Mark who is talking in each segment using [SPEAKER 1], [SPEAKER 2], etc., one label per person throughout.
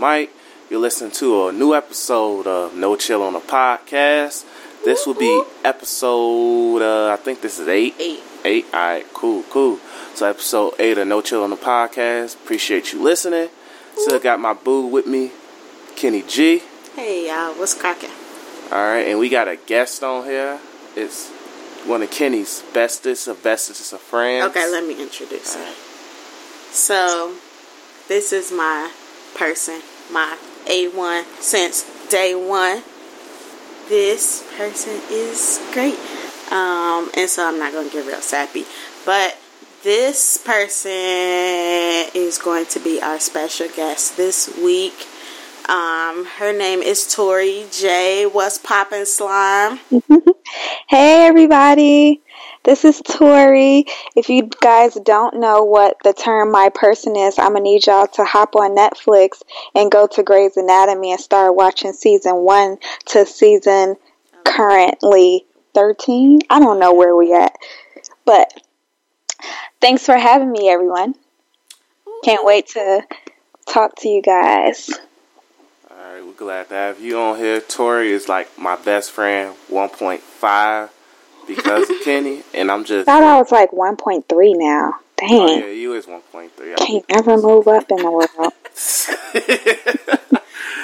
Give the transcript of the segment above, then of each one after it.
[SPEAKER 1] It's Jay on the mic. You're listening to a new episode of No Chill on the Podcast. This will be episode, uh, I think this is eight.
[SPEAKER 2] Eight.
[SPEAKER 1] Eight? Alright, cool, cool. So, episode eight of No Chill on the Podcast. Appreciate you listening. Still got my boo with me, Kenne G.
[SPEAKER 2] Hey y'all, what's cracking?
[SPEAKER 1] Alright, and we got a guest on here. It's one of Kenne's bestest of bestest of friends.
[SPEAKER 2] Okay, let me introduce her.
[SPEAKER 1] Alright.
[SPEAKER 2] So, this is my person, my A1 since day one. This person is great. Um, and so I'm not going to get real sappy. But this person is going to be our special guest this week. Um, her name is Tori Jae. What's poppin' slime?
[SPEAKER 3] Hey everybody, this is Tori. If you guys don't know what the term my person is, I'm gonna need y'all to hop on Netflix and go to Grey's Anatomy and start watching season one to season currently 13. I don't know where we at, but thanks for having me, everyone. Can't wait to talk to you guys.
[SPEAKER 1] Alright, we're glad to have you on here. Tori is like my best friend, 1.5 because of Kenne, and I'm just.
[SPEAKER 3] Thought I was like 1.3 now.
[SPEAKER 1] Oh,
[SPEAKER 3] Dang,
[SPEAKER 1] yeah, you is 1.3.
[SPEAKER 3] can't ever move up in the world.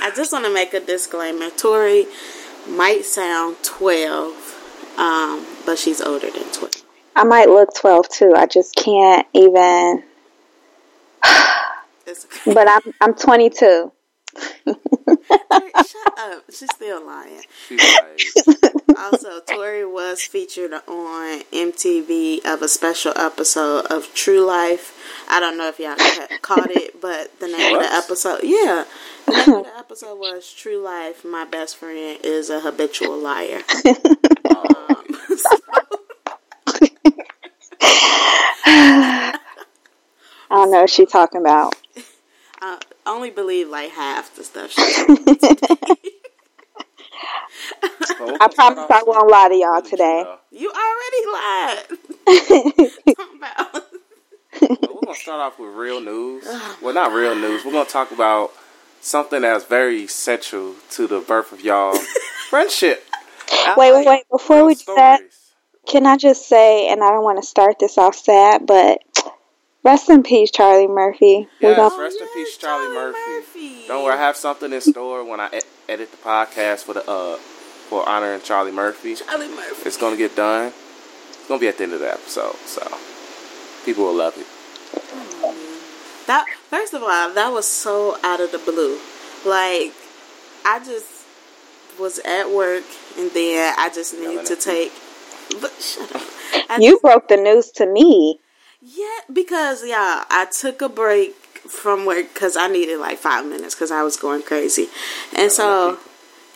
[SPEAKER 2] I just want to make a disclaimer. Tori might sound 12, um, but she's older than 12.
[SPEAKER 3] I might look 12 too. I just can't even. But I'm I'm 22.
[SPEAKER 2] Tori, shut up. She's still lying.
[SPEAKER 1] She's like,
[SPEAKER 2] Also, Tori was featured on MTV of a special episode of True Life. I don't know if y'all ca- caught it, but the name of the episode, yeah, the name of the episode was True Life. My best friend is a habitual liar. um,
[SPEAKER 3] I don't know what she's talking about.
[SPEAKER 2] I only believe like half the stuff she told me today.
[SPEAKER 3] Oh, I promise I won't lie to y'all today.
[SPEAKER 2] You already lied. Talking about.
[SPEAKER 1] We're going to start off with real news. Well, not real news. We're going to talk about something that's very central to the birth of y'all friendship.
[SPEAKER 3] Wait, wait, wait. Before we do that, can I just say, and I don't want to start this off sad, but rest in peace, Charlie Murphy. We
[SPEAKER 1] Yes,
[SPEAKER 3] don't-
[SPEAKER 1] rest in peace, Charlie,
[SPEAKER 2] Charlie
[SPEAKER 1] Murphy.
[SPEAKER 2] Murphy.
[SPEAKER 1] Don't worry, I have something in store when I e- edit the podcast for the uh for honoring Charlie Murphy.
[SPEAKER 2] Charlie Murphy.
[SPEAKER 1] It's gonna get done. It's gonna be at the end of the episode, so people will love it.
[SPEAKER 2] That first of all, that was so out of the blue. Like, I just was at work, and then I just
[SPEAKER 1] Yelling
[SPEAKER 2] needed to take. But shut up. I
[SPEAKER 3] You
[SPEAKER 2] just-
[SPEAKER 3] broke the news to me.
[SPEAKER 2] Yeah, because yeah, I took a break from work because I needed like five minutes because I was going crazy, and so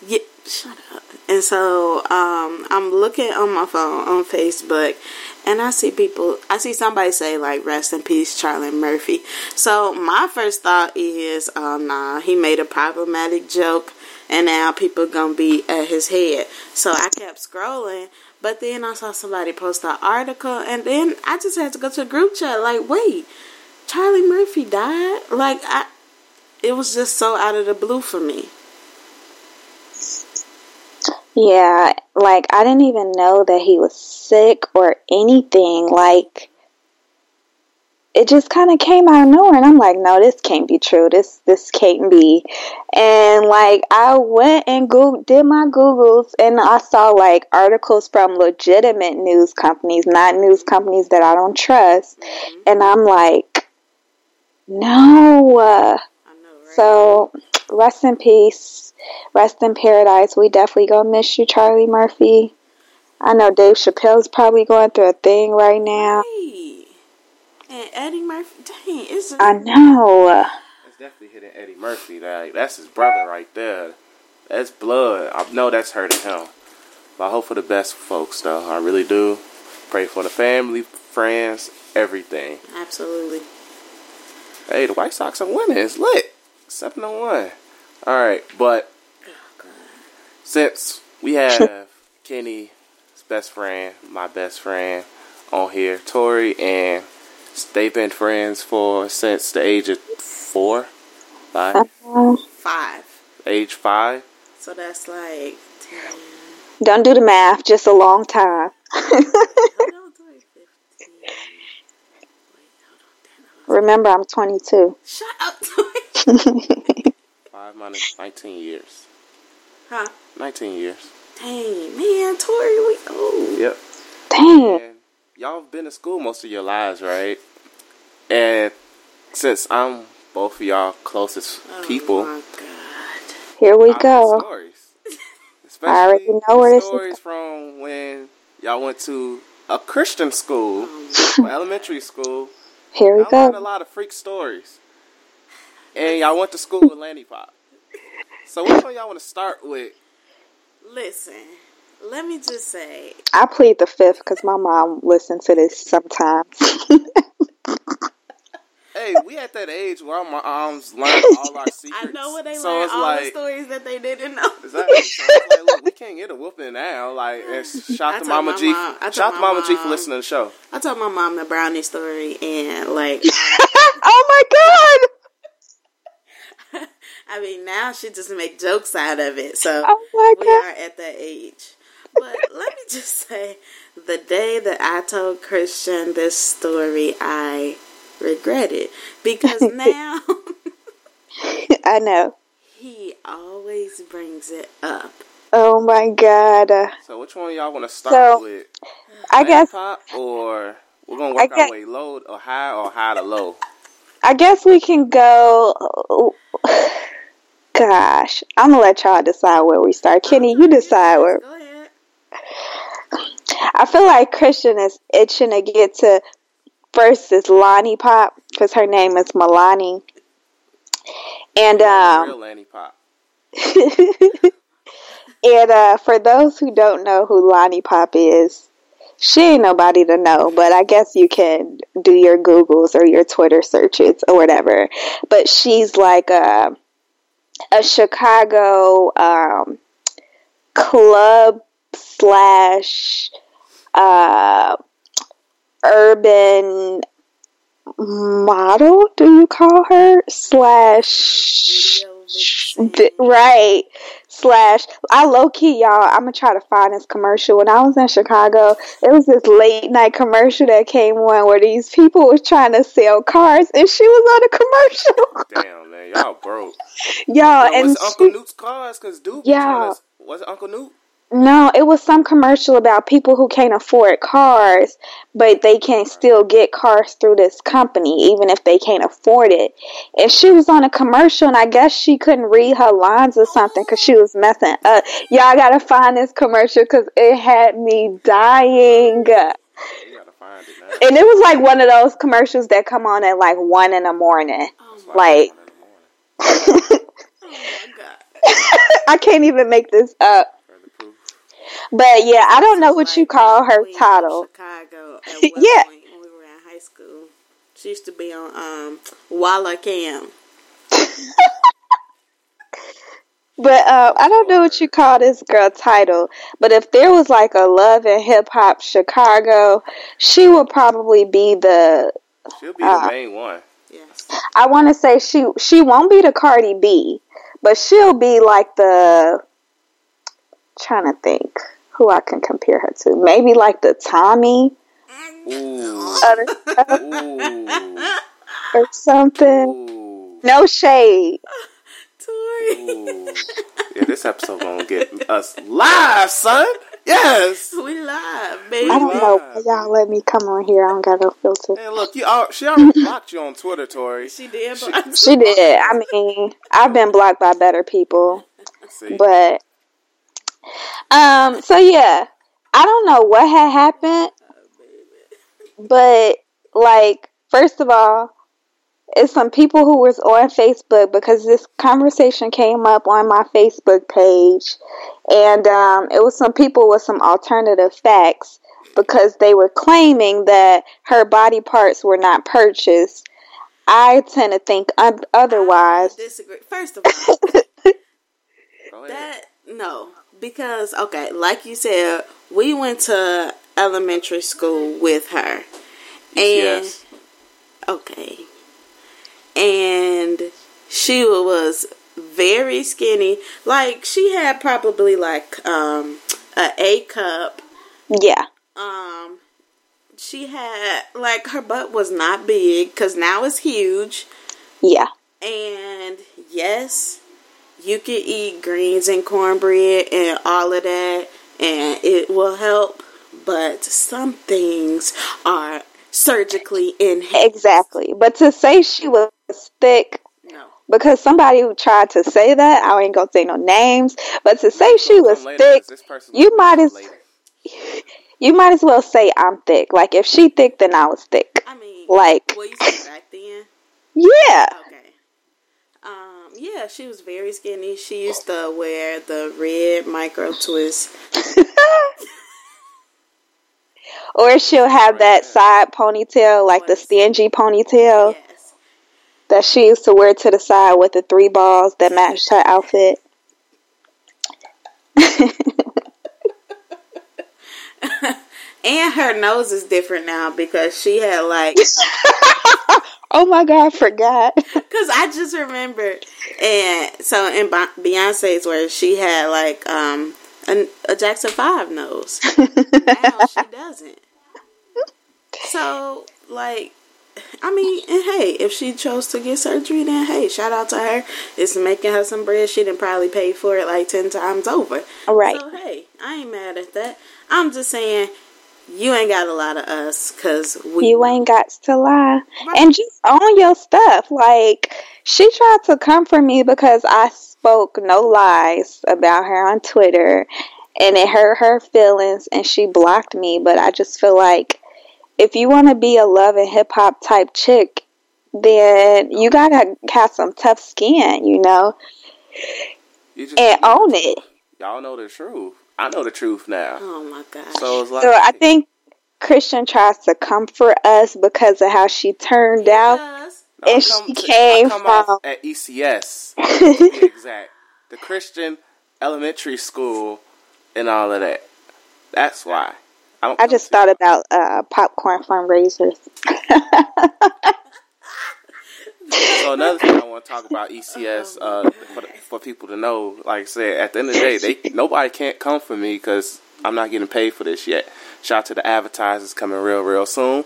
[SPEAKER 2] yeah, shut up. And so um, I'm looking on my phone on Facebook, and I see people. I see somebody say like "Rest in peace, Charlie Murphy." So my first thought is, oh nah, he made a problematic joke, and now people gonna be at his head. So I kept scrolling, but then I saw somebody post an article, and then I just had to go to a group chat. Like, wait, Charlie Murphy died? Like I, it was just so out of the blue for me.
[SPEAKER 3] Yeah, like I didn't even know that he was sick or anything. Like it just kind of came out of nowhere, and I'm like, no, this can't be true. This this can't be. And like I went and Google, did my googles, and I saw like articles from legitimate news companies, not news companies that I don't trust. Mm-hmm. And I'm like, no.
[SPEAKER 2] Know, right?
[SPEAKER 3] so rest in peace. Rest in paradise. We definitely gonna miss you, Charlie Murphy. I know Dave Chappelle's probably going through a thing right now.
[SPEAKER 2] Hey. And Eddie Murphy, dang, it's
[SPEAKER 3] I know.
[SPEAKER 1] That's definitely hitting Eddie Murphy. Like that's his brother right there. That's blood. I know that's hurting him. But I hope for the best folks though. I really do. Pray for the family, friends, everything.
[SPEAKER 2] absolutely.
[SPEAKER 1] Hey, the White Sox are winning. It's lit. Seven to one. All right, but since we have Kenne's best friend, my best friend, on here, Tori, and they've been friends for since the age of four. Five.
[SPEAKER 3] Uh,
[SPEAKER 1] Age five.
[SPEAKER 2] So that's like ten.
[SPEAKER 3] don't do the math. Just a long time.
[SPEAKER 2] Hold on, Tori, 15. Wait, hold on. Damn,
[SPEAKER 3] Remember, I'm 22.
[SPEAKER 2] Shut up, Tori.
[SPEAKER 1] Five minus nineteen years.
[SPEAKER 2] Huh?
[SPEAKER 1] Nineteen years.
[SPEAKER 2] Dang, man, Tori, we old.
[SPEAKER 1] Yep.
[SPEAKER 3] Dang.
[SPEAKER 1] And y'all have been to school most of your lives, right? And since I'm both of y'all closest
[SPEAKER 2] Oh
[SPEAKER 1] people,
[SPEAKER 2] my God.
[SPEAKER 3] Here we
[SPEAKER 1] I
[SPEAKER 3] go.
[SPEAKER 1] stories.
[SPEAKER 3] I already know where
[SPEAKER 1] the
[SPEAKER 3] this is
[SPEAKER 1] stories from when y'all went to a Christian school,
[SPEAKER 2] Um,
[SPEAKER 1] elementary school.
[SPEAKER 3] Here we
[SPEAKER 1] I learned a lot of freak stories. And y'all went to school with Lanipop. So which one y'all want to start with?
[SPEAKER 2] listen, let me just say,
[SPEAKER 3] I plead the fifth because my mom listens to this sometimes.
[SPEAKER 1] Hey, we at that age where my moms learn all our secrets.
[SPEAKER 2] I know what they
[SPEAKER 1] so
[SPEAKER 2] learned all
[SPEAKER 1] like,
[SPEAKER 2] the stories that they didn't know.
[SPEAKER 1] Exactly. So like, look, we can't get a whooping now. Like, and shout to Mama G.
[SPEAKER 2] mom-
[SPEAKER 1] Shout to
[SPEAKER 2] my
[SPEAKER 1] Mama G for listening to the show.
[SPEAKER 2] I told my mom the brownie story, and like, um,
[SPEAKER 3] oh my god!
[SPEAKER 2] I mean, now she just make jokes out of it. So
[SPEAKER 3] Oh
[SPEAKER 2] we are at that age. But let me just say, the day that I told Christian this story, I regret it because now
[SPEAKER 3] I know.
[SPEAKER 2] he always brings it up.
[SPEAKER 3] Oh my god! Uh,
[SPEAKER 1] So which one y'all want to start
[SPEAKER 3] So,
[SPEAKER 1] with?
[SPEAKER 3] I guess
[SPEAKER 1] Pop or we're gonna
[SPEAKER 3] I
[SPEAKER 1] work our way low or high or high to low.
[SPEAKER 3] I guess we can go. Gosh, I'm gonna let y'all decide where we start. Kenne, you decide where. I feel like Christian is itching to get to first is Lanipop because her name is Milani, and um,
[SPEAKER 1] Real Lanipop.
[SPEAKER 3] and uh, for those who don't know who Lanipop is, she ain't nobody to know, but I guess you can do your Googles or your Twitter searches or whatever. But she's like a a Chicago um, club slash uh, urban model. Do you call her slash right slash I low key y'all I'm gonna try to find this commercial when I was in Chicago it was this late night commercial that came on where these people was trying to sell cars and she was on a commercial
[SPEAKER 1] Damn man, y'all broke.
[SPEAKER 3] y'all
[SPEAKER 1] Yo,
[SPEAKER 3] and
[SPEAKER 1] was it Uncle
[SPEAKER 3] she-
[SPEAKER 1] Newt's cars? Cause dude,
[SPEAKER 3] Yeah.
[SPEAKER 1] was it Uncle Newt?
[SPEAKER 3] No it was some commercial about people who can't afford cars but they can still get cars through this company even if they can't afford it and she was on a commercial and I guess she couldn't read her lines or something because she was messing up y'all gotta find this commercial because it had me dying
[SPEAKER 1] You gotta find it now.
[SPEAKER 3] and it was like one of those commercials that come on at like one in the morning
[SPEAKER 2] Oh my,
[SPEAKER 3] like-
[SPEAKER 1] the morning.
[SPEAKER 2] oh my god.
[SPEAKER 3] I can't even make this up
[SPEAKER 1] Further proof.
[SPEAKER 3] But yeah I don't know what you call her title
[SPEAKER 2] Chicago at West
[SPEAKER 3] Yeah.
[SPEAKER 2] Point when we were in high school. She used to be on um Walla Cam.
[SPEAKER 3] But uh, I don't know what you call this girl title. But if there was like a love and hip hop Chicago, she would probably be the.
[SPEAKER 1] She'll be
[SPEAKER 3] Uh,
[SPEAKER 1] the main one.
[SPEAKER 2] Yes.
[SPEAKER 3] I want to say she she won't be the Cardi B, but she'll be like the. Trying to think who I can compare her to. Maybe like the Tommie
[SPEAKER 1] Ooh.
[SPEAKER 3] or,
[SPEAKER 1] Ooh.
[SPEAKER 3] or something.
[SPEAKER 1] Ooh.
[SPEAKER 3] No shade.
[SPEAKER 2] Tori.
[SPEAKER 1] Ooh. Yeah, this episode gonna get us live, son. Yes.
[SPEAKER 2] We live, baby.
[SPEAKER 3] I don't know why y'all let me come on here. I don't got no filter.
[SPEAKER 1] Hey, look, you. all, She already blocked you on Twitter, Tori.
[SPEAKER 2] She did,
[SPEAKER 1] She-
[SPEAKER 3] She did. I mean, I've been blocked by better people.
[SPEAKER 1] See,
[SPEAKER 3] But um so yeah, I don't know what had happened, but like first of all, it's some people who was on Facebook because this conversation came up on my Facebook page and um it was some people with some alternative facts because they were claiming that her body parts were not purchased. I tend to think un- otherwise.
[SPEAKER 2] I disagree. First of all. that no, because okay, like you said, we went to elementary school with her, and
[SPEAKER 1] yes.
[SPEAKER 2] okay, and she was very skinny. Like she had probably like um a A cup.
[SPEAKER 3] Yeah.
[SPEAKER 2] Um she had like her butt was not big cuz now it's huge.
[SPEAKER 3] Yeah.
[SPEAKER 2] And yes, you can eat greens and cornbread and all of that and it will help, but some things are surgically enhanced.
[SPEAKER 3] Exactly. But to say she was thick
[SPEAKER 2] No.
[SPEAKER 3] because somebody who tried to say that, I ain't gonna say no names, but to say she was
[SPEAKER 1] Come later,
[SPEAKER 3] thick,
[SPEAKER 1] 'cause
[SPEAKER 3] you might as
[SPEAKER 1] later.
[SPEAKER 3] you might as well say I'm thick. Like if she thick, then I was thick.
[SPEAKER 2] I mean,
[SPEAKER 3] Like
[SPEAKER 2] well, you said back then.
[SPEAKER 3] yeah,
[SPEAKER 2] Okay. Yeah, she was very skinny. She used to wear the red micro twist.
[SPEAKER 3] or she'll have that side ponytail, like the stingy ponytail
[SPEAKER 2] Yes.
[SPEAKER 3] that she used to wear to the side with the three balls that matched her outfit.
[SPEAKER 2] And her nose is different now because she had like,
[SPEAKER 3] Oh my god, I forgot.
[SPEAKER 2] because I just remembered. And so in Beyonce's where she had like um a, a Jackson 5 nose. now she doesn't. So, like, I mean, and hey, if she chose to get surgery, then hey, shout out to her. It's making her some bread. She didn't probably pay for it like 10 times over.
[SPEAKER 3] All right.
[SPEAKER 2] So, hey, I ain't mad at that. I'm just saying, you ain't got a lot of us because we.
[SPEAKER 3] You ain't got to lie.
[SPEAKER 2] Right.
[SPEAKER 3] And just own your stuff. Like, she tried to comfort me because I spoke no lies about her on Twitter and it hurt her feelings and she blocked me. But I just feel like if you want to be a love and hip hop type chick, then you gotta have some tough skin, you know,
[SPEAKER 1] You just
[SPEAKER 3] and own it.
[SPEAKER 1] Y'all know the truth. I know the truth now.
[SPEAKER 2] Oh my gosh.
[SPEAKER 1] So it's like
[SPEAKER 3] So I think Christian tries to comfort us because of how she turned out.
[SPEAKER 2] Because-
[SPEAKER 1] I
[SPEAKER 3] and
[SPEAKER 1] come
[SPEAKER 3] she
[SPEAKER 1] to-
[SPEAKER 3] came
[SPEAKER 1] I come off
[SPEAKER 3] from-
[SPEAKER 1] at ECS. to exact, the Christian elementary school and all of that. That's why. don't
[SPEAKER 3] I just
[SPEAKER 1] to-
[SPEAKER 3] thought about uh, popcorn fundraisers.
[SPEAKER 1] So another thing I want to talk about ECS uh, for, for people to know, like I said, at the end of the day, they nobody can't come for me because I'm not getting paid for this yet. Shout out to the advertisers coming real, real soon.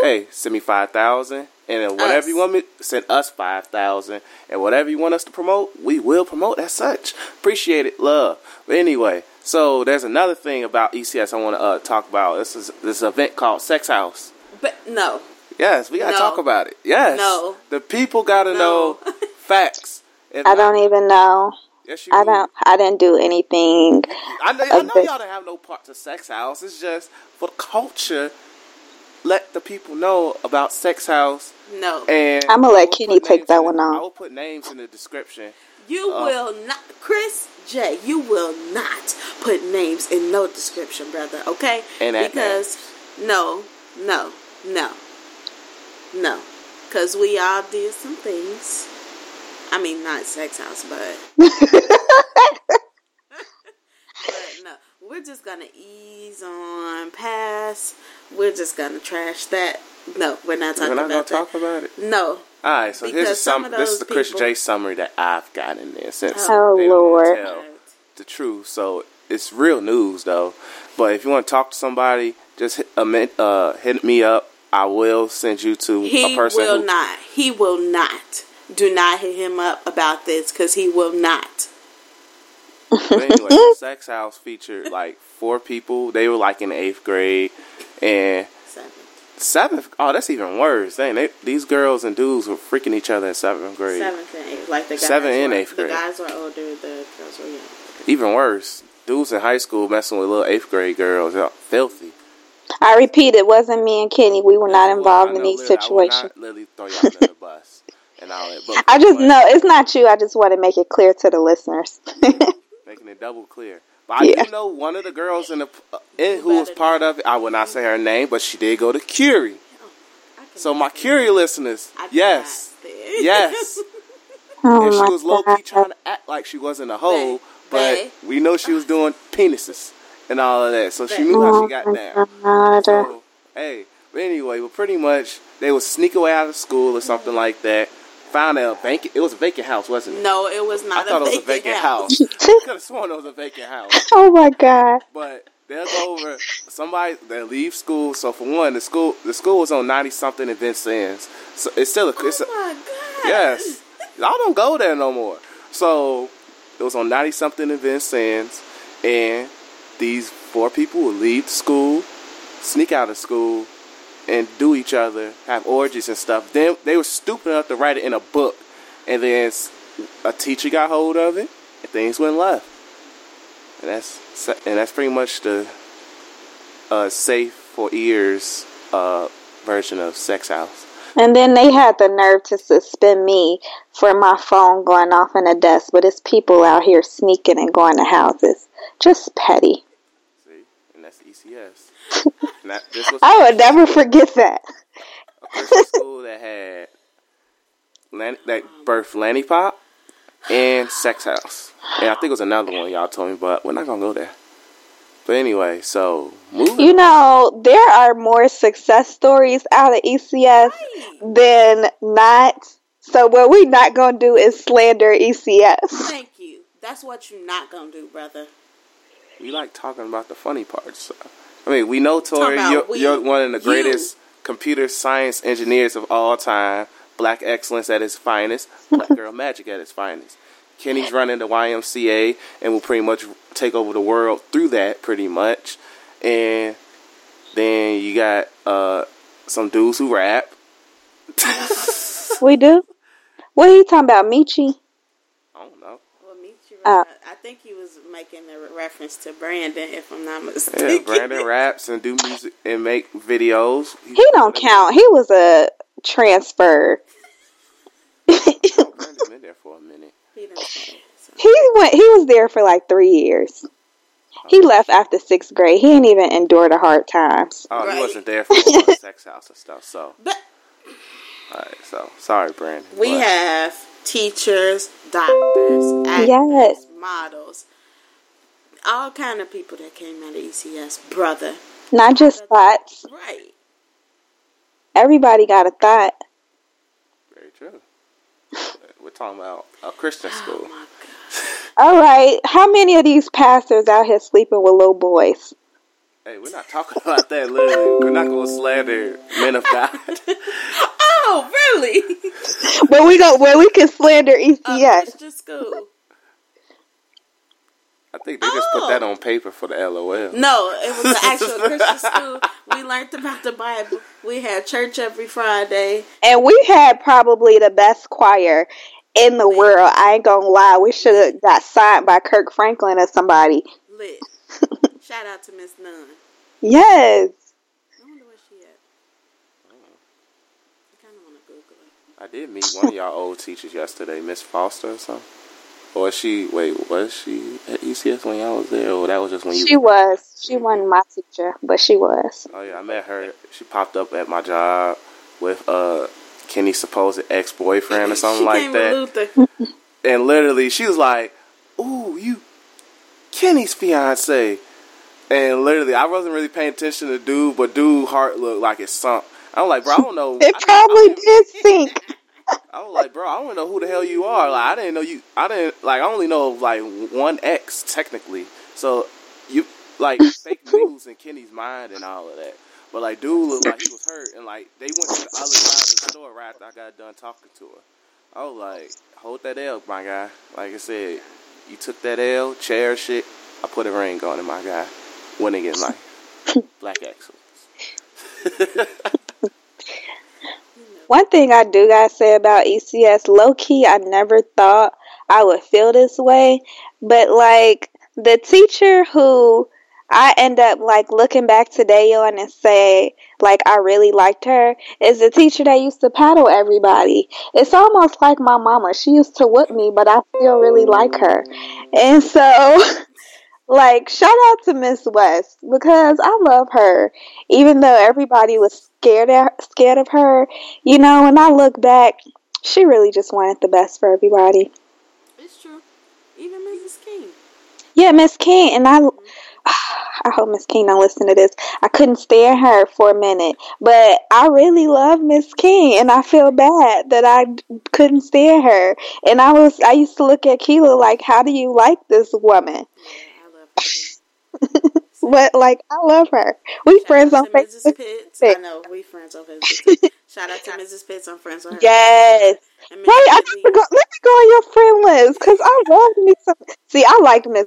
[SPEAKER 1] Hey, send me five thousand, and whatever
[SPEAKER 2] Us.
[SPEAKER 1] you want me, send us five thousand, and whatever you want us to promote, we will promote as such. Appreciate it, love. But anyway, so there's another thing about ECS I want to uh, talk about. This is this event called Sex House.
[SPEAKER 2] But no.
[SPEAKER 1] Yes, we gotta
[SPEAKER 2] No.
[SPEAKER 1] talk about it. Yes,
[SPEAKER 2] No.
[SPEAKER 1] the people gotta
[SPEAKER 2] No.
[SPEAKER 1] know facts. If
[SPEAKER 3] I don't even know.
[SPEAKER 1] Yes, you
[SPEAKER 3] I
[SPEAKER 1] do.
[SPEAKER 3] don't. I didn't do anything.
[SPEAKER 1] I know, I know y'all don't have no part to sex house. It's just for the culture. Let the people know about sex house.
[SPEAKER 2] No.
[SPEAKER 1] And
[SPEAKER 3] I'ma let
[SPEAKER 1] Kenne
[SPEAKER 3] take that one
[SPEAKER 1] the-
[SPEAKER 3] off.
[SPEAKER 1] I will put names in the description.
[SPEAKER 2] You
[SPEAKER 1] Uh,
[SPEAKER 2] will not, Chris J. You will not put names in no description, brother. Okay?
[SPEAKER 1] And that
[SPEAKER 2] because no, no, no, no, because we all did some things. I mean, not sex house, but but no, we're just gonna ease on past. We're just gonna trash that. No, we're not talking about it.
[SPEAKER 1] We're not gonna
[SPEAKER 2] about
[SPEAKER 1] talk about it.
[SPEAKER 2] No,
[SPEAKER 1] All right, so here's a
[SPEAKER 2] some
[SPEAKER 1] This is the
[SPEAKER 2] those
[SPEAKER 1] Chris J summary that I've got in there since
[SPEAKER 3] Oh,
[SPEAKER 1] they don't wanna tell the truth. So it's real news though. But if you want to talk to somebody, just hit, uh, uh, hit me up. I will send you to
[SPEAKER 2] He
[SPEAKER 1] a person He
[SPEAKER 2] will
[SPEAKER 1] who
[SPEAKER 2] not. He will not. Do not hit him up about this because he will not.
[SPEAKER 1] But anyway, sex house featured like four people. They were like in eighth grade and
[SPEAKER 2] Seven.
[SPEAKER 1] seventh. Oh, that's even worse. Dang, they, these girls and dudes were freaking each other in seventh grade.
[SPEAKER 2] Seventh and eighth. Like the guys
[SPEAKER 1] Seven and
[SPEAKER 2] were,
[SPEAKER 1] eighth grade.
[SPEAKER 2] The guys were older. The girls were younger.
[SPEAKER 1] Even worse, dudes in high school messing with little eighth grade girls. Filthy.
[SPEAKER 3] I repeat, it wasn't me and Kenne. We were not involved
[SPEAKER 1] Well,
[SPEAKER 3] in
[SPEAKER 1] know,
[SPEAKER 3] these
[SPEAKER 1] I
[SPEAKER 3] situations.
[SPEAKER 1] not literally throw y'all under the bus and all that. But
[SPEAKER 3] I just know it's not you. I just want to make it clear to the listeners.
[SPEAKER 1] making it double clear. But I
[SPEAKER 3] Yeah.
[SPEAKER 1] do know one of the girls in the uh, in who was part of it. I will not say her name, but she did go to Curie. So my Curie listeners, yes, yes.
[SPEAKER 3] oh
[SPEAKER 1] and she was low key trying to act like she wasn't a hoe, but we know she was doing penises and all of that. So she knew how she got down. So hey, but anyway, but pretty much they would sneak away out of school or something like that. found a vacant. It was a vacant house, wasn't it?
[SPEAKER 2] No, it was not.
[SPEAKER 1] I
[SPEAKER 2] thought
[SPEAKER 1] it was a vacant house. I could have sworn it was a vacant house.
[SPEAKER 3] Oh my god.
[SPEAKER 1] But they'll go over somebody they leave school. So for one, the school the school was on ninety something in Vincennes. So it's still a it's
[SPEAKER 2] Oh my god.
[SPEAKER 1] yes. Y'all don't go there no more. So it was on ninety something in Vincennes, and these four people would leave school, sneak out of school, and do each other, have orgies and stuff. Then they were stupid enough to write it in a book, and then a teacher got hold of it, and things went left. And that's and that's pretty much the uh, safe for ears uh, version of Sex House.
[SPEAKER 3] And then they had the nerve to suspend me for my phone going off in a desk, but it's people out here sneaking and going to houses. Just petty.
[SPEAKER 1] See, and that's ECS. and that, this was
[SPEAKER 3] I would never forget that.
[SPEAKER 1] a Christian school that had Lan- that birthed Lanipop and Sex House, and I think it was another one y'all told me, but we're not gonna go there. But anyway, so moving.
[SPEAKER 3] You know, there are more success stories out of ECS than not. So what we're not gonna do is slander ECS.
[SPEAKER 2] Thank you. That's what you're not gonna do, brother.
[SPEAKER 1] We like talking about the funny parts. So. I mean, we know Tori, you're,
[SPEAKER 2] we.
[SPEAKER 1] you're one of the
[SPEAKER 2] You.
[SPEAKER 1] greatest computer science engineers of all time. Black excellence at its finest. Black girl magic at its finest. Kenne's running the YMCA and will pretty much take over the world through that, pretty much. And then you got uh, some dudes who rap.
[SPEAKER 3] We do. What are you talking about, Michi?
[SPEAKER 1] I don't know.
[SPEAKER 2] Well, meet you.
[SPEAKER 3] Uh,
[SPEAKER 2] I think he was making a reference to Brandon, if I'm not
[SPEAKER 1] Yeah,
[SPEAKER 2] mistaken.
[SPEAKER 1] Brandon raps and do music and make videos.
[SPEAKER 3] He don't count. He was a transfer.
[SPEAKER 1] Brandon's been there for a minute.
[SPEAKER 2] He done so.
[SPEAKER 3] He went. He was there for like three years. He left after sixth grade. He didn't even endure the hard times.
[SPEAKER 1] Oh,
[SPEAKER 2] Right.
[SPEAKER 1] he wasn't there for the sex house and stuff. So,
[SPEAKER 2] But
[SPEAKER 1] all right. So, sorry, Brandon.
[SPEAKER 2] we
[SPEAKER 1] but-
[SPEAKER 2] have teachers, doctors, actors,
[SPEAKER 3] Yes.
[SPEAKER 2] models, all kind of people that came out of ECS, brother.
[SPEAKER 3] Not just thoughts.
[SPEAKER 2] Right.
[SPEAKER 3] Everybody got a thought.
[SPEAKER 1] Very true. We're talking about a Christian
[SPEAKER 2] Oh
[SPEAKER 1] school.
[SPEAKER 2] my god.
[SPEAKER 3] All right. How many of these pastors out here sleeping with little boys?
[SPEAKER 1] Hey, we're not talking about that. Literally, we're not going to slander men of God.
[SPEAKER 2] Oh, really?
[SPEAKER 3] But we go where we can slander
[SPEAKER 2] A
[SPEAKER 3] ECS.
[SPEAKER 2] Christian uh, school.
[SPEAKER 1] I think they just put that oh. on paper for the LOL.
[SPEAKER 2] No, it was an actual Christian school. We learned about the Bible. We had church every Friday.
[SPEAKER 3] And we had probably the best choir in the world. I ain't gonna lie. We should have got signed by Kirk Franklin or somebody.
[SPEAKER 2] Lit. Shout out to Miss Nunn.
[SPEAKER 3] Yes.
[SPEAKER 2] I wonder where she at. I kind of want to Google her.
[SPEAKER 1] I did meet one of y'all old teachers yesterday, Miss Foster or something. Or was she, wait, was she at ECS when y'all was there? Or that was just when you
[SPEAKER 3] She was. She wasn't my teacher, but she was.
[SPEAKER 1] Oh yeah, I met her. She popped up at my job with uh Kenne's supposed ex boyfriend or something
[SPEAKER 2] she
[SPEAKER 1] like
[SPEAKER 2] came
[SPEAKER 1] that.
[SPEAKER 2] with
[SPEAKER 1] And literally, she was like, "Ooh, you Kenne's fiance." And literally, I wasn't really paying attention to dude, but dude heart looked like it sunk. I'm like, bro, I don't know.
[SPEAKER 3] It
[SPEAKER 1] I
[SPEAKER 3] probably
[SPEAKER 1] didn't-
[SPEAKER 3] did sink.
[SPEAKER 1] I was like, bro, I don't know who the hell you are. Like, I didn't know you. I didn't like. I only know of like one ex technically. So you like fake news in Kenne's mind and all of that. But like, dude looked like he was hurt, and like they went to the other side of the store right after I got done talking to her. I was like, hold that L, my guy. Like I said, you took that L, cherish it. I put a ring on it, my guy. Winning in life, black excellence.
[SPEAKER 3] One thing I do gotta say about ECS, low key, I never thought I would feel this way. But like the teacher who I end up like looking back today on and say like I really liked her is the teacher that used to paddle everybody. It's almost like my mama. She used to whip me, but I still really like her. And so like shout out to Miss West because I love her. Even though everybody was scared of, scared of her, you know, when I look back, she really just wanted the best for everybody.
[SPEAKER 2] It's true. Even Mrs. King.
[SPEAKER 3] Yeah, Miss King, and I mm-hmm. I hope Miss King don't listen to this. I couldn't stand her for a minute, but I really love Miss King, and I feel bad that I couldn't stand her. And I was, I used to look at Keela like, "How do you like this woman?" but like, I love her. We
[SPEAKER 2] Shout
[SPEAKER 3] friends on
[SPEAKER 2] to Mrs.
[SPEAKER 3] Facebook.
[SPEAKER 2] Pitts. I know we friends on Facebook. too. Shout out to Mrs. Pitts. I'm friends with her.
[SPEAKER 3] Yes.
[SPEAKER 2] And
[SPEAKER 3] Wait, I
[SPEAKER 2] Mrs.
[SPEAKER 3] need to go. Let me go on your friend list because I love me some. See, I liked Miss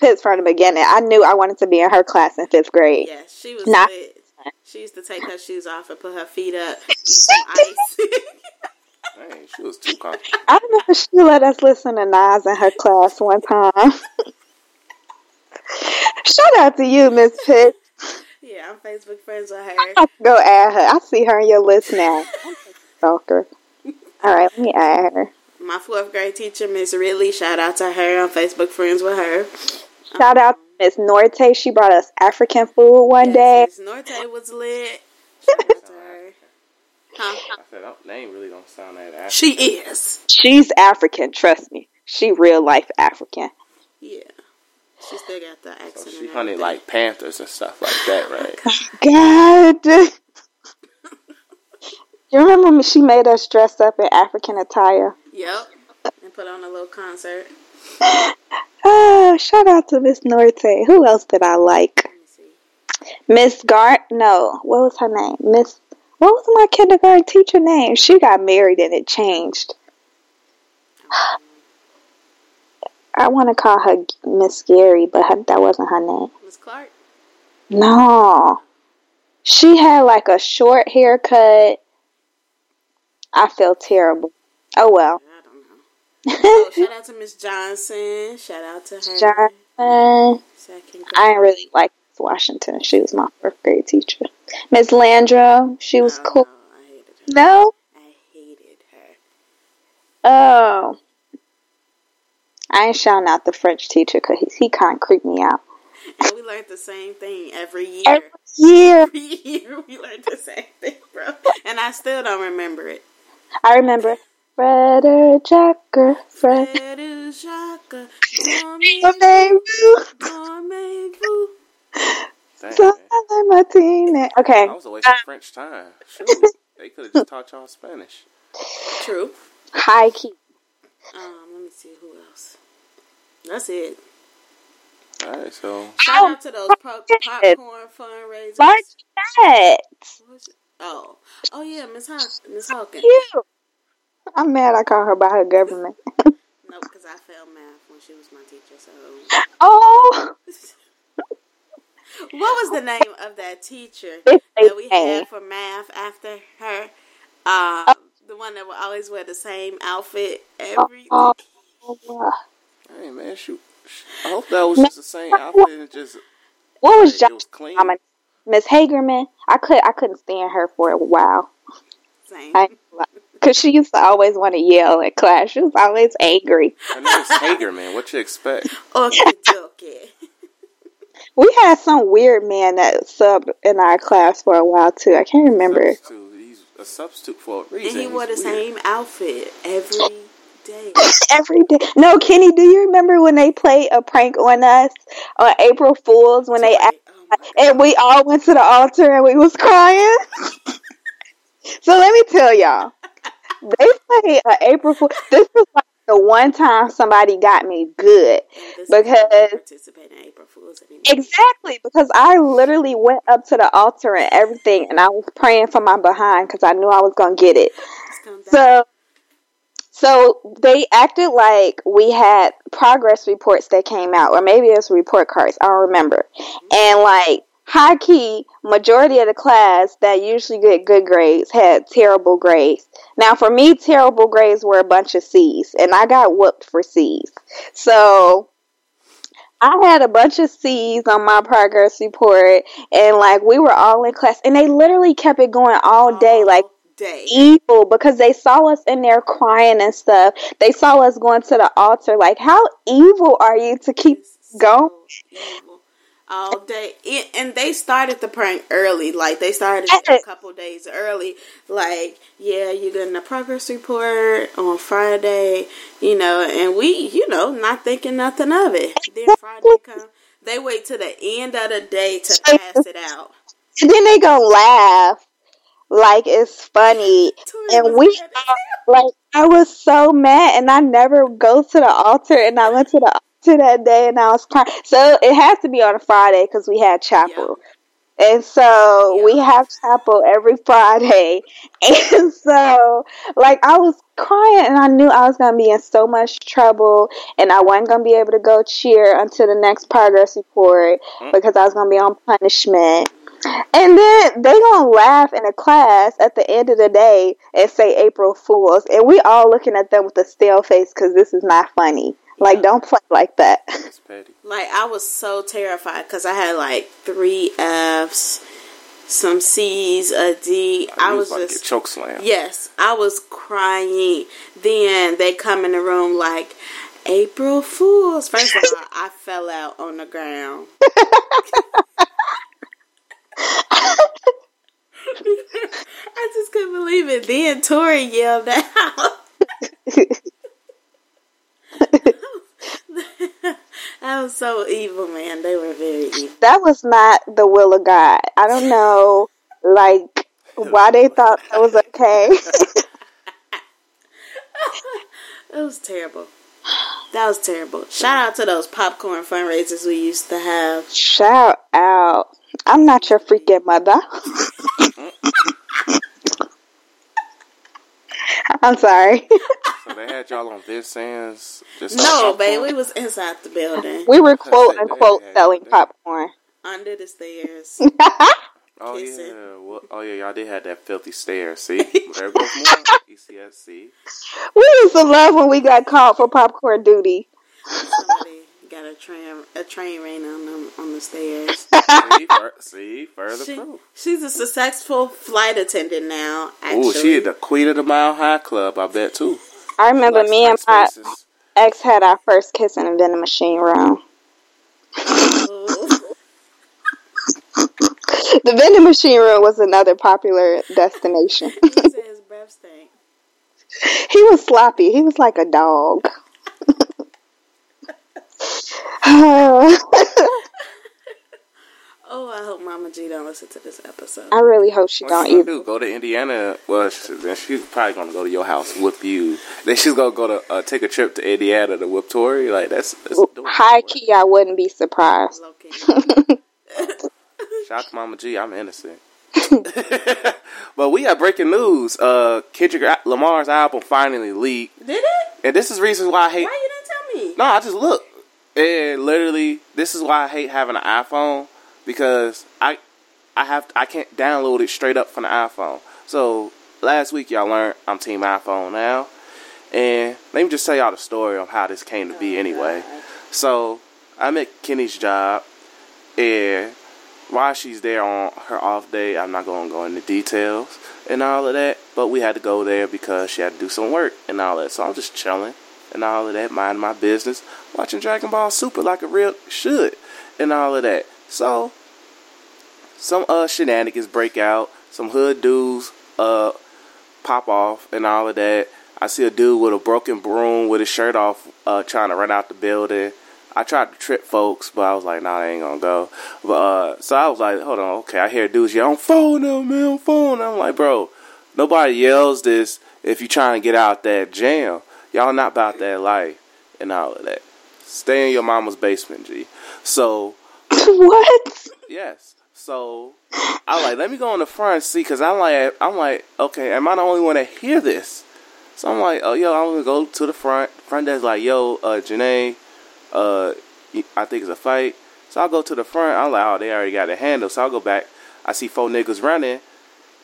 [SPEAKER 3] Pitts from the beginning. I knew I wanted to be in her class in fifth grade.
[SPEAKER 2] Yeah, she was
[SPEAKER 3] Not-
[SPEAKER 2] lit. She used to take her shoes off and put her feet up, eat some ice.
[SPEAKER 1] Dang, she was too comfortable.
[SPEAKER 3] I remember she let us listen to Nas in her class one time. Shout out to you, Miss Pitt.
[SPEAKER 2] yeah, I'm Facebook friends with her.
[SPEAKER 3] I have to go add her. I see her in your list now. Stalker. All right, let me add her.
[SPEAKER 2] My fourth grade teacher, Miss Ridley. Shout out to her. I'm Facebook friends with her.
[SPEAKER 3] Shout out to Miss Norte. She brought us African food one day.
[SPEAKER 2] Miss Norte was lit. Shout out to her. Huh?
[SPEAKER 1] I said, oh, that name really don't sound that African.
[SPEAKER 2] She is.
[SPEAKER 3] She's African, trust me. She real life African.
[SPEAKER 2] Yeah. She still got the accent.
[SPEAKER 1] So she hunted like panthers and stuff like that, oh right?
[SPEAKER 3] God. you remember when she made us dress up in African attire?
[SPEAKER 2] Yep. And put on a little concert.
[SPEAKER 3] Oh, shout out to Miss Norte. Who else did I like?
[SPEAKER 2] Let me see.
[SPEAKER 3] Miss Gart. No, what was her name? Miss. What was my kindergarten teacher name? She got married and it changed. I want to call her Miss Gary, but her, that wasn't her name.
[SPEAKER 2] Miss Clark.
[SPEAKER 3] No. She had like a short haircut. I feel terrible. Oh well.
[SPEAKER 2] I don't know. Oh, shout out to Miss Johnson. Shout out to her.
[SPEAKER 3] Johnson.
[SPEAKER 2] Second.
[SPEAKER 3] I didn't really like Miss Washington. She was my first grade teacher. Miss Landro. She was
[SPEAKER 2] No,
[SPEAKER 3] cool.
[SPEAKER 2] No, I hated her.
[SPEAKER 3] No?
[SPEAKER 2] I hated her.
[SPEAKER 3] Oh. I ain't shouting out the French teacher because he, he kind of creeped me out.
[SPEAKER 2] And we learned the same thing every year.
[SPEAKER 3] Every year.
[SPEAKER 2] Every year we learned the same thing, bro. And I still don't remember it.
[SPEAKER 3] I remember Fredder Jacker. Fred.
[SPEAKER 2] Fred is Jacques, dormez-
[SPEAKER 3] Dormez-vous.
[SPEAKER 2] dormez-vous.
[SPEAKER 1] Dang, man.
[SPEAKER 3] Solid Martinez. Okay.
[SPEAKER 1] That was a waste of French time. Shoot, they could have just taught y'all Spanish.
[SPEAKER 2] True.
[SPEAKER 3] High key.
[SPEAKER 2] Um, let me see who else. That's it.
[SPEAKER 1] All right, so
[SPEAKER 2] Shout out to those po- popcorn fundraisers.
[SPEAKER 3] Martinez.
[SPEAKER 2] What was it? Oh, oh yeah, Miss Haw- Miss Hawkins.
[SPEAKER 3] Cute. I'm mad I call her by her government.
[SPEAKER 2] No, because I failed math when she was my teacher. So,
[SPEAKER 3] oh.
[SPEAKER 2] what was the name of that teacher that we had for math after her? Uh, the one that would always wear the same outfit every.
[SPEAKER 3] Oh, wow.
[SPEAKER 1] Hey man, shoot. I hope that was just the same outfit and just
[SPEAKER 3] What was
[SPEAKER 1] it
[SPEAKER 3] Josh?
[SPEAKER 1] was clean.
[SPEAKER 3] Mama? Miss Hagerman. I could I couldn't stand her for a while.
[SPEAKER 2] Same.
[SPEAKER 3] Because she used to always want to yell at class. She was always angry.
[SPEAKER 1] Her name's Hager, man. What you expect?
[SPEAKER 2] Oh, okay, okay.
[SPEAKER 3] We had some weird man that subbed in our class for a while too. I can't remember.
[SPEAKER 1] Substitute. He's a substitute for a reason.
[SPEAKER 2] And he wore the
[SPEAKER 1] weird.
[SPEAKER 2] same outfit every day.
[SPEAKER 3] Every day. No, Kenne, do you remember when they played a prank on us on April Fools when they act,
[SPEAKER 2] Oh
[SPEAKER 3] and we all went to the altar and we was crying? so let me tell y'all. They played an April Fool. This was like the one time somebody got me good.
[SPEAKER 2] Oh, and
[SPEAKER 3] Because-
[SPEAKER 2] participate in April Fools anymore.
[SPEAKER 3] Exactly, because I literally went up to the altar and everything, and I was praying for my behind because I knew I was gonna get it.
[SPEAKER 2] Let's come down.
[SPEAKER 3] So, so they acted like we had progress reports that came out, or maybe it was report cards. I don't remember. Mm-hmm. And like high key, majority of the class that usually get good grades had terrible grades. Now, for me, terrible grades were a bunch of C's, and I got whooped for C's. So. I had a bunch of C's on my progress report, and like we were all in class, and they literally kept it going all day. Like
[SPEAKER 2] day.
[SPEAKER 3] evil because they saw us in there crying and stuff. They saw us going to the altar. Like, how evil are you to keep
[SPEAKER 2] It's
[SPEAKER 3] going?
[SPEAKER 2] evil. All day, It- and they started the prank early. Like they started a couple days early. Like, yeah, you're getting a progress report on Friday, you know, and we, you know, not thinking nothing of it. Then Friday come, They wait to the end of the day to pass it out.
[SPEAKER 3] And then they gonna laugh like it's funny. And we
[SPEAKER 2] as
[SPEAKER 3] like I was so mad and I never go to the altar and I went to the altar that day and I was crying. So it has to be on a Friday because we had chapel. And so we have chapel every Friday. And so like I was crying and I knew I was gonna be in so much trouble and I wasn't gonna be able to go cheer until the next progress report
[SPEAKER 1] Mm.
[SPEAKER 3] because I was gonna be on punishment. And then they gonna laugh in a class at the end of the day and say April Fools, and we all looking at them with a stale face because this is not funny. Like, don't play like that.
[SPEAKER 1] That's petty.
[SPEAKER 2] Like I was so terrified because I had like three Fs, some C's, a D. I
[SPEAKER 1] You
[SPEAKER 2] was
[SPEAKER 1] about
[SPEAKER 2] just
[SPEAKER 1] choke slam.
[SPEAKER 2] yes, I was crying. Then they come in the room like April Fools. First of all, I fell out on the ground. I just couldn't believe it. Then Tori yelled out. that was so evil, man. They were very evil.
[SPEAKER 3] that was not the will of God. I don't know, like, why they thought that was okay.
[SPEAKER 2] It was terrible. That was terrible. Shout out to those popcorn fundraisers we used to have.
[SPEAKER 3] Shout out. I'm not your freaking mother. I'm sorry.
[SPEAKER 1] So they had y'all on this sands. Just
[SPEAKER 2] No, babe, we was inside the building,
[SPEAKER 3] We were quote unquote selling popcorn.
[SPEAKER 2] under the stairs.
[SPEAKER 1] Oh
[SPEAKER 2] kissing.
[SPEAKER 1] yeah, well, oh yeah, y'all did have that filthy stare. See, there goes more ECSC.
[SPEAKER 3] We used to love when we got called for popcorn duty.
[SPEAKER 2] Somebody got a train a train ran on them on the stairs.
[SPEAKER 1] See, fur- see, further
[SPEAKER 2] She,
[SPEAKER 1] proof.
[SPEAKER 2] she's a successful flight attendant now. Oh,
[SPEAKER 1] Ooh, she the queen of the Mile High Club, I bet too.
[SPEAKER 3] I remember
[SPEAKER 1] Likes
[SPEAKER 3] me and my
[SPEAKER 1] spaces.
[SPEAKER 3] ex had our first kiss in a vending machine room.
[SPEAKER 2] Ooh.
[SPEAKER 3] The vending machine room was another popular destination.
[SPEAKER 2] He his breath stank.
[SPEAKER 3] he was sloppy. He was like a dog.
[SPEAKER 2] Oh, I hope Mama G don't listen to this episode.
[SPEAKER 3] I really hope she
[SPEAKER 1] What
[SPEAKER 3] don't
[SPEAKER 1] she gonna
[SPEAKER 3] either.
[SPEAKER 1] do? Go to Indiana? Well, she, then she's probably gonna go to your house, whoop you. Then she's gonna go to uh, take a trip to Indiana to whoop Tori. Like that's, that's doing
[SPEAKER 3] High key, I wouldn't be surprised.
[SPEAKER 2] Low key.
[SPEAKER 1] Shout out to Mama G. I'm innocent. but we have breaking news. Uh, Kendrick Lamar's album finally leaked,
[SPEAKER 2] Did it?
[SPEAKER 1] and this is reasons why I hate.
[SPEAKER 2] Why you didn't tell me?
[SPEAKER 1] No, I just look. And literally, this is why I hate having an iPhone because I, I have I can't download it straight up from the iPhone. So last week y'all learned I'm Team iPhone now, and let me just tell y'all the story of how this came to be. Anyway, so I'm at Kenne's job, and while she's there on her off day, I'm not going to go into details and all of that. But we had to go there because she had to do some work and all that. So I'm just chilling and all of that, minding my business, watching Dragon Ball Super like a real should and all of that. So some uh shenanigans break out, some hood dudes uh pop off and all of that. I see a dude with a broken broom with his shirt off, uh, trying to run out the building. I tried to trip folks, but I was like, nah, I ain't gonna go. But uh, so I was like, hold on, okay. I hear dudes yell, "I'm phone them, man, I'm phone." I'm like, bro, nobody yells this if you trying to get out that jam. Y'all not about that life and all of that. Stay in your mama's basement, G. So
[SPEAKER 3] what?
[SPEAKER 1] Yes. So I like, let me go on the front and see, cause I'm like, I'm like, okay, am I the only one that hear this? So I'm like, oh, yo, I'm gonna go to the front. Front desk like, yo, uh, Janae, uh, I think it's a fight. So I go to the front. I'm like, oh, they already got it handled. So I go back. I see four niggas running,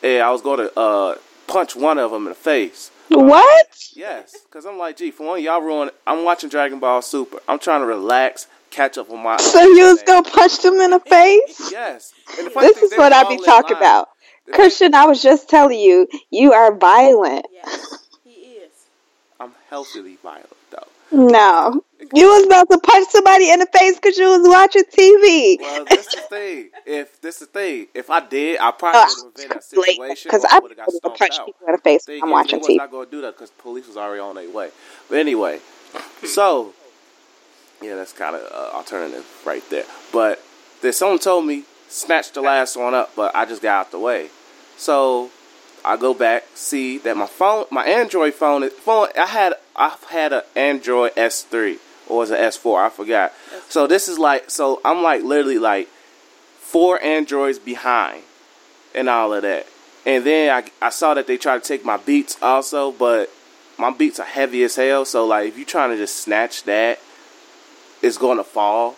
[SPEAKER 1] and I was going to uh punch one of them in the face.
[SPEAKER 3] What?
[SPEAKER 1] Yes, because I'm like, gee, for one, y'all ruin. It. I'm watching Dragon Ball Super. I'm trying to relax, catch up on my.
[SPEAKER 3] So you was gonna punch them in the face?
[SPEAKER 1] Yes. And the
[SPEAKER 3] This
[SPEAKER 1] thing,
[SPEAKER 3] is what I
[SPEAKER 1] all
[SPEAKER 3] be talking
[SPEAKER 1] line.
[SPEAKER 3] about.
[SPEAKER 1] The
[SPEAKER 3] Christian, I was just telling you, you are violent.
[SPEAKER 2] Yes, he is.
[SPEAKER 1] I'm healthily violent though.
[SPEAKER 3] No. You was about to punch somebody in the face because you was watching TV.
[SPEAKER 1] Well, that's the thing. If this is the thing, if I did, I probably
[SPEAKER 3] Uh,
[SPEAKER 1] would have been in that situation.
[SPEAKER 3] Because I
[SPEAKER 1] would have got
[SPEAKER 3] would
[SPEAKER 1] stomped
[SPEAKER 3] punch
[SPEAKER 1] out.
[SPEAKER 3] people in the face when I'm
[SPEAKER 1] is,
[SPEAKER 3] watching TV.
[SPEAKER 1] was not going to do that because police was already on their way. But anyway, so Yeah, that's kind of uh, alternative right there. But then someone told me snatch the last one up, but I just got out the way. So I go back, see that my phone, my Android phone, phone I had I've had an Android S3 or was it S4? I forgot. So this is like so I'm like literally like four Androids behind and all of that. And then I, I saw that they tried to take my beats also, but my beats are heavy as hell. So like if you're trying to just snatch that, it's going to fall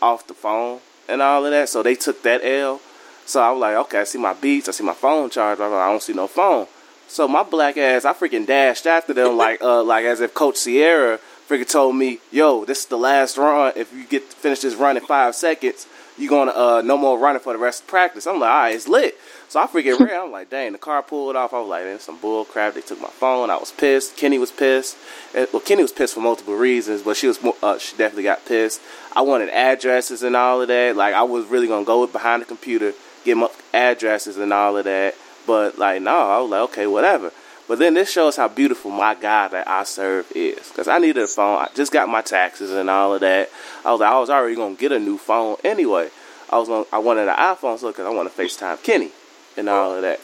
[SPEAKER 1] off the phone and all of that. So they took that L. So I was like, okay, I see my beats, I see my phone charge. I, like, I don't see no phone. So my black ass, I freaking dashed after them like uh like as if Coach Sierra freaking told me, yo, this is the last run. If you get finish this run in five seconds, you gonna uh no more running for the rest of practice. I'm like, all right, it's lit. So I freaking ran. I'm like, dang, the car pulled off. I was like, man, some bull crap. They took my phone. I was pissed. Kenne was pissed. And, well, Kenne was pissed for multiple reasons, but she was uh, she definitely got pissed. I wanted addresses and all of that. Like I was really gonna go behind the computer, get my addresses and all of that. But like, no, I was like, okay, whatever. But then this shows how beautiful my God that I serve is. Because I needed a phone. I just got my taxes and all of that. I was like, I was already gonna get a new phone anyway. I was gonna, I wanted an iPhone so because I want to FaceTime Kenne and all of that.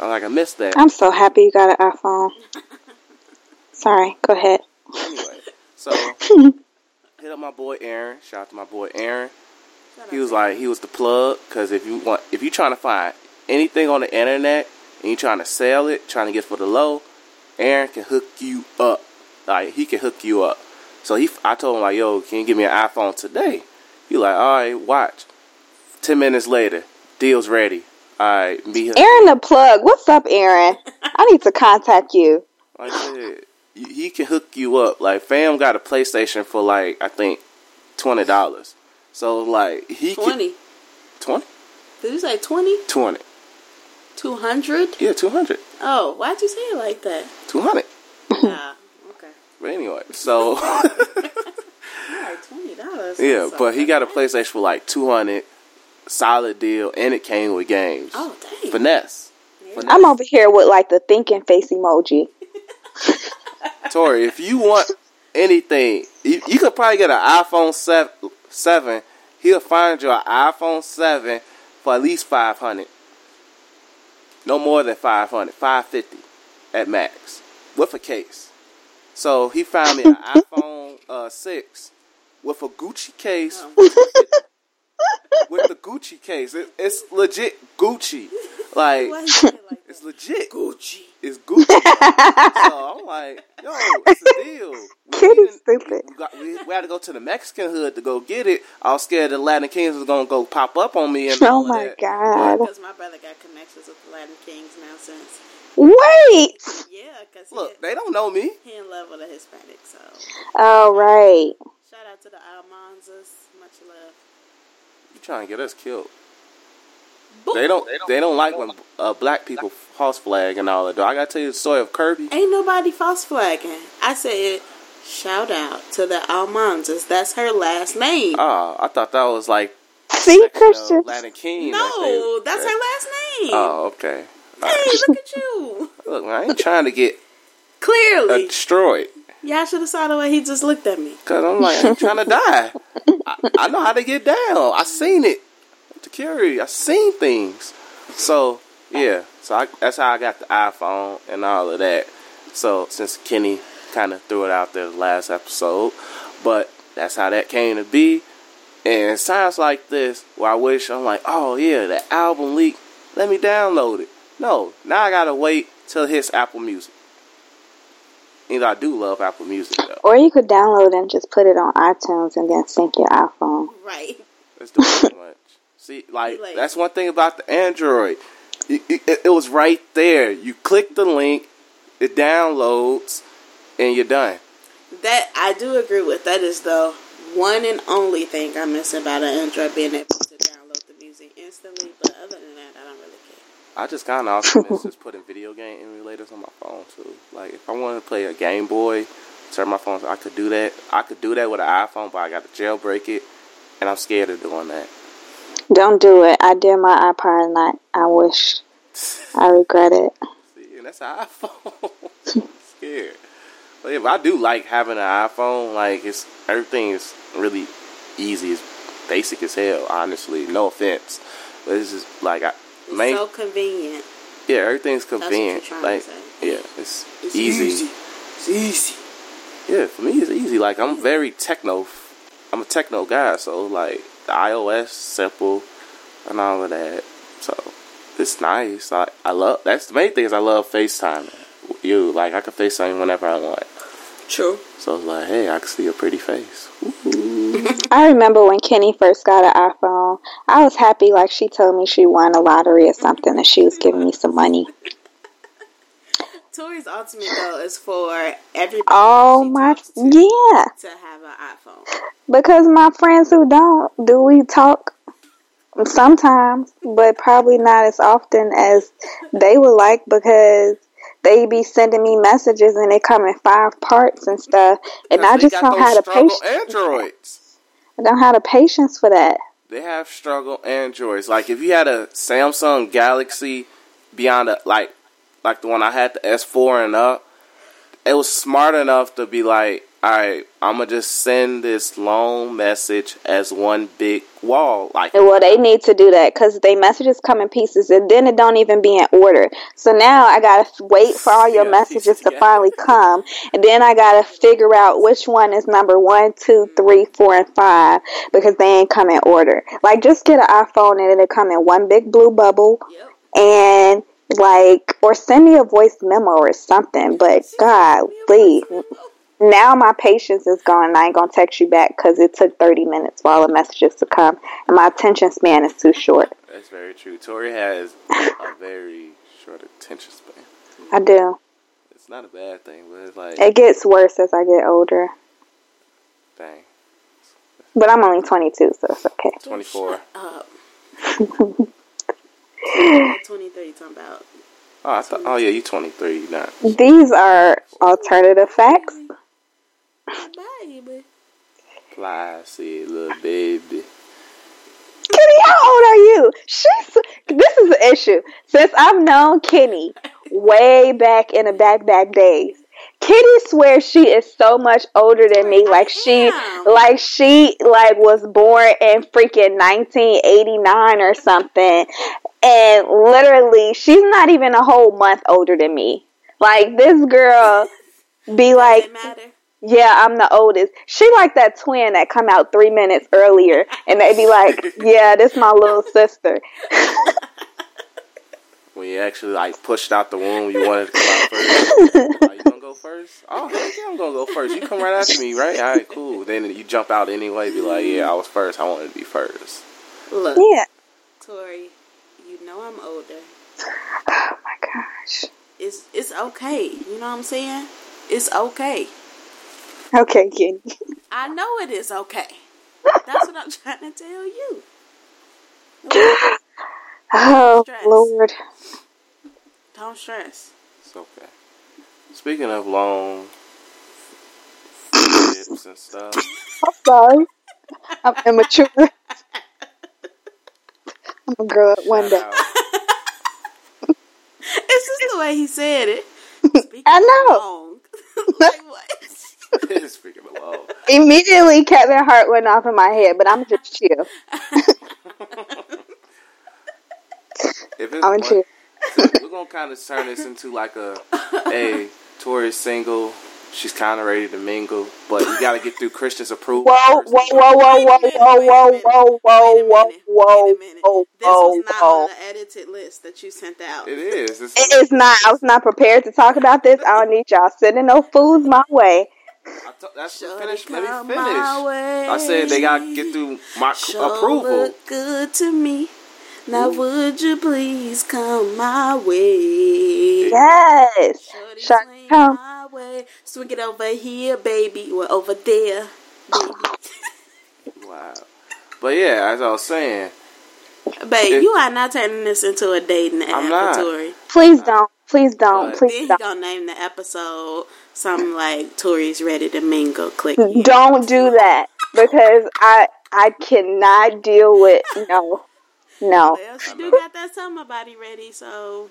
[SPEAKER 1] I'm like, I missed that.
[SPEAKER 3] I'm so happy you got an iPhone. Sorry, go ahead.
[SPEAKER 1] Anyway, so hit up my boy Aaron. Shout out to my boy Aaron. He was like, he was the plug because if you want, if you trying to find anything on the internet and you trying to sell it, trying to get for the low, Aaron can hook you up. Like he can hook you up. So he, I told him like, yo, can you give me an iPhone today? He like, all right, watch. Ten minutes later, deal's ready. All right, be here.
[SPEAKER 3] Aaron the plug. What's up, Aaron? I need to contact you.
[SPEAKER 1] Like I he he can hook you up. Like fam got a PlayStation for like I think twenty dollars. So like he can
[SPEAKER 2] 20.
[SPEAKER 1] twenty.
[SPEAKER 2] Did you say twenty? 20?
[SPEAKER 1] 20.
[SPEAKER 2] 200?
[SPEAKER 1] Yeah, 200.
[SPEAKER 2] Oh, why'd you say it like that?
[SPEAKER 1] 200.
[SPEAKER 2] Ah, okay.
[SPEAKER 1] But anyway, so
[SPEAKER 2] All right, $20.
[SPEAKER 1] yeah, but he got a. PlayStation for like 200. Solid deal, and it came with games.
[SPEAKER 2] Oh, dang.
[SPEAKER 1] Finesse.
[SPEAKER 2] Yeah.
[SPEAKER 3] I'm over here with like the thinking face emoji.
[SPEAKER 1] Tori, if you want anything, you, you could probably get an iPhone 7, 7. He'll find you an iPhone 7 for at least 500. No more than 500. 550 at max. With a case. So he found me an iPhone uh, 6 with a Gucci case. with the Gucci case. It, it's legit Gucci. Like,
[SPEAKER 2] Why you say it like
[SPEAKER 1] it's legit.
[SPEAKER 2] Gucci.
[SPEAKER 1] It's Gucci. so I'm like, yo, it's a deal.
[SPEAKER 3] Kid is
[SPEAKER 1] didn't-
[SPEAKER 3] stupid.
[SPEAKER 1] We, got, we, we had to go to the Mexican hood to go get it. I was scared the Latin Kings was gonna go pop up on me and
[SPEAKER 3] Oh
[SPEAKER 1] all of
[SPEAKER 3] my
[SPEAKER 1] that.
[SPEAKER 3] god.
[SPEAKER 2] Because my brother got connections with the Latin Kings now since.
[SPEAKER 3] Wait.
[SPEAKER 2] Yeah, because
[SPEAKER 1] Look,
[SPEAKER 2] he,
[SPEAKER 1] they don't know me.
[SPEAKER 2] he in love with a Hispanic, so.
[SPEAKER 3] All right.
[SPEAKER 2] Shout out to the Almanzas. Much love.
[SPEAKER 1] You trying to get us killed?
[SPEAKER 2] Boop.
[SPEAKER 1] They don't. They don't like when uh, black people false flag and all that. Though I gotta tell you the story of Kirby.
[SPEAKER 2] Ain't nobody false flagging. I said, shout out to the Almanzas. That's her last name.
[SPEAKER 1] Oh, I thought that was like
[SPEAKER 3] See,
[SPEAKER 1] section
[SPEAKER 3] Christian.
[SPEAKER 1] Latin King.
[SPEAKER 2] no,
[SPEAKER 1] that
[SPEAKER 2] that's her last name.
[SPEAKER 1] Oh, okay. All
[SPEAKER 2] Hey,
[SPEAKER 1] right.
[SPEAKER 2] look at you.
[SPEAKER 1] Look, man, I ain't trying to get uh,
[SPEAKER 2] Clearly.
[SPEAKER 1] destroyed.
[SPEAKER 2] Y'all should have saw the way he just looked at me.
[SPEAKER 1] Cause I'm like, I'm trying to die. I, I know how to get down. I seen it. The Curie. I seen things. So yeah. So I, that's how I got the iPhone and all of that. So since Kenne kind of threw it out there the last episode, but that's how that came to be. And it sounds like this where I wish I'm like, oh yeah, that album leak. Let me download it. No, now I gotta wait till it hits Apple Music. You know, I do love Apple Music though.
[SPEAKER 3] Or you could download and just put it on iTunes and then sync your iPhone.
[SPEAKER 2] Right.
[SPEAKER 1] Let's too much. See, like
[SPEAKER 2] Like-
[SPEAKER 1] that's one thing about the Android. It, it, it was right there. You click the link, it downloads, and you're done.
[SPEAKER 2] That I do agree with. That is the one and only thing I miss about an Android being able to download the music instantly. But other than that, I don't really care.
[SPEAKER 1] I just kind of also miss just putting video game emulators on my phone too. Like if I wanted to play a Game Boy, turn my phone, I could do that. I could do that with an iPhone, but I got to jailbreak it, and I'm scared of doing that.
[SPEAKER 3] Don't do it. I did my iPod and I, I wish I regret it.
[SPEAKER 1] See, and that's an iPhone. scared. But yeah, I do like having an iPhone. Like it's everything is really easy. It's basic as hell. Honestly, no offense, but it's just like I, main,
[SPEAKER 2] so convenient.
[SPEAKER 1] yeah, everything's
[SPEAKER 2] what you're
[SPEAKER 1] convenient.
[SPEAKER 2] to
[SPEAKER 1] Like
[SPEAKER 2] say.
[SPEAKER 1] yeah, it's,
[SPEAKER 2] It's
[SPEAKER 1] easy.
[SPEAKER 2] It's easy.
[SPEAKER 1] Yeah, for me it's easy. Like I'm very techno. I'm a techno guy, so like the iOS simple and all of that. So it's nice. I I love. That's the main thing is I love FaceTime. You like I can FaceTime whenever I want.
[SPEAKER 2] True.
[SPEAKER 1] So it's like, hey, I can see your pretty face.
[SPEAKER 3] I remember when Kenne first got an iPhone. I was happy, like she told me she won a lottery or something, and she was giving me some money.
[SPEAKER 2] Tori's ultimate goal is for everybody.
[SPEAKER 3] Oh
[SPEAKER 2] she
[SPEAKER 3] my, yeah.
[SPEAKER 2] to have an iPhone.
[SPEAKER 3] Because my friends who don't, do we talk sometimes, but probably not as often as they would like because they be sending me messages and they come in five parts and stuff, and I just don't have the patience.
[SPEAKER 1] androids.
[SPEAKER 3] I don't have the patience for that.
[SPEAKER 1] They have struggle androids. Like if you had a Samsung Galaxy beyond a like like the one I had, the S four and up, it was smart enough to be like, Alright, I'ma just send this long message as one big wall. Like
[SPEAKER 3] well, they need to do that because they messages come in pieces, and then it don't even be in order. So now I gotta wait for all your
[SPEAKER 1] Yeah,
[SPEAKER 3] messages to
[SPEAKER 1] together.
[SPEAKER 3] finally come, and then I gotta figure out which one is number one, two, three, four, and five because they ain't come in order. Like, just get an iPhone and it'll come in one big blue bubble,
[SPEAKER 2] Yep.
[SPEAKER 3] and like, or send me a voice memo or something. But God, please. Now my patience is gone. and I ain't gonna text you back because it took thirty minutes for all the messages to come, and my attention span is too short.
[SPEAKER 1] that's very true. Tori has a very short attention span.
[SPEAKER 3] I do.
[SPEAKER 1] It's not a bad thing, but it's like
[SPEAKER 3] It gets worse as I get older,
[SPEAKER 1] dang.
[SPEAKER 3] but I'm only 22, so it's okay.
[SPEAKER 1] Twenty four.
[SPEAKER 2] Up. 23 talking about.
[SPEAKER 1] Oh, I thought. Oh yeah, you twenty three. You not.
[SPEAKER 3] These are alternative facts.
[SPEAKER 2] Baby.
[SPEAKER 1] Fly, see, little baby.
[SPEAKER 3] Kenne, how old are you? She's. This is the issue. Since I've known Kenne way back in the back back days, Kitty swears she is so much older than me. Like she, like she, like was born in freaking 1989 or something, and literally she's not even a whole month older than me. Like this girl be like,
[SPEAKER 2] Does it matter?
[SPEAKER 3] Yeah, I'm the oldest. She like that twin that come out three minutes earlier, and they be like, yeah, this my little sister.
[SPEAKER 1] When you actually like pushed out the womb, you wanted to come out first. Are you gonna go first? Oh heck yeah, I'm gonna go first. You come right after me, right? All right, cool. Then you jump out anyway. Be like, yeah, I was first. I wanted to be first.
[SPEAKER 2] Look,
[SPEAKER 3] Yeah.
[SPEAKER 2] Tori, you know I'm older.
[SPEAKER 3] Oh my gosh.
[SPEAKER 2] It's it's okay. You know what I'm saying? It's okay.
[SPEAKER 3] Okay, Kenne.
[SPEAKER 2] I know it is okay. That's what I'm trying to tell you.
[SPEAKER 3] Oh
[SPEAKER 2] Stress.
[SPEAKER 3] Lord.
[SPEAKER 2] Don't stress.
[SPEAKER 1] It's okay. Speaking of long lips and stuff,
[SPEAKER 3] I'm sorry. I'm immature. I'm gonna grow up one day.
[SPEAKER 1] out.
[SPEAKER 2] It's just the way he said it. Speaking
[SPEAKER 3] I know.
[SPEAKER 2] Long. like what?
[SPEAKER 1] Speaking of long,
[SPEAKER 3] Immediately, Kevin Hart went off in my head, but I'm just chill.
[SPEAKER 1] if it's
[SPEAKER 3] I'm
[SPEAKER 1] one-
[SPEAKER 3] chill.
[SPEAKER 1] we're gonna kind of turn this into like a, hey, Tori's single. She's kind of ready to mingle, but you gotta get through Christian's approval.
[SPEAKER 3] Whoa,
[SPEAKER 1] first.
[SPEAKER 3] whoa, whoa, whoa, whoa, whoa, whoa, whoa, whoa, whoa, whoa,
[SPEAKER 2] wait a minute.
[SPEAKER 3] whoa,
[SPEAKER 2] This
[SPEAKER 3] whoa,
[SPEAKER 2] was not
[SPEAKER 3] whoa.
[SPEAKER 2] on the edited list that you sent out.
[SPEAKER 1] It is. It's,
[SPEAKER 3] It is not. I was not prepared to talk about this. I don't need y'all sending no fools my way.
[SPEAKER 1] I th- that's
[SPEAKER 2] Shorty
[SPEAKER 1] finish. Let me finish. I said they gotta get through my c-
[SPEAKER 2] Sure
[SPEAKER 1] approval.
[SPEAKER 2] look good to me. Now would you please come my way?
[SPEAKER 3] Yes.
[SPEAKER 2] Shorty
[SPEAKER 3] Shorty
[SPEAKER 2] swing
[SPEAKER 3] come.
[SPEAKER 2] my way. Swing it over here, baby. Or over there, baby.
[SPEAKER 1] Wow. But yeah, as I was saying,
[SPEAKER 2] Babe,
[SPEAKER 1] It-
[SPEAKER 2] you are not turning this into a dating
[SPEAKER 1] I'm not.
[SPEAKER 2] app, Tori.
[SPEAKER 3] Please don't. Please don't.
[SPEAKER 1] But-
[SPEAKER 3] Please don't.
[SPEAKER 2] gonna name the episode something like Tori's ready to mingle. Click.
[SPEAKER 3] Don't do that because I I cannot deal with no no.
[SPEAKER 2] Well, she do got that summer body ready, so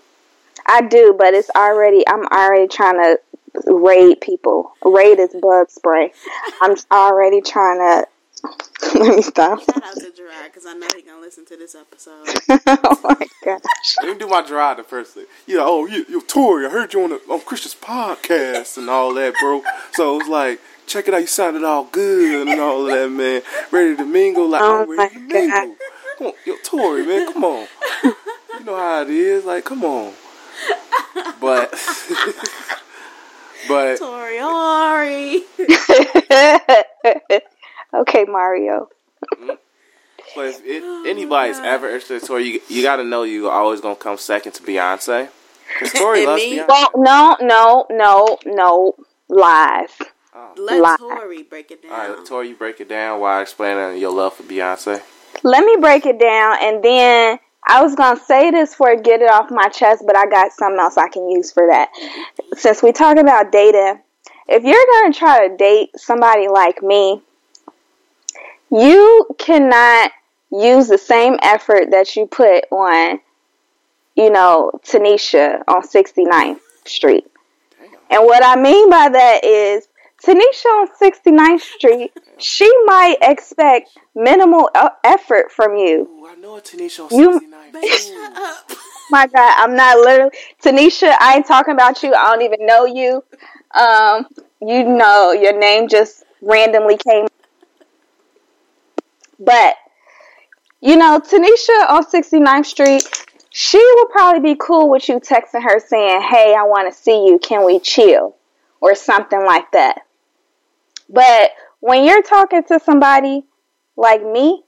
[SPEAKER 3] I do, but it's already. I'm already trying to raid people. Raid is bug spray. I'm already trying to. Let me stop.
[SPEAKER 2] Shout out to Gerard because I know he gonna listen to this episode.
[SPEAKER 3] oh my gosh.
[SPEAKER 1] Let me do my Gerard the first thing. Yeah, oh, you, you, Tori, I heard you on the, on Christian's podcast and all that, bro. So it's like, check it out. You sounded all good and all that, man. Ready to mingle, like
[SPEAKER 3] Oh
[SPEAKER 1] I'm ready to
[SPEAKER 3] my
[SPEAKER 1] mingle. Come on, yo, Tori, man, come on. You know how it is. Like, come on. But, but
[SPEAKER 2] Tori, Ori.
[SPEAKER 3] Okay, Mario. Mm-hmm.
[SPEAKER 1] But if, if anybody's ever interested in Tori, you, you got to know you're always gonna come second to Beyonce. Because Tori loves
[SPEAKER 2] me?
[SPEAKER 1] Beyonce.
[SPEAKER 3] Well, no, no, no, no lies. Oh.
[SPEAKER 2] Let
[SPEAKER 3] Lie.
[SPEAKER 2] Tori break it down.
[SPEAKER 1] All right, Tori, you break it down while explaining your love for Beyonce.
[SPEAKER 3] Let me break it down, and then I was gonna say this for get it off my chest, but I got something else I can use for that. Mm-hmm. Since we talk about dating, if you're gonna try to date somebody like me, you cannot use the same effort that you put on, you know, Tanisha on 69th Street. And what I mean by that is Tanisha on 69th Street, she might expect minimal uh, effort from you.
[SPEAKER 1] Ooh, I know a Tanisha on
[SPEAKER 3] You-
[SPEAKER 1] 69.
[SPEAKER 2] Shut up.
[SPEAKER 3] My God, I'm not literally Tanisha. I ain't talking about you. I don't even know you. Um, you know, your name just randomly came. But you know, Tanisha on 69th Street, she would probably be cool with you texting her saying, "Hey, I want to see you. Can we chill?" or something like that. But when you're talking to somebody like me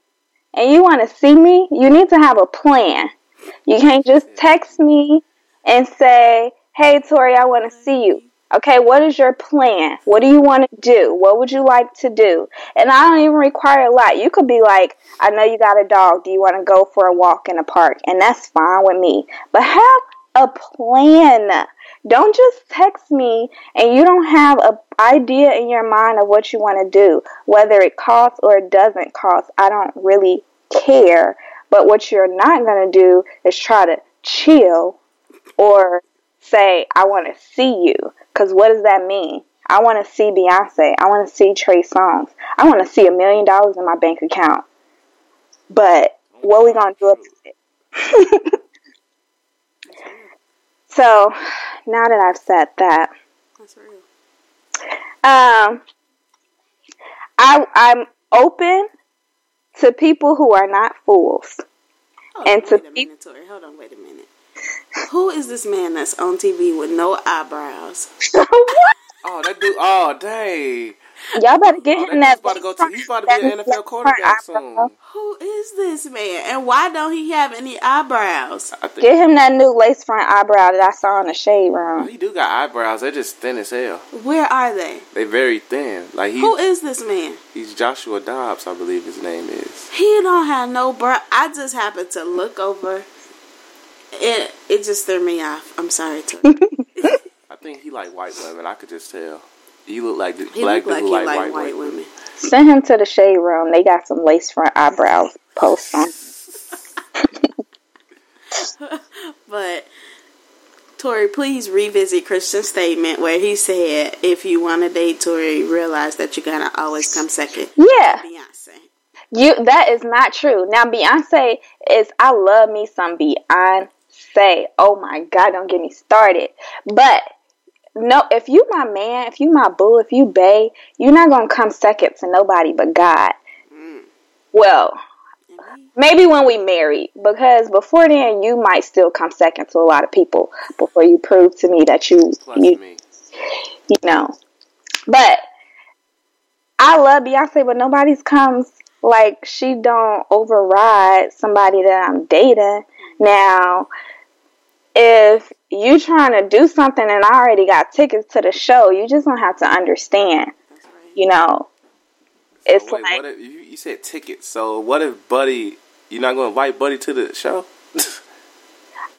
[SPEAKER 3] and you want to see me, you need to have a plan. You can't just text me and say, Hey, Tori, I want to see you. Okay, what is your plan? What do you want to do? What would you like to do? And I don't even require a lot. You could be like, I know you got a dog. Do you want to go for a walk in the park? And that's fine with me. But have a plan. Don't just text me and you don't have an idea in your mind of what you want to do. Whether it costs or it doesn't cost, I don't really care. But what you're not going to do is try to chill or say, I want to see you. Because what does that mean? I want to see Beyonce. I want to see Trey Songz. I want to see a million dollars in my bank account. But what we going to do about it? so, now that I've said that, um, I, I'm open to people who are not fools.
[SPEAKER 2] Oh,
[SPEAKER 3] And to
[SPEAKER 2] wait a minute, Tori. Hold on, wait a minute. Who is this man that's on TV with no eyebrows?
[SPEAKER 3] what?
[SPEAKER 1] Oh, that dude. Oh, dang.
[SPEAKER 3] Y'all better oh, get
[SPEAKER 1] Oh,
[SPEAKER 3] him
[SPEAKER 1] that
[SPEAKER 3] that.
[SPEAKER 1] dude's about to go to. He's about to be an NFL quarterback soon.
[SPEAKER 2] Who is this man? And why don't he have any eyebrows?
[SPEAKER 1] I
[SPEAKER 3] Get him that new lace front eyebrow that I saw in the shade room.
[SPEAKER 1] he do got eyebrows. They're just thin as hell.
[SPEAKER 2] Where are they?
[SPEAKER 1] They very thin. Like he,
[SPEAKER 2] Who is this man?
[SPEAKER 1] he's Joshua Dobbs, I believe his name is.
[SPEAKER 2] He don't have no brow. I just happened to look over. It it just threw me off. I'm sorry, Tori.
[SPEAKER 1] I think he like white women. I could just tell. He look like the
[SPEAKER 2] He
[SPEAKER 1] black
[SPEAKER 2] look
[SPEAKER 1] dude
[SPEAKER 2] like he
[SPEAKER 1] like,
[SPEAKER 2] like
[SPEAKER 1] white,
[SPEAKER 2] white women.
[SPEAKER 3] Send him to the shade room. They got some lace front eyebrows posts on.
[SPEAKER 2] But Tori, please revisit Christian's statement where he said, "If you want to date Tori, realize that you're gonna always come second."
[SPEAKER 3] Yeah,
[SPEAKER 2] Beyonce.
[SPEAKER 3] you. That is not true. Now Beyonce is. I love me some Beyonce. Say, oh my God, don't get me started. But no, if you my man, if you my boo, if you bae, you're not gonna come second to nobody but God.
[SPEAKER 2] Mm.
[SPEAKER 3] Well, maybe when we married, because before then you might still come second to a lot of people before you prove to me that you
[SPEAKER 1] Plus
[SPEAKER 3] you
[SPEAKER 1] me.
[SPEAKER 3] you know. But I love Beyonce, but nobody's comes like she don't override somebody that I'm dating. Now, if you trying to do something and I already got tickets to the show, you just don't have to understand.
[SPEAKER 2] Right.
[SPEAKER 3] You know, it's
[SPEAKER 1] wait,
[SPEAKER 3] like
[SPEAKER 1] what if, you, you said tickets. So what if Buddy? You're not gonna invite Buddy to the show?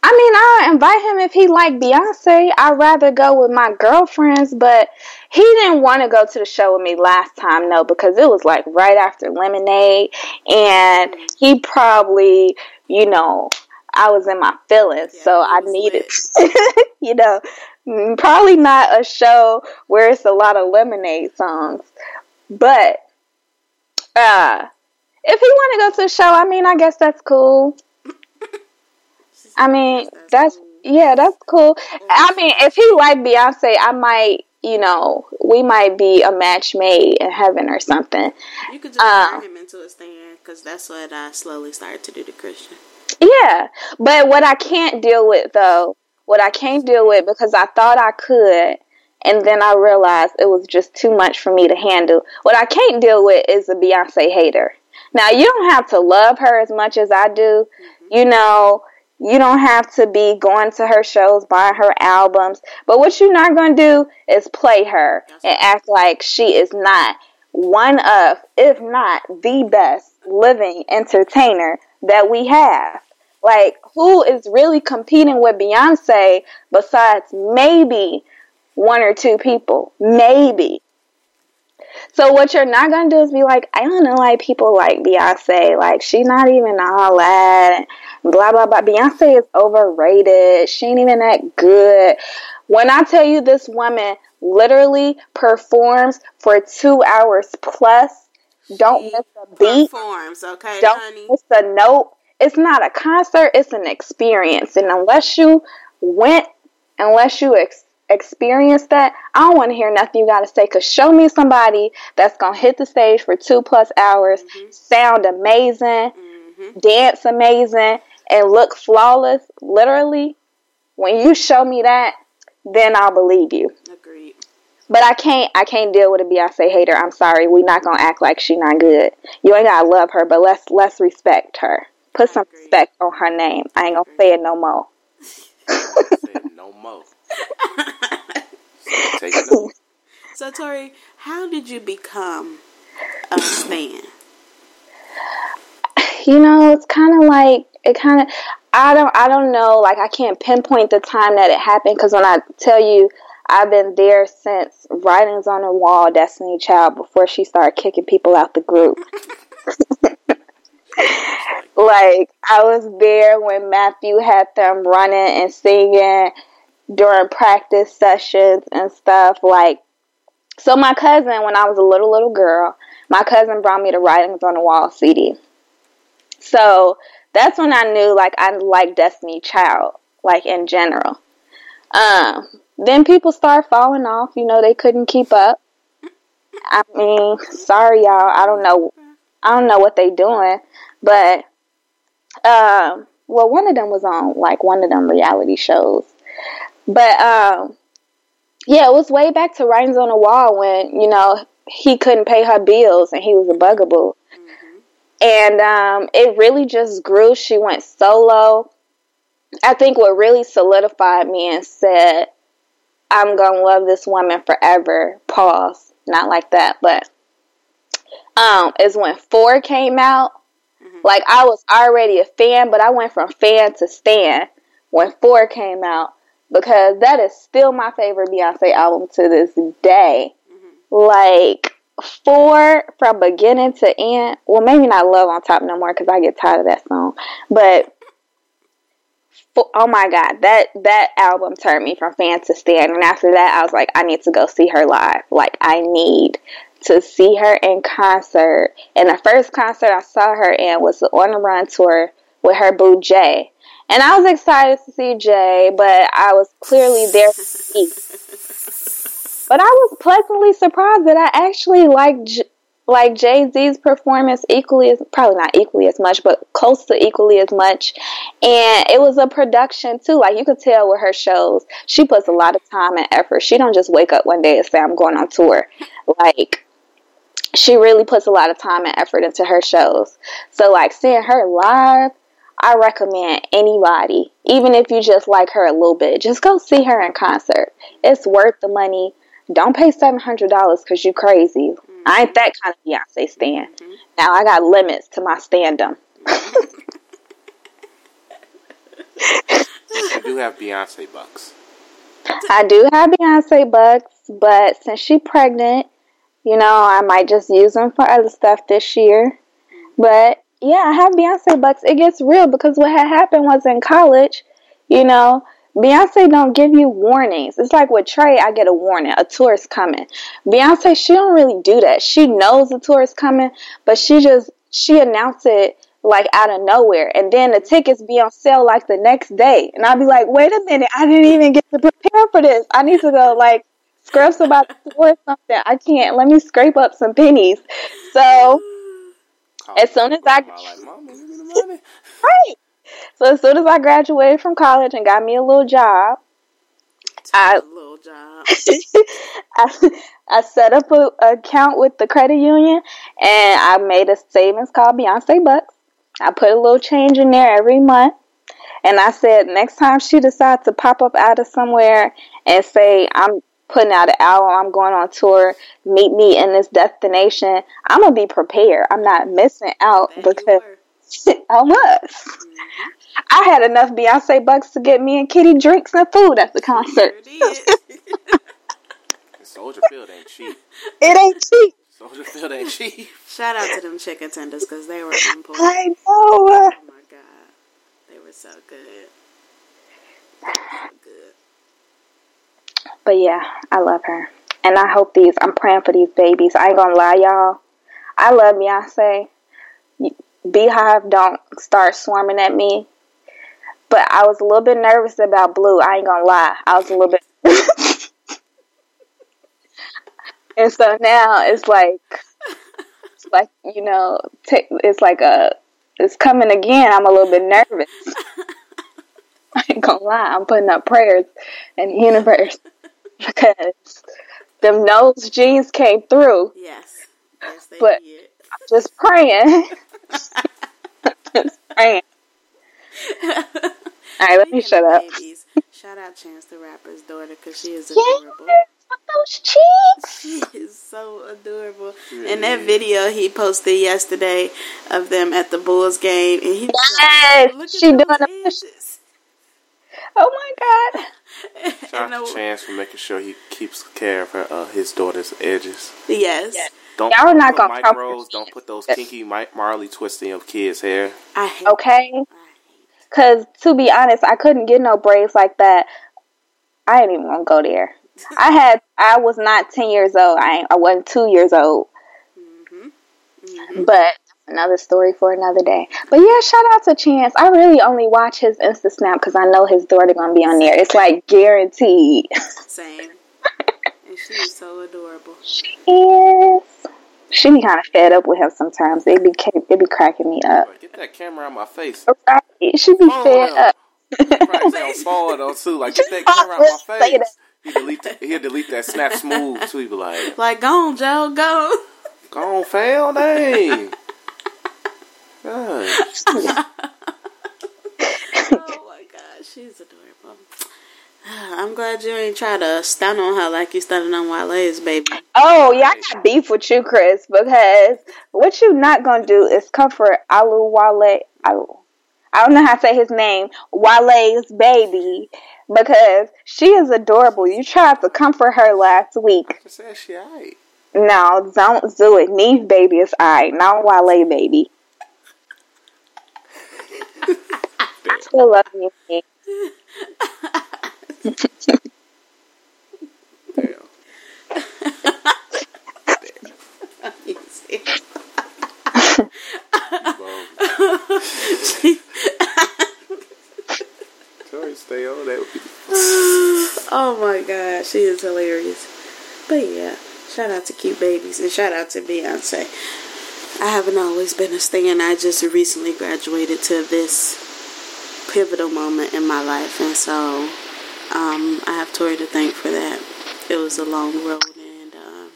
[SPEAKER 3] I mean, I'll invite him if he like Beyonce. I'd rather go with my girlfriends, but he didn't want to go to the show with me last time, no, because it was like right after Lemonade, and he probably, you know, I was in my feelings,
[SPEAKER 2] Yeah,
[SPEAKER 3] so I needed, you know, mm, probably not a show where it's a lot of lemonade songs, but uh, if he want to go to a show, I mean, I guess that's cool. I mean, that's yeah, that's cool. I mean, if he like Beyonce, I might, you know, we might be a match made in heaven or something.
[SPEAKER 2] You could just turn him into a stand because that's what I slowly started to do to Christian.
[SPEAKER 3] Yeah, but what I can't deal with though, what I can't deal with because I thought I could, and then I realized it was just too much for me to handle. What I can't deal with is a Beyonce hater. Now you don't have to love her as much as I do. Mm-hmm. You know, you don't have to be going to her shows, buying her albums. But what you're not going to do is play her and act like she is not one of, if not the best living entertainer that we have. Like, who is really competing with Beyonce besides maybe one or two people? Maybe. So what you're not gonna do is be like, I don't know why people like Beyonce. Like she's not even all that. Blah blah blah. Beyonce is overrated. She ain't even that good. When I tell you this woman literally performs for two hours plus, don't miss a beat.
[SPEAKER 2] Performs, okay,
[SPEAKER 3] Don't
[SPEAKER 2] honey.
[SPEAKER 3] miss a note. It's not a concert. It's an experience. And unless you went, unless you ex- experienced that, I don't want to hear nothing you got to say. Cause show me somebody that's gonna hit the stage for two plus hours, sound amazing,
[SPEAKER 2] hmm
[SPEAKER 3] dance amazing, and look flawless. Literally, when you show me that, then I'll believe you.
[SPEAKER 2] Agreed.
[SPEAKER 3] But I can't I can't deal with a Beyonce hater. I'm sorry. We not gonna act like she not good. You ain't gotta love her, but let's let's respect her. Put some respect on her name. I ain't gonna say it no more.
[SPEAKER 1] Said no more. Take it up.
[SPEAKER 2] So Tori, how did you become a stan?
[SPEAKER 3] You know, it's kind of like it kind of. I don't. I don't know. Like I can't pinpoint the time that it happened because when I tell you, I've been there since writings on the wall, Destiny Child, before she started kicking people out the group. like I was there when Matthew had them running and singing during practice sessions and stuff. Like, so my cousin, when I was a little little girl, my cousin brought me the Writings on the Wall CD. So that's when I knew like I like Destiny Child, like in general. Um, then people start falling off. You know, they couldn't keep up. I mean, sorry y'all. I don't know. I don't know what they doing, but um, well, one of them was on like one of them reality shows, but um, yeah, it was way back to writings on the wall when you know he couldn't pay her bills and he was a bugaboo, and um, it really just grew. She went solo. I think what really solidified me and said, "I'm gonna love this woman forever." Pause. Not like that, but um, is when four came out. Like I was already a fan, but I went from fan to stan when four came out because that is still my favorite Beyonce album to this day. Mm-hmm. Like four from beginning to end. Well, maybe not Love on Top no more because I get tired of that song. But oh my god, that that album turned me from fan to stan, and after that, I was like, I need to go see her live. Like I need to see her in concert. And the first concert I saw her in was the On the Run tour with her boo Jay. And I was excited to see Jay, but I was clearly there to see. But I was pleasantly surprised that I actually liked J- like Jay Z's performance equally as probably not equally as much, but close to equally as much. And it was a production too. Like you could tell with her shows, she puts a lot of time and effort. She don't just wake up one day and say I'm going on tour. Like she really puts a lot of time and effort into her shows. So like seeing her live, I recommend anybody, even if you just like her a little bit, just go see her in concert. It's worth the money. Don't pay seven hundred dollars because you crazy. I ain't that kind of Beyonce stan. Mm-hmm. Now I got limits to my standum.
[SPEAKER 1] You do have Beyonce bucks.
[SPEAKER 3] I do have Beyonce bucks, but since she pregnant, you know, I might just use them for other stuff this year. But yeah, I have Beyonce bucks. It gets real because what had happened was in college, you know, Beyonce don't give you warnings. It's like with Trey, I get a warning, a tour is coming. Beyonce, she don't really do that. She knows the tour is coming, but she just she announced it like out of nowhere, and then the tickets be on sale like the next day, and I'll be like, wait a minute, I didn't even get to prepare for this. I need to go like scrub about or something. I can't. Let me scrape up some pennies. So as soon as I right. So as soon as I graduated from college and got me a little job, I
[SPEAKER 2] A little job.
[SPEAKER 3] I, I set up a, a account with the credit union and I made a savings called Beyonce Bucks. I put a little change in there every month. And I said, next time she decides to pop up out of somewhere and say, I'm putting out an album, I'm going on tour, meet me in this destination, I'm going to be prepared. I'm not missing out
[SPEAKER 2] There you
[SPEAKER 3] because. I was.
[SPEAKER 2] Mhm.
[SPEAKER 3] I had enough Beyonce bucks to get me and Kitty drinks and food at the concert.
[SPEAKER 1] Soldier Field ain't cheap.
[SPEAKER 3] It ain't cheap.
[SPEAKER 1] Soldier Field ain't cheap.
[SPEAKER 2] Shout out to them chicken tenders because they were on point.
[SPEAKER 3] I know.
[SPEAKER 2] Oh my god, they were so good. They were so good.
[SPEAKER 3] But yeah, I love her. And I hope these, I'm praying for these babies. I ain't gonna lie, y'all. I love Beyonce. Beyhive don't start swarming at me. But I was a little bit nervous about Blue. I ain't gonna lie. I was a little bit. and so now it's like, it's like, you know, t- it's like a, it's coming again. I'm a little bit nervous. I ain't gonna lie. I'm putting up prayers in the universe because them nose genes came through.
[SPEAKER 2] Yes, yes, they
[SPEAKER 3] But-
[SPEAKER 2] did.
[SPEAKER 3] Just praying. Just praying. All right, let me
[SPEAKER 2] Speaking
[SPEAKER 3] shut up.
[SPEAKER 2] Babies, shout out Chance the Rapper's daughter because she is adorable.
[SPEAKER 3] with those cheeks.
[SPEAKER 2] She is so adorable. In that video he posted yesterday of them at the Bulls game, and he
[SPEAKER 3] Yes,
[SPEAKER 2] like, "Look at
[SPEAKER 3] she
[SPEAKER 2] those
[SPEAKER 3] doing a push.
[SPEAKER 2] Edges."
[SPEAKER 3] Oh my god.
[SPEAKER 1] Shout
[SPEAKER 2] And
[SPEAKER 1] out to
[SPEAKER 2] the-
[SPEAKER 1] Chance for making sure he keeps care of her, uh, his daughter's edges.
[SPEAKER 2] Yes,
[SPEAKER 3] Yes.
[SPEAKER 1] Don't
[SPEAKER 3] Y'all are not
[SPEAKER 1] put
[SPEAKER 3] gonna come
[SPEAKER 1] micros.
[SPEAKER 3] for
[SPEAKER 1] Don't put those kinky Mike Marley twists in your kids' hair.
[SPEAKER 2] I hate.
[SPEAKER 3] Okay. Cause to be honest, I couldn't get no braids like that. I ain't even gonna go there. I had I was not ten years old. I ain't, I wasn't two years old.
[SPEAKER 2] hmm hmm
[SPEAKER 3] But another story for another day. But yeah, shout out to Chance. I really only watch his Insta Snap because I know his daughter gonna be on there. It's like guaranteed.
[SPEAKER 2] Same. and she's so adorable.
[SPEAKER 3] yes. She be kind of fed up with him sometimes. They be ca- they be cracking me up.
[SPEAKER 1] Get that camera out my face.
[SPEAKER 3] Right? She be
[SPEAKER 1] Phone
[SPEAKER 3] fed
[SPEAKER 1] up.
[SPEAKER 3] up.
[SPEAKER 1] Probably say on phone though too. Like get that camera out my face.
[SPEAKER 3] that.
[SPEAKER 1] He delete that, he'll delete that snap smooth too. He be like,
[SPEAKER 2] Like, go on, Joe, go.
[SPEAKER 1] go on, fail, dang. God.
[SPEAKER 2] oh my god, she's adorable. I'm glad you ain't try to stun on her like you stunning on Wale's baby.
[SPEAKER 3] Oh yeah, I got beef with you, Chris, because what you not gonna do is comfort Alu Wale. Alu. I don't know how to say his name, Wale's baby, because she is adorable. You tried to comfort her last week.
[SPEAKER 1] I said she alright.
[SPEAKER 3] No, don't do it. Neve baby is alright, not Wale baby. I still love you, Neve.
[SPEAKER 1] Damn.
[SPEAKER 2] You see?
[SPEAKER 1] Bro. Tori, stay on that.
[SPEAKER 2] Oh my god, she is hilarious. But yeah, shout out to cute babies and shout out to Beyonce. I haven't always been a stan. I just recently graduated to this pivotal moment in my life, and so um, I have Tori to thank for that. It was a long road, and uh,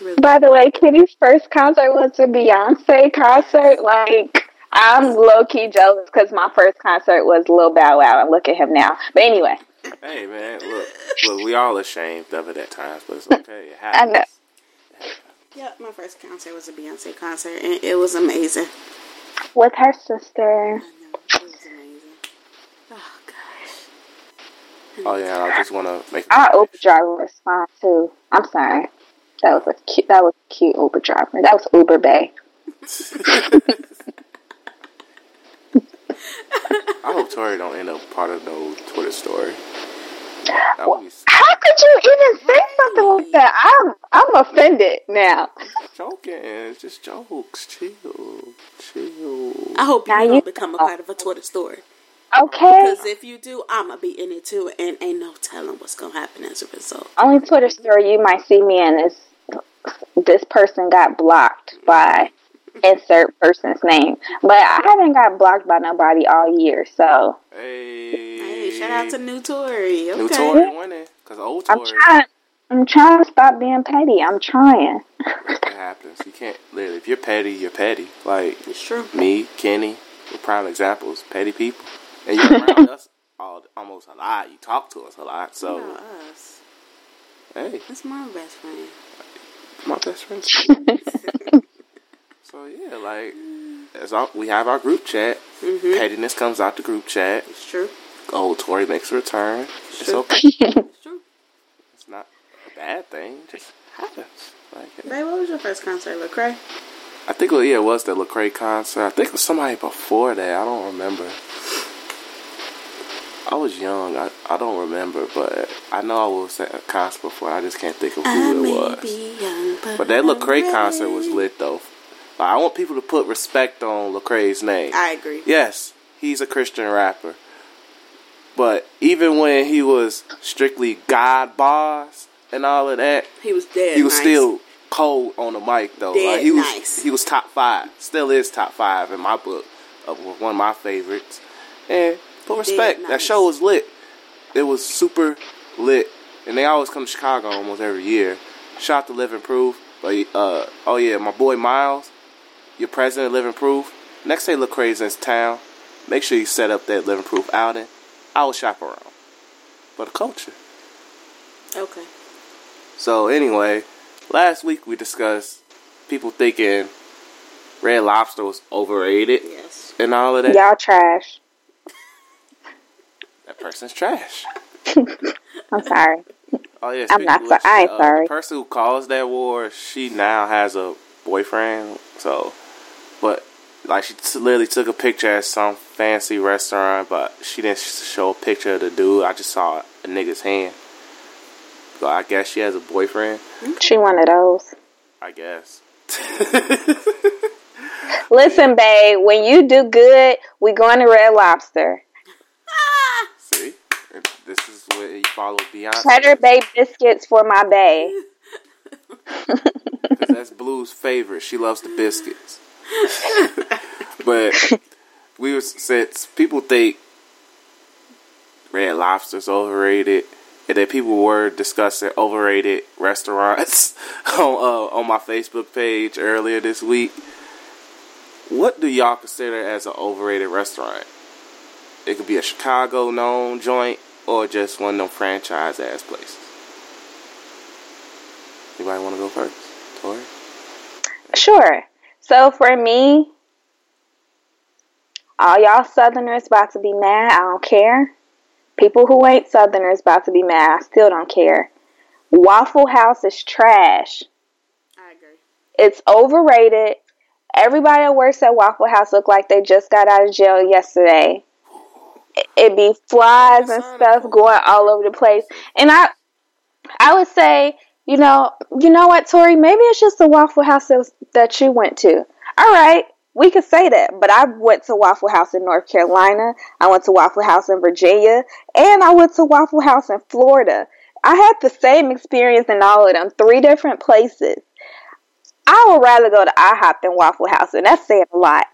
[SPEAKER 2] really.
[SPEAKER 3] By the way, Kitty's first concert was a Beyonce concert. Like, I'm low key jealous because my first concert was Lil Bow Wow, and look at him now. But anyway,
[SPEAKER 1] Hey man, look, look, we all ashamed of it at times, but it's okay. It
[SPEAKER 3] I know.
[SPEAKER 1] Happens.
[SPEAKER 2] Yeah, my first concert was a Beyonce concert, and it was amazing.
[SPEAKER 3] with her sister.
[SPEAKER 2] I know it was amazing. Oh gosh.
[SPEAKER 1] Oh yeah, I just want to make.
[SPEAKER 3] Our Uber driver was fine too. I'm sorry. That was a cute. That was a cute Uber driver. That was Uber Bay.
[SPEAKER 1] I hope Tori don't end up part of no Twitter story. That
[SPEAKER 3] Well,
[SPEAKER 1] be
[SPEAKER 3] How could you even say something like that? I'm I'm offended now.
[SPEAKER 1] joking. It's just jokes. Chill, chill.
[SPEAKER 2] I hope you
[SPEAKER 3] Now
[SPEAKER 2] don't
[SPEAKER 3] you-
[SPEAKER 2] become a part of a Twitter story.
[SPEAKER 3] Okay.
[SPEAKER 2] Because if you do, I'ma be in it too, and ain't no telling what's gonna happen as a result.
[SPEAKER 3] Only Twitter story you might see me in is this person got blocked by insert person's name. But I haven't got blocked by nobody all year, so
[SPEAKER 1] Hey,
[SPEAKER 2] Hey, shout out to New Tori. Okay.
[SPEAKER 1] new Tori winning because old
[SPEAKER 3] I'm trying I'm trying to stop being petty. I'm trying.
[SPEAKER 1] It happens. You can't literally. If you're petty, you're petty. Like
[SPEAKER 2] It's true.
[SPEAKER 1] me, Kenne, we're prime examples. Petty people, and you're around us all almost a lot. You talk to us a lot. So
[SPEAKER 2] About us.
[SPEAKER 1] hey,
[SPEAKER 2] That's my best friend.
[SPEAKER 1] my best friend. so yeah, like as all, we have our group chat.
[SPEAKER 2] Mm-hmm.
[SPEAKER 1] Pettiness comes out the group chat.
[SPEAKER 2] It's true.
[SPEAKER 1] Old Tori makes a return. It's okay.
[SPEAKER 2] It's true.
[SPEAKER 1] It's not a bad thing. It just happens. Like, hey.
[SPEAKER 2] Babe, what was your first concert, Lecrae?
[SPEAKER 1] I think well, yeah, it was the Lecrae concert. I think it was somebody before that. I don't remember. I was young. I, I don't remember, but I know I was at a concert before. I just can't think of
[SPEAKER 2] I
[SPEAKER 1] who it
[SPEAKER 2] may
[SPEAKER 1] was.
[SPEAKER 2] be young, but,
[SPEAKER 1] But that
[SPEAKER 2] I'm
[SPEAKER 1] Lecrae concert was lit though. I want people to put respect on Lecrae's name.
[SPEAKER 2] I agree.
[SPEAKER 1] Yes, he's a Christian rapper. But even when he was strictly God boss and all of that,
[SPEAKER 2] He was dead.
[SPEAKER 1] he was
[SPEAKER 2] nice.
[SPEAKER 1] still cold on the mic though.
[SPEAKER 2] Dead
[SPEAKER 1] like he was
[SPEAKER 2] nice.
[SPEAKER 1] he was top five. Still is top five in my book. Of one of my favorites. And put respect. That show was lit. It was super lit. And they always come to Chicago almost every year. Shout out to Living Proof. But uh oh yeah, my boy Miles, your president of Living Proof. Next day look crazy in town. Make sure you set up that Living Proof outing. I will shop around. For the culture.
[SPEAKER 2] Okay.
[SPEAKER 1] So anyway, last week we discussed people thinking Red Lobster was overrated
[SPEAKER 2] Yes.
[SPEAKER 1] and all of that.
[SPEAKER 3] Y'all trash.
[SPEAKER 1] That person's trash.
[SPEAKER 3] I'm sorry.
[SPEAKER 1] Oh yeah,
[SPEAKER 3] I'm not so-
[SPEAKER 1] which,
[SPEAKER 3] I ain't
[SPEAKER 1] uh,
[SPEAKER 3] sorry.
[SPEAKER 1] The person who caused that war, she now has a boyfriend. So, but like she t- literally took a picture at some fancy restaurant, but she didn't sh- show a picture of the dude. I just saw a nigga's hand. So I guess she has a boyfriend.
[SPEAKER 3] She one of those.
[SPEAKER 1] I guess.
[SPEAKER 3] Listen, babe, when you do good, we going to Red Lobster.
[SPEAKER 1] See, this is where you follow Beyonce.
[SPEAKER 3] Cheddar Bay biscuits for my bae.
[SPEAKER 1] That's Blue's favorite. She loves the biscuits. but we was since people think Red Lobster's overrated, and that people were discussing overrated restaurants on uh, on my Facebook page earlier this week. What do y'all consider as an overrated restaurant? It could be a Chicago known joint or just one of them franchise ass places. Anybody want to go first? Tori?
[SPEAKER 3] Sure. So for me, all y'all Southerners about to be mad. I don't care. People who ain't Southerners about to be mad. I still don't care. Waffle House is trash.
[SPEAKER 2] I agree.
[SPEAKER 3] It's overrated. Everybody that works at Waffle House look like they just got out of jail yesterday. It- It be flies and stuff going all over the place. And I I would say, you know, you know what, Tori, maybe it's just the Waffle House that, you went to. All right, we could say that, but I went to Waffle House in North Carolina, I went to Waffle House in Virginia, and I went to Waffle House in Florida. I had the same experience in all of them, three different places. I would rather go to IHOP than Waffle House, and that's saying a lot.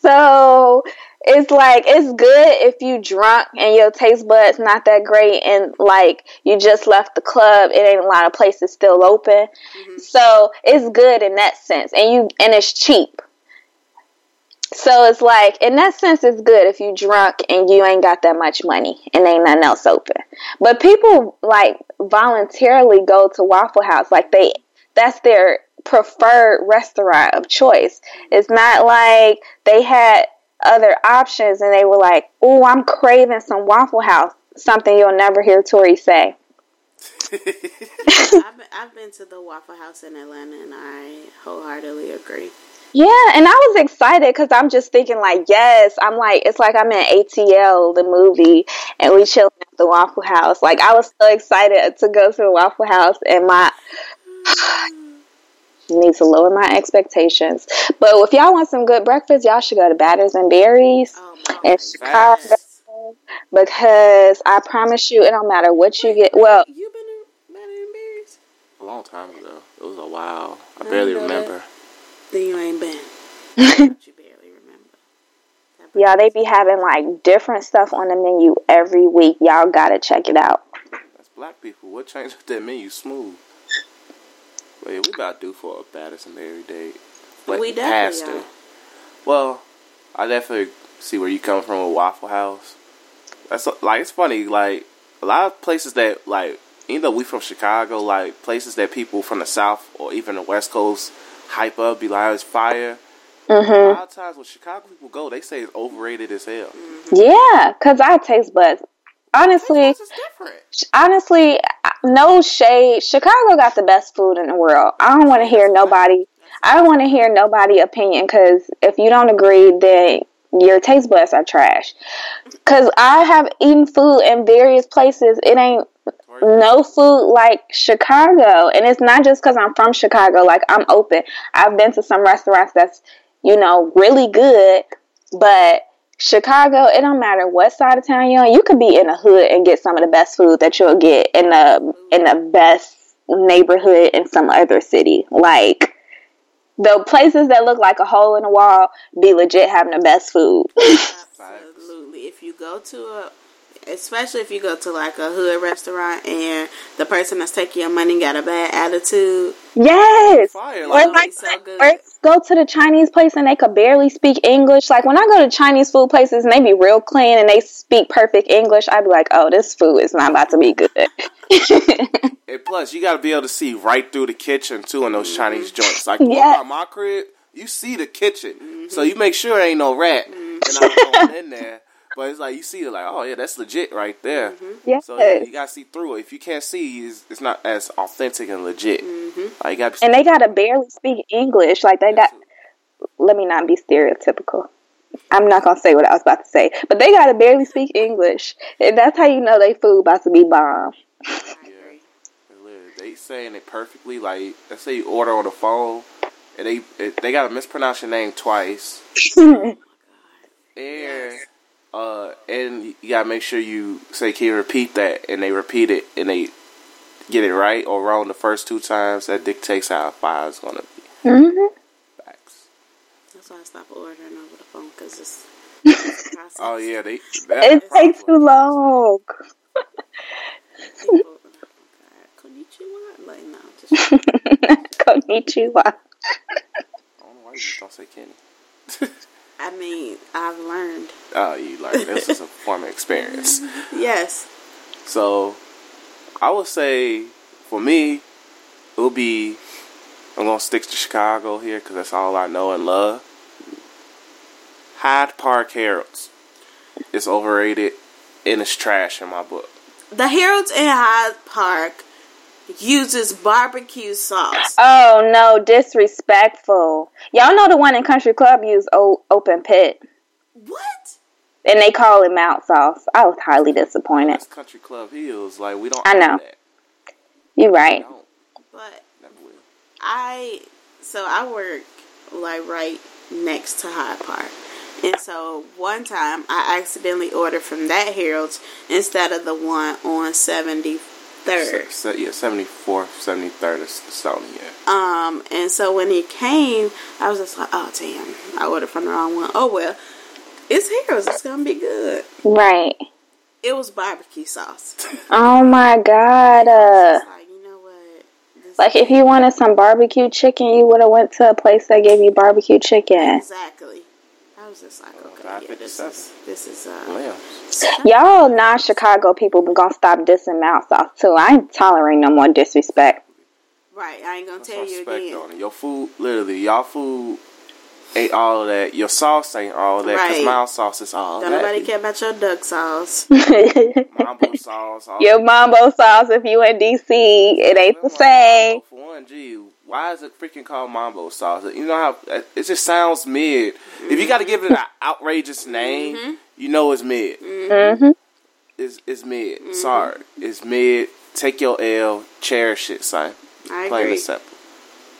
[SPEAKER 3] So it's like it's good if you drunk and your taste buds not that great, and like you just left the club. It ain't a lot of places still open, mm-hmm. so it's good in that sense, and you and it's cheap. So it's like in that sense, it's good if you drunk and you ain't got that much money and ain't nothing else open. But people like voluntarily go to Waffle House, like they that's their preferred restaurant of choice. It's not like they had other options and they were like, "Oh, I'm craving some Waffle House." Something you'll never hear Tori say.
[SPEAKER 2] I've, been, I've been to the Waffle House in Atlanta, and I wholeheartedly agree.
[SPEAKER 3] Yeah, and I was excited because I'm just thinking like, yes, I'm like, it's like I'm in ATL, the movie, and we chilling at the Waffle House. Like I was so excited to go to the Waffle House, and my mm. Need to lower my expectations. But if y'all want some good breakfast, y'all should go to Batters and Berries
[SPEAKER 2] Oh,
[SPEAKER 3] in Chicago. Because I promise you, it don't matter what you get. Well,
[SPEAKER 2] you been to Batter and Berries?
[SPEAKER 1] A long time ago. It was a while. I barely
[SPEAKER 2] know that.
[SPEAKER 1] remember.
[SPEAKER 2] Then you ain't been. You barely remember. That
[SPEAKER 3] yeah, they be having like different stuff on the menu every week. Y'all gotta check it out.
[SPEAKER 1] That's black people. What changed with that menu? Smooth. Wait, we about due for a Baddest Mary date. But
[SPEAKER 2] We
[SPEAKER 1] it
[SPEAKER 2] definitely
[SPEAKER 1] has to.
[SPEAKER 2] are.
[SPEAKER 1] Well, I definitely see where you come from with Waffle House. That's like it's funny. Like a lot of places that like even though we from Chicago, like places that people from the South or even the West Coast hype up, be like, oh, it's fire. A
[SPEAKER 3] hmm
[SPEAKER 1] lot of times when Chicago people go, they say it's overrated as hell.
[SPEAKER 3] Yeah, cause I taste buds. Honestly,
[SPEAKER 1] different.
[SPEAKER 3] honestly, no shade. Chicago got the best food in the world. I don't want to hear nobody. I don't want to hear nobody opinion because if you don't agree, then your taste buds are trash. Because I have eaten food in various places. It ain't no food like Chicago, and it's not just because I'm from Chicago. Like I'm open. I've been to some restaurants that's you know really good, but Chicago, it don't matter what side of town you're on. You could be in a hood and get some of the best food that you'll get in the in the best neighborhood in some other city. Like the places that look like a hole in the wall be legit having the best food.
[SPEAKER 2] Absolutely. If you go to a, especially if you go to like a hood restaurant and the person that's taking your money got a bad attitude,
[SPEAKER 3] yes.
[SPEAKER 1] Fire.
[SPEAKER 3] Or
[SPEAKER 1] Like,
[SPEAKER 3] like,
[SPEAKER 2] so good.
[SPEAKER 3] or go to the Chinese place and they could barely speak English. Like when I go to Chinese food places and they be real clean and they speak perfect English, I'd be like, oh, this food is not about to be good.
[SPEAKER 1] And plus, you got to be able to see right through the kitchen too in those mm-hmm. Chinese joints. Like,
[SPEAKER 3] Yeah.
[SPEAKER 1] walk by my crib, you see the kitchen, so you make sure ain't no rat and I'm going in there. But it's like you see it, like, oh yeah, that's legit right there. Mm-hmm.
[SPEAKER 3] yes.
[SPEAKER 1] So yeah, you gotta see through it. If you can't see, it's, it's not as authentic and legit. Mm-hmm. Like, you gotta
[SPEAKER 3] and they gotta barely speak English. Like they got. Let me not be stereotypical. I'm not gonna say what I was about to say, but they gotta barely speak English, and that's how you know they food about to be bomb.
[SPEAKER 1] Yeah. They saying it perfectly. Like, let's say you order on the phone, and they it, they gotta mispronounce your name twice. And uh, and you gotta make sure you say, "Can you repeat that?" And they repeat it, and they get it right or wrong the first two times. That dictates how a file is gonna be.
[SPEAKER 3] hmm
[SPEAKER 1] Facts.
[SPEAKER 2] That's why I stopped ordering over the phone because it's, it's.
[SPEAKER 1] Oh yeah, they.
[SPEAKER 3] It takes too long.
[SPEAKER 2] People, oh, konnichiwa? Like, no, just,
[SPEAKER 3] Konnichiwa.
[SPEAKER 1] I don't know why you just don't say Kenny.
[SPEAKER 2] I mean, I've learned.
[SPEAKER 1] oh, you learned. This is a form of experience.
[SPEAKER 2] Yes.
[SPEAKER 1] So, I would say for me, it would be. I'm gonna stick to Chicago here because that's all I know and love. Hyde Park Harold's. It's overrated and it's trash in my book.
[SPEAKER 2] The Harold's in Hyde Park uses barbecue sauce.
[SPEAKER 3] Oh no, disrespectful. Y'all know the one in Country Club used o- open pit,
[SPEAKER 2] What?
[SPEAKER 3] and they call it mild sauce. I was highly disappointed.
[SPEAKER 1] That's Country Club Hills. Like we don't.
[SPEAKER 3] I know.
[SPEAKER 1] That. You're
[SPEAKER 3] right.
[SPEAKER 2] But
[SPEAKER 1] Never will.
[SPEAKER 2] I so I work like right next to Hyde Park. And so one time I accidentally ordered from that Harold's instead of the one on 73rd.
[SPEAKER 1] Se- se- yeah, 74th, 73rd is Sony. Yeah.
[SPEAKER 2] Um, and so when it came, I was just like, oh damn, I ordered from the wrong one. Oh well, it's Harold's. It's gonna be good.
[SPEAKER 3] Right.
[SPEAKER 2] It was barbecue sauce.
[SPEAKER 3] Oh my god. Uh,
[SPEAKER 2] like you know what?
[SPEAKER 3] Like if you wanted some barbecue chicken, you would have went to a place that gave you barbecue chicken.
[SPEAKER 2] exactly. I was just like, Yeah, this is this is uh.
[SPEAKER 3] Y'all non-Chicago people gonna stop dissing mild sauce too. I ain't tolerating no more disrespect.
[SPEAKER 2] Right, I ain't gonna
[SPEAKER 1] Put
[SPEAKER 2] tell you again.
[SPEAKER 1] on it. Your food, literally, y'all food ain't all of that. Your sauce ain't all of that. Because
[SPEAKER 2] Right.
[SPEAKER 1] mild sauce is all
[SPEAKER 2] Don't
[SPEAKER 1] that.
[SPEAKER 2] nobody care about your duck sauce.
[SPEAKER 1] Mambo sauce.
[SPEAKER 3] Your mambo sauce, if you in DC, it ain't the same.
[SPEAKER 1] For one, gee, Why is it freaking called mambo sauce? You know how it just sounds mid. If you got to give it an outrageous name, you know it's mid.
[SPEAKER 3] Mm-hmm.
[SPEAKER 1] It's, it's mid. Sorry, it's mid. Take your L. Cherish it, son.
[SPEAKER 2] I
[SPEAKER 1] Plain
[SPEAKER 2] agree.
[SPEAKER 1] and simple.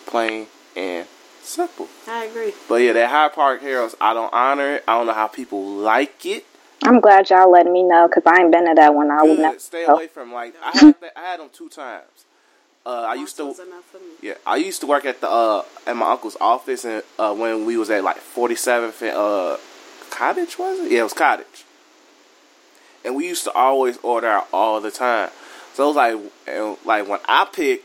[SPEAKER 1] Plain and simple.
[SPEAKER 2] I agree.
[SPEAKER 1] But yeah, that Hyde Park Harold's, I don't honor it. I don't know how people like it.
[SPEAKER 3] I'm glad y'all letting me know because I ain't been to that one. I would
[SPEAKER 1] Good.
[SPEAKER 3] never.
[SPEAKER 1] Stay away from like I had I had them two times. Uh, I used to
[SPEAKER 2] was enough for me.
[SPEAKER 1] yeah I used to work at the uh at my uncle's office and uh when we was at like 47th and uh Cottage was it? Yeah, it was Cottage. And we used to always order out all the time. So it was like and, like when I pick,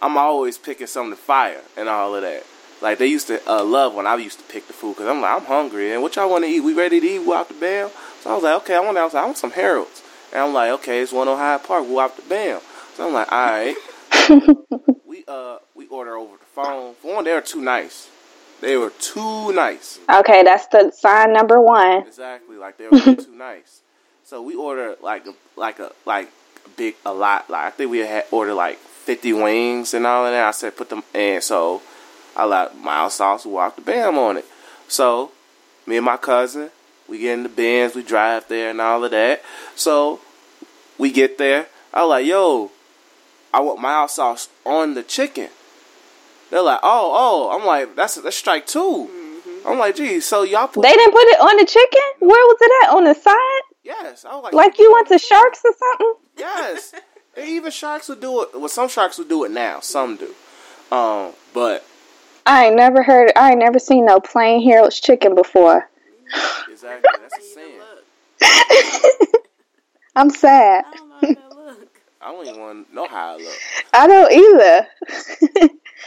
[SPEAKER 1] I'm always picking something to fire and all of that. Like they used to uh, love when I used to pick the food because I'm like I'm hungry and what y'all want to eat? We ready to eat? We out the bam? So I was like, okay, I want. I was like, I want some Harold's, and I'm like, okay, it's one on Hyde Park. We out the bam? So I'm like, all right. We uh we order over the phone. For one, they were too nice. They were too nice.
[SPEAKER 3] Okay, that's the sign number one.
[SPEAKER 1] Exactly, like they were too nice. So we ordered like a like a like a big a lot. Like I think we had ordered like fifty wings and all of that. I said put them in. So I like mild sauce walk the bam on it. So me and my cousin, we get in the bins, we drive there and all of that. So we get there. I was like, yo, I want mild sauce on the chicken. They're like, oh, oh. I'm like, that's that's strike 2 I'm like, geez, so y'all put
[SPEAKER 3] They didn't put it on the chicken. Where was it at? On the side?
[SPEAKER 1] yes. I was like,
[SPEAKER 3] Like you went to Sharks or something?
[SPEAKER 1] Yes. Even sharks will do it. Well, some sharks will do it now. Some do. Um, but
[SPEAKER 3] I ain't never heard. I ain't never seen no plain Harold's chicken before.
[SPEAKER 1] exactly, that's a sin.
[SPEAKER 3] I'm sad.
[SPEAKER 2] I don't know how that look.
[SPEAKER 1] I don't even want to know how I look.
[SPEAKER 3] I don't either.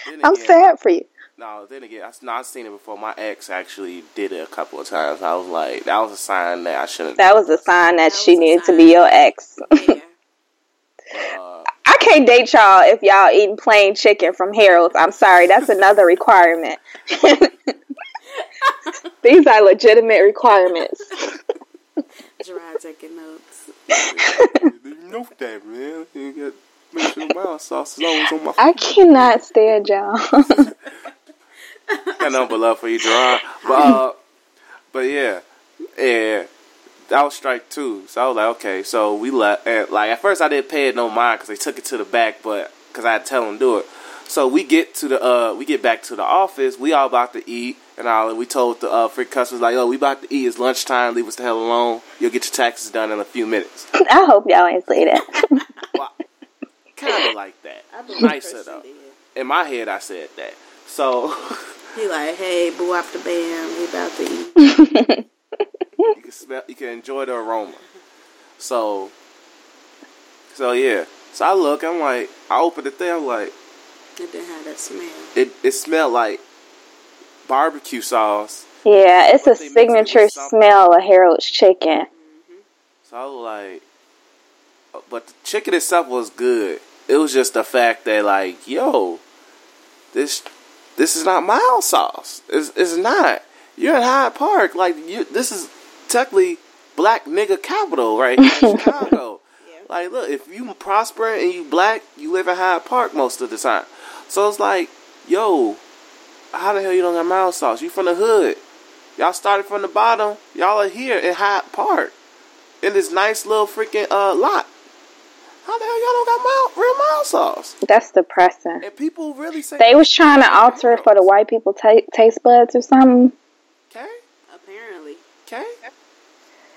[SPEAKER 1] Then
[SPEAKER 3] I'm
[SPEAKER 1] again-
[SPEAKER 3] sad for you.
[SPEAKER 1] No, then again, I, no, I've seen it before. My ex actually did it a couple of times. I was like, that was a sign that I shouldn't.
[SPEAKER 3] That was a sign that,
[SPEAKER 2] That
[SPEAKER 3] she
[SPEAKER 2] was a
[SPEAKER 3] needed to be your ex.
[SPEAKER 2] Yeah.
[SPEAKER 1] Uh,
[SPEAKER 3] I can't date y'all if y'all eating plain chicken from Harold's. I'm sorry, that's another requirement. These are legitimate requirements.
[SPEAKER 2] Gerard taking notes.
[SPEAKER 1] You know that, man. You get make sure my sauce is always on my.
[SPEAKER 3] I cannot stand y'all.
[SPEAKER 1] got nothing but love for you, Gerard. But uh, but yeah, yeah, that was strike two. So I was like, okay, so we left. And like at first, I didn't pay it no mind because they took it to the back, but because I had to tell them to do it. So we get to the uh, we get back to the office. We all about to eat and all. And we told the uh, freak customers like, oh, we about to eat. It's lunchtime. Leave us the hell alone. You'll get your taxes done in a few minutes.
[SPEAKER 3] I hope y'all ain't say that.
[SPEAKER 1] Well, kind of like that.
[SPEAKER 2] I believe
[SPEAKER 1] Nicer though.
[SPEAKER 2] did.
[SPEAKER 1] In my head, I said that. So.
[SPEAKER 2] He like, hey, boo off the bam. We about to eat.
[SPEAKER 1] you can smell you can enjoy the aroma so so yeah so i look i'm like i open the thing i'm like
[SPEAKER 2] It didn't have that smell.
[SPEAKER 1] it, it smelled like barbecue sauce.
[SPEAKER 3] Yeah, it's a
[SPEAKER 1] But they mixed it
[SPEAKER 3] signature smell of Harold's chicken.
[SPEAKER 1] so i was like uh, but the chicken itself was good. It was just the fact that like yo this this is not mild sauce. It's, it's not. You're in hyde park. Like you this is technically black nigga capital right here in chicago.
[SPEAKER 2] Yeah.
[SPEAKER 1] Like, look, if you prosper and you black, you live in Hyde Park most of the time. So it's like, yo, how the hell you don't got mild sauce? You from the hood. Y'all started from the bottom. Y'all are here in Hyde Park. In this nice little freaking uh lot. How the hell y'all don't got mild, real mild sauce?
[SPEAKER 3] That's depressing.
[SPEAKER 1] And people really say
[SPEAKER 3] They was trying to alter it for the white people ta- taste buds or something.
[SPEAKER 1] Okay,
[SPEAKER 2] Apparently.
[SPEAKER 1] okay.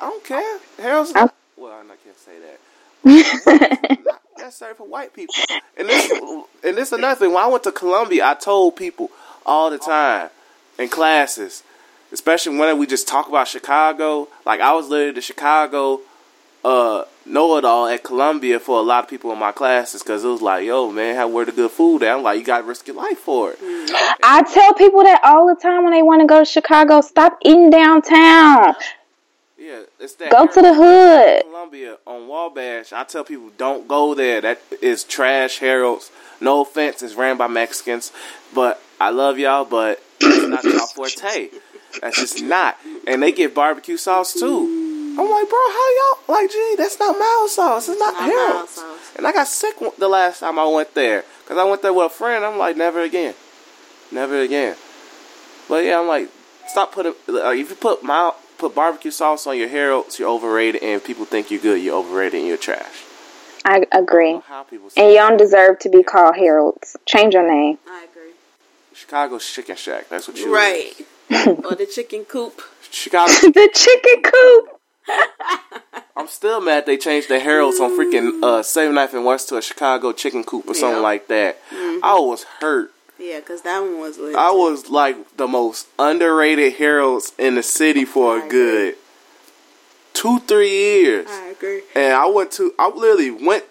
[SPEAKER 1] I don't care. Harold's
[SPEAKER 3] I'm-
[SPEAKER 1] well, I can't say that. not necessary for white people. And this, and this another thing. When I went to Columbia, I told people all the time in classes, especially when we just talk about Chicago. Like I was literally the Chicago uh, know-it-all at Columbia for a lot of people in my classes because it was like, yo, man, how where the good food at? I'm like, you got to risk your life for it.
[SPEAKER 3] I tell people that all the time when they want to go to Chicago. Stop eating downtown.
[SPEAKER 1] Yeah, it's that.
[SPEAKER 3] Go to the hood.
[SPEAKER 1] Columbia on Wabash. I tell people don't go there. That is trash. Harold's. No offense, it's ran by Mexicans, but I love y'all. But it's not y'all forte. That's just not. And they get barbecue sauce too. I'm like, bro, how y'all like? Gee, that's not mild sauce. It's not,
[SPEAKER 2] Not
[SPEAKER 1] Harold's. And I got sick the last time I went there because I went there with a friend. I'm like, never again, never again. But yeah, I'm like, stop putting. Like, if you put mild, put barbecue sauce on your Harold's, you're overrated, and people think you're good, you're overrated, and you're trash.
[SPEAKER 3] I agree.
[SPEAKER 1] I how people
[SPEAKER 3] And you don't deserve to be called Harold's. Change your name.
[SPEAKER 2] I agree.
[SPEAKER 1] Chicago's Chicken Shack. That's what you
[SPEAKER 2] Right. or the chicken coop.
[SPEAKER 1] Chicago.
[SPEAKER 3] the chicken coop.
[SPEAKER 1] I'm still mad they changed the Harold's on freaking uh, 79th and West to a Chicago chicken coop or something like that. I was hurt.
[SPEAKER 2] Yeah, because that one was lit.
[SPEAKER 1] I was like the most underrated Harold's in the city for
[SPEAKER 2] I
[SPEAKER 1] a
[SPEAKER 2] agree.
[SPEAKER 1] good two, three years.
[SPEAKER 2] I agree.
[SPEAKER 1] And I went to, I literally went,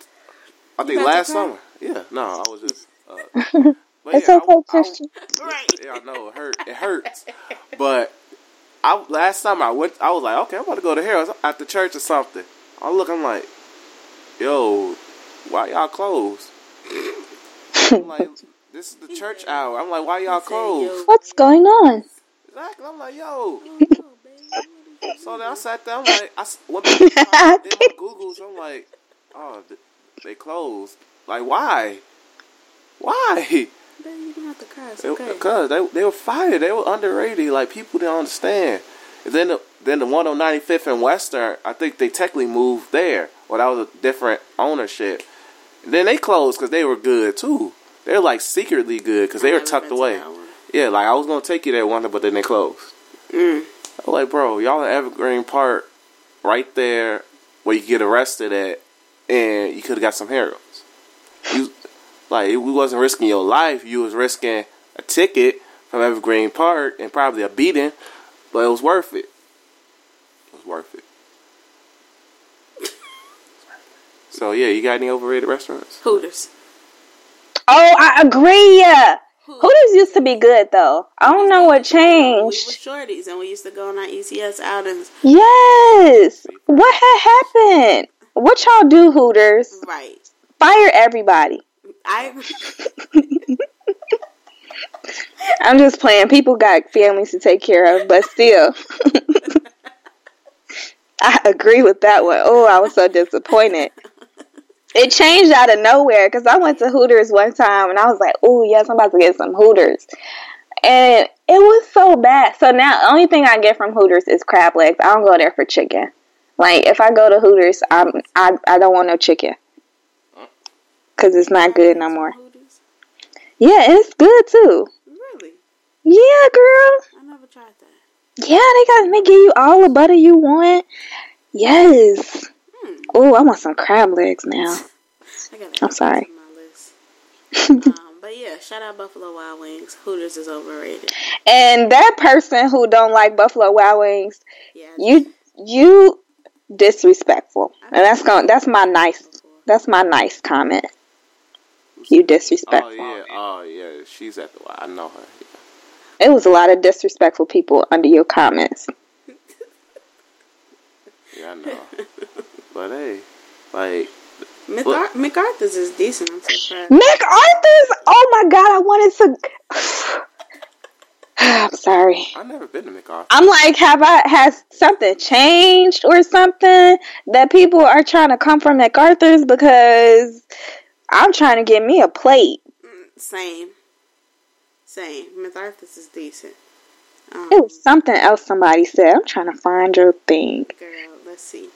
[SPEAKER 1] I think last summer. Yeah, no, I was just. Uh, but
[SPEAKER 3] It's
[SPEAKER 1] yeah, I-
[SPEAKER 3] okay,
[SPEAKER 1] I-
[SPEAKER 3] Christian.
[SPEAKER 2] Right.
[SPEAKER 1] yeah, I know it hurt. It hurts. But I last time I went, I was like, okay, I'm about to go to Harold's after church or something. I look, I'm like, yo, why y'all closed? I'm like, this is the church hour. I'm like, why y'all closed?
[SPEAKER 3] What's going on?
[SPEAKER 1] Exactly. I'm like, yo.
[SPEAKER 2] Baby, what is
[SPEAKER 1] So then I sat down, I'm like, I went back to my, did my Googles. I'm like, oh, they closed. Like, why? Why?
[SPEAKER 2] Baby, you don't have to cry. It's okay.
[SPEAKER 1] Because they they were fired. They were underrated. Like people didn't understand. And then the then the one on 95th and Western, I think they technically moved there. Well, that was a different ownership. And then they closed because they were good too. They were like secretly good because they were tucked away. Yeah, like I was gonna take you there one day, but then they closed.
[SPEAKER 2] Mm.
[SPEAKER 1] I was like, bro, y'all in Evergreen Park, right there where you get arrested at, and you could have got some Harold's. You like we wasn't risking your life. You was risking a ticket from Evergreen Park and probably a beating, but it was worth it. It was worth it. so yeah, you got any overrated restaurants?
[SPEAKER 2] Hooters.
[SPEAKER 3] Oh, I agree. Yeah. Hooters used to be good though. I don't know what changed.
[SPEAKER 2] We were shorties and we used to go on our ECS outings.
[SPEAKER 3] Yes. What had happened? What y'all do, Hooters?
[SPEAKER 2] Right.
[SPEAKER 3] Fire everybody.
[SPEAKER 2] I
[SPEAKER 3] I'm just playing. People got families to take care of, but still. I agree with that one. Oh, I was so disappointed. It changed out of nowhere because I went to Hooters one time and I was like, oh, yes, I'm about to get some Hooters. And it was so bad. So now, the only thing I get from Hooters is crab legs. I don't go there for chicken. Like, if I go to Hooters, I'm, I, I don't want no chicken. Because it's not good no more. Yeah, it's good too.
[SPEAKER 2] Really?
[SPEAKER 3] Yeah, girl.
[SPEAKER 2] I never tried that.
[SPEAKER 3] Yeah, they got they give you all the butter you want. Yes.
[SPEAKER 2] Hmm.
[SPEAKER 3] Oh, I want some crab legs now. I'm sorry.
[SPEAKER 2] my list. um, but yeah, shout out Buffalo Wild Wings. Hooters is overrated.
[SPEAKER 3] And that person who don't like Buffalo Wild Wings,
[SPEAKER 2] Yeah.
[SPEAKER 3] you you disrespectful. And that's going that's my nice that's my nice comment. You disrespectful.
[SPEAKER 1] Oh yeah, oh yeah, she's at the. I know her.
[SPEAKER 3] It was a lot of disrespectful people under your comments.
[SPEAKER 1] Yeah, I know. but hey, like
[SPEAKER 2] MacAr- MacArthur's is decent. I'm surprised.
[SPEAKER 3] MacArthur's oh my god, I wanted to I'm sorry.
[SPEAKER 1] I've never been to MacArthur.
[SPEAKER 3] I'm like, have I has something changed or something that people are trying to come from MacArthur's because I'm trying to get me a plate.
[SPEAKER 2] Same. Same. MacArthur's is decent. Um,
[SPEAKER 3] It was something else somebody said. I'm trying to find your thing.
[SPEAKER 2] girl, let's see.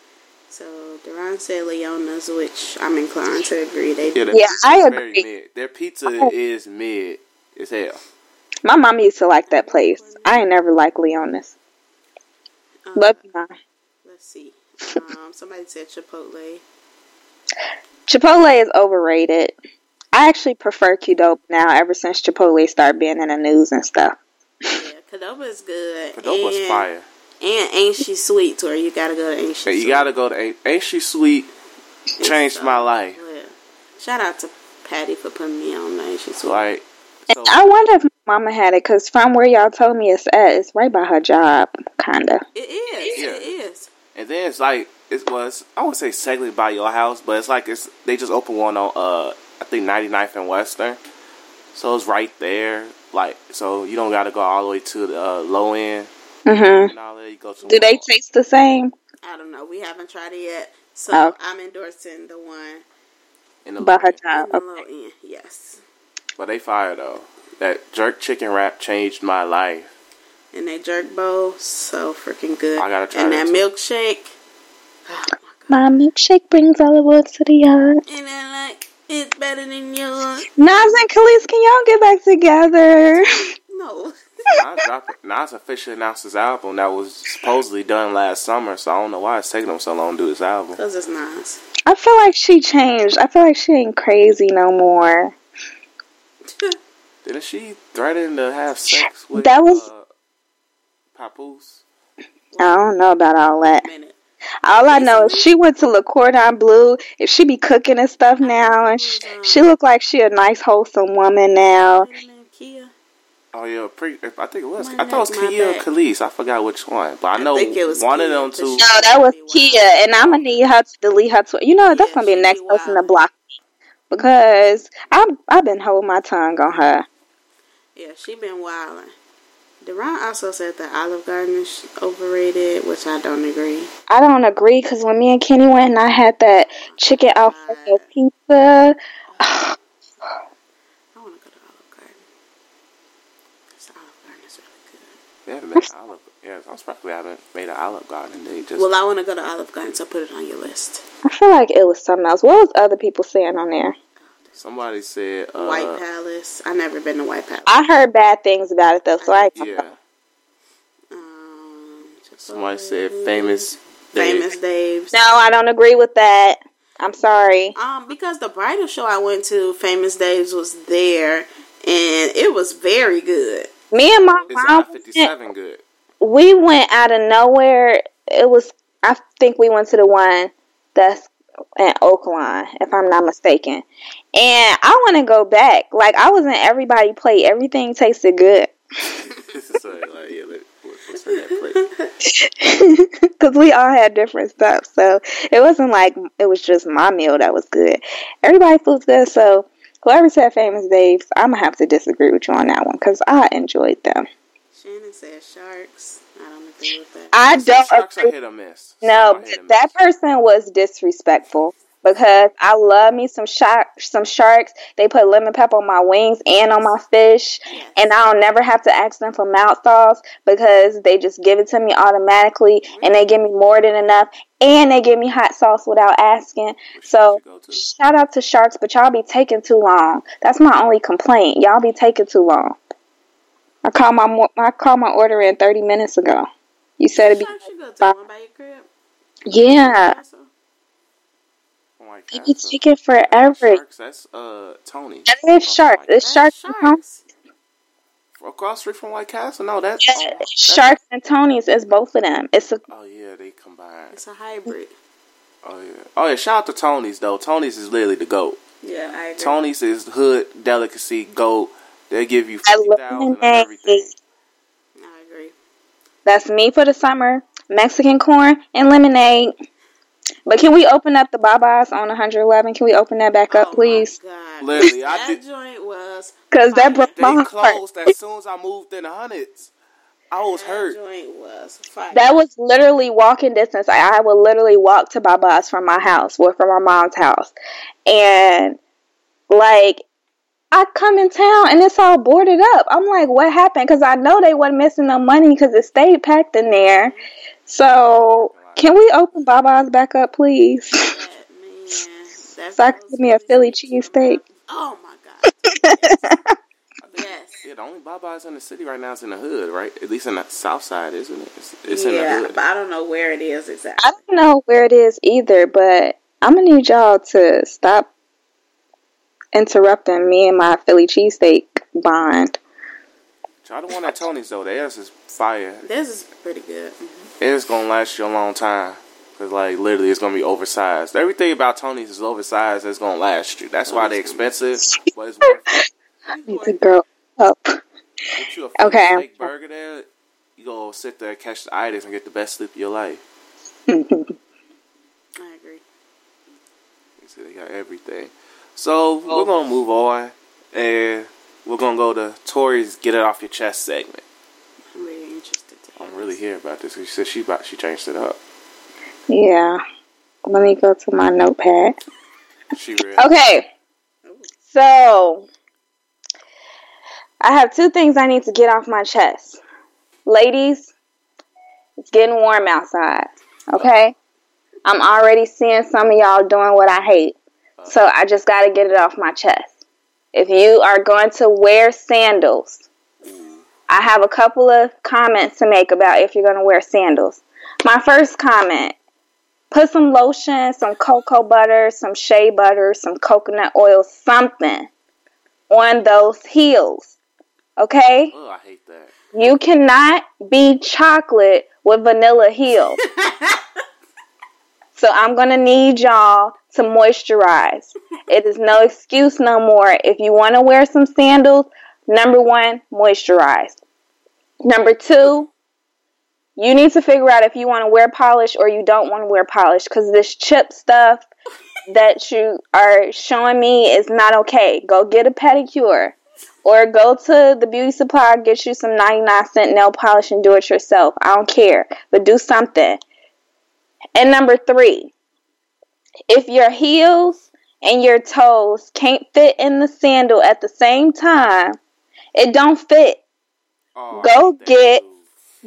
[SPEAKER 2] So Duran said Leona's, which I'm inclined to agree. They
[SPEAKER 1] Yeah, their
[SPEAKER 3] Yeah, I agree.
[SPEAKER 1] Mid. Their pizza is mid as hell.
[SPEAKER 3] My mom used to like that place. I ain't never liked Leona's.
[SPEAKER 2] um,
[SPEAKER 3] Love you, mom.
[SPEAKER 2] Let's see. Um, somebody said Chipotle.
[SPEAKER 3] Chipotle is overrated. I actually prefer Qdoba now ever since Chipotle started being in the news and stuff.
[SPEAKER 2] Yeah, Qdoba is good.
[SPEAKER 1] Qdoba's
[SPEAKER 2] and,
[SPEAKER 1] fire.
[SPEAKER 2] And Ain't She Sweet Tour. You gotta go to Ain't She
[SPEAKER 1] Hey, you gotta go to Ain't, Ain't She Sweet? Changed
[SPEAKER 2] so
[SPEAKER 1] my life.
[SPEAKER 2] good. Shout out to Patty for putting me on Ain't She Sweet.
[SPEAKER 1] Like, so,
[SPEAKER 3] I wonder if my mama had it because from where y'all told me it's at, it's right by her job, kinda.
[SPEAKER 2] It is.
[SPEAKER 1] Yeah.
[SPEAKER 2] It is.
[SPEAKER 1] and then it's like it was. I would say technically by your house, but it's like it's they just opened one on uh I think 99th and Western, so it's right there. Like, so you don't gotta go all the way to the uh, low end
[SPEAKER 3] Mhm.
[SPEAKER 1] and all. You go to
[SPEAKER 3] Do they
[SPEAKER 1] Walmart.
[SPEAKER 3] taste the same?
[SPEAKER 2] I don't know. We haven't tried it yet. So
[SPEAKER 3] Oh.
[SPEAKER 2] I'm endorsing the one.
[SPEAKER 1] In the
[SPEAKER 3] About her
[SPEAKER 1] little-
[SPEAKER 3] job.
[SPEAKER 2] In the
[SPEAKER 3] Okay.
[SPEAKER 2] little end, yes.
[SPEAKER 1] But they fire though. That jerk chicken wrap changed my life.
[SPEAKER 2] And that jerk bowl, so freaking good.
[SPEAKER 1] I gotta try
[SPEAKER 2] And
[SPEAKER 1] that
[SPEAKER 2] that
[SPEAKER 1] too.
[SPEAKER 2] milkshake.
[SPEAKER 3] My
[SPEAKER 2] my
[SPEAKER 3] milkshake brings all the Oliver to the yard.
[SPEAKER 2] And then like it's better than yours.
[SPEAKER 3] Nas and Kelis, can y'all get back together?
[SPEAKER 2] No.
[SPEAKER 1] Nas dropped. Nas officially announced his album that was supposedly done last summer, so I don't know why it's taking him so long to do this album.
[SPEAKER 2] Cause it's nice.
[SPEAKER 3] I feel like she changed. I feel like she ain't crazy no more.
[SPEAKER 1] Didn't she threaten to have sex with
[SPEAKER 3] That was-
[SPEAKER 1] uh, Papoose?
[SPEAKER 3] I don't know about all that.
[SPEAKER 2] minute.
[SPEAKER 3] All I know is she went to Le Cordon Bleu. If she be cooking and stuff now, and she, she look like she a nice, wholesome woman now.
[SPEAKER 2] Wait a minute, Kia.
[SPEAKER 1] Oh yeah, pre- I think it was.
[SPEAKER 2] My
[SPEAKER 1] I thought it was
[SPEAKER 2] neck, my
[SPEAKER 1] Kia or
[SPEAKER 2] back.
[SPEAKER 1] Kelis. I forgot which one, but I
[SPEAKER 2] I
[SPEAKER 1] know
[SPEAKER 2] think it was
[SPEAKER 1] one of them two.
[SPEAKER 3] No, that was Kia, and I'm gonna need her to delete her. Tw- you know, that's
[SPEAKER 2] Yeah,
[SPEAKER 3] gonna be the next
[SPEAKER 2] be
[SPEAKER 3] person to block me because I'm I've been holding my tongue on her.
[SPEAKER 2] Yeah, she been wilding. Deron also said that Olive Garden is overrated, which I don't agree.
[SPEAKER 3] I don't agree because when me and Kenny went and I had that chicken Alfredo pizza,
[SPEAKER 2] I want to go to Olive Garden. Cause Olive Garden is really good.
[SPEAKER 1] They haven't made Olive. Yeah, I'm surprised we haven't made an Olive Garden. They just
[SPEAKER 2] Well, I want to go to Olive Garden, so put it on your list.
[SPEAKER 3] I feel like it was something else. What was other people saying on there?
[SPEAKER 1] Somebody said. Uh,
[SPEAKER 2] White Palace. I never been to White Palace.
[SPEAKER 3] I heard bad things about it though, so I
[SPEAKER 1] Yeah,
[SPEAKER 2] Um,
[SPEAKER 1] somebody said famous.
[SPEAKER 2] Famous
[SPEAKER 1] Dave.
[SPEAKER 2] Dave's.
[SPEAKER 3] no, I don't agree with that. I'm sorry.
[SPEAKER 2] Um, because the bridal show I went to, Famous Dave's was there, and it was very good.
[SPEAKER 3] Me and my
[SPEAKER 1] Is
[SPEAKER 3] mom,
[SPEAKER 1] I
[SPEAKER 3] went,
[SPEAKER 1] fifty seven good?
[SPEAKER 3] we went out of nowhere. It was, I think we went to the one that's in Oakland, if I'm not mistaken. And I want to go back. Like I was in everybody plate. Everything tasted good.
[SPEAKER 1] this like yeah. Let, what's in that plate?
[SPEAKER 3] Because we all had different stuff. So it wasn't like it was just my meal that was good. Everybody food's good. So whoever said Famous Dave's, I'm going to have to disagree with you on that one because I enjoyed them.
[SPEAKER 2] Shannon said sharks. I don't agree with that.
[SPEAKER 3] I
[SPEAKER 1] Some
[SPEAKER 3] don't
[SPEAKER 1] sharks are hit or miss.
[SPEAKER 3] No,
[SPEAKER 1] Some are hit or
[SPEAKER 3] but that
[SPEAKER 1] miss.
[SPEAKER 3] person was disrespectful because I love me some shark, some sharks. They put lemon pepper on my wings and on my fish, and I'll never have to ask them for mild sauce because they just give it to me automatically, and they give me more than enough, and they give me hot sauce without asking. So
[SPEAKER 1] you go to?
[SPEAKER 3] shout out to sharks, but y'all be taking too long. That's my only complaint. Y'all be taking too long. I called my mo- I called my order in thirty minutes ago. You said it'd be
[SPEAKER 2] Sharks, you go to
[SPEAKER 3] five-
[SPEAKER 2] one by your crib.
[SPEAKER 3] yeah.
[SPEAKER 2] Also,
[SPEAKER 1] White
[SPEAKER 3] It be
[SPEAKER 1] Castle.
[SPEAKER 3] taking forever.
[SPEAKER 1] Sharks. That's uh Tony.
[SPEAKER 3] That is sharks. It's
[SPEAKER 2] that's
[SPEAKER 3] sharks and
[SPEAKER 2] sharks.
[SPEAKER 1] Across the street from White Castle. No, that's
[SPEAKER 3] Yeah,
[SPEAKER 1] oh, that's-
[SPEAKER 3] sharks and Tony's. It's both of them. It's a
[SPEAKER 1] Oh yeah, they combine.
[SPEAKER 2] It's a hybrid.
[SPEAKER 1] Oh yeah. Oh yeah. Shout out to Tony's though. Tony's is literally the goat.
[SPEAKER 2] Yeah, I agree.
[SPEAKER 1] Tony's is hood delicacy goat. They give you
[SPEAKER 3] I
[SPEAKER 1] fifty thousand of everything.
[SPEAKER 2] I agree.
[SPEAKER 3] that's me for the summer. Mexican corn and lemonade. But can we open up the Babas on 111? Can we open that back up,
[SPEAKER 2] Oh,
[SPEAKER 3] please?
[SPEAKER 2] My God.
[SPEAKER 1] Literally, I
[SPEAKER 2] that
[SPEAKER 1] did-
[SPEAKER 2] joint was
[SPEAKER 3] Because that broke
[SPEAKER 1] They
[SPEAKER 3] my heart.
[SPEAKER 1] closed as soon as I moved in the hundreds. I was
[SPEAKER 2] that
[SPEAKER 1] hurt.
[SPEAKER 2] joint was fire.
[SPEAKER 3] That was literally walking distance. I, I would literally walk to Baba's from my house, or from my mom's house. And, like, I come in town and it's all boarded up. I'm like, what happened? Because I know they wasn't missing no money because it stayed packed in there. So, can we open Baba's back up, please?
[SPEAKER 2] that man. That
[SPEAKER 3] So I can give me a Philly cheesesteak.
[SPEAKER 2] Oh my God. yes.
[SPEAKER 1] Yeah, the only Popeyes in the city right now is in the hood, right? At least in the south side, isn't it? It's, it's in the
[SPEAKER 2] yeah,
[SPEAKER 1] hood.
[SPEAKER 2] but I don't know where it is exactly.
[SPEAKER 3] I don't know where it is either, but I'm gonna need y'all to stop interrupting me and my Philly cheesesteak bond.
[SPEAKER 1] Try the one at Tony's though. Theirs is fire.
[SPEAKER 2] This is pretty good. Mm-hmm.
[SPEAKER 1] It's gonna last you a long time. Cause like literally, it's gonna be oversized. Everything about Tony's is oversized. It's gonna last you. That's why they're expensive. But it's worth it.
[SPEAKER 3] I need to grow up.
[SPEAKER 1] Get you a Philly
[SPEAKER 3] Okay.
[SPEAKER 1] steak burger there. You go sit there, catch the itis, and get the best sleep of your life.
[SPEAKER 2] I agree.
[SPEAKER 1] You see, they got everything. So we're oh. gonna move on, and we're gonna go to Tori's "Get It Off Your Chest" segment.
[SPEAKER 2] Really hear
[SPEAKER 1] I'm really
[SPEAKER 2] this.
[SPEAKER 1] here about this. She said she about she changed it up.
[SPEAKER 3] Yeah. Let me go to my notepad.
[SPEAKER 1] She real.
[SPEAKER 3] Okay. So I have two things I need to get off my chest. Ladies, it's getting warm outside. Okay? I'm already seeing some of y'all doing what I hate. So I just got to get it off my chest. If you are going to wear sandals, I have a couple of comments to make about if you're going to wear sandals. My first comment put some lotion, some cocoa butter, some shea butter, some coconut oil, something on those heels. Okay?
[SPEAKER 1] Oh, I hate that.
[SPEAKER 3] You cannot be chocolate with vanilla heels. so I'm going to need y'all to moisturize. It is no excuse no more. If you want to wear some sandals, number one, moisturize. Number two, you need to figure out if you want to wear polish or you don't want to wear polish because this chip stuff that you are showing me is not okay. Go get a pedicure or go to the beauty supply, get you some 99 cent nail polish and do it yourself. I don't care, but do something. And number three, if your heels and your toes can't fit in the sandal at the same time, it don't fit.
[SPEAKER 1] Oh,
[SPEAKER 3] Go
[SPEAKER 1] I hate that
[SPEAKER 3] get-
[SPEAKER 1] too.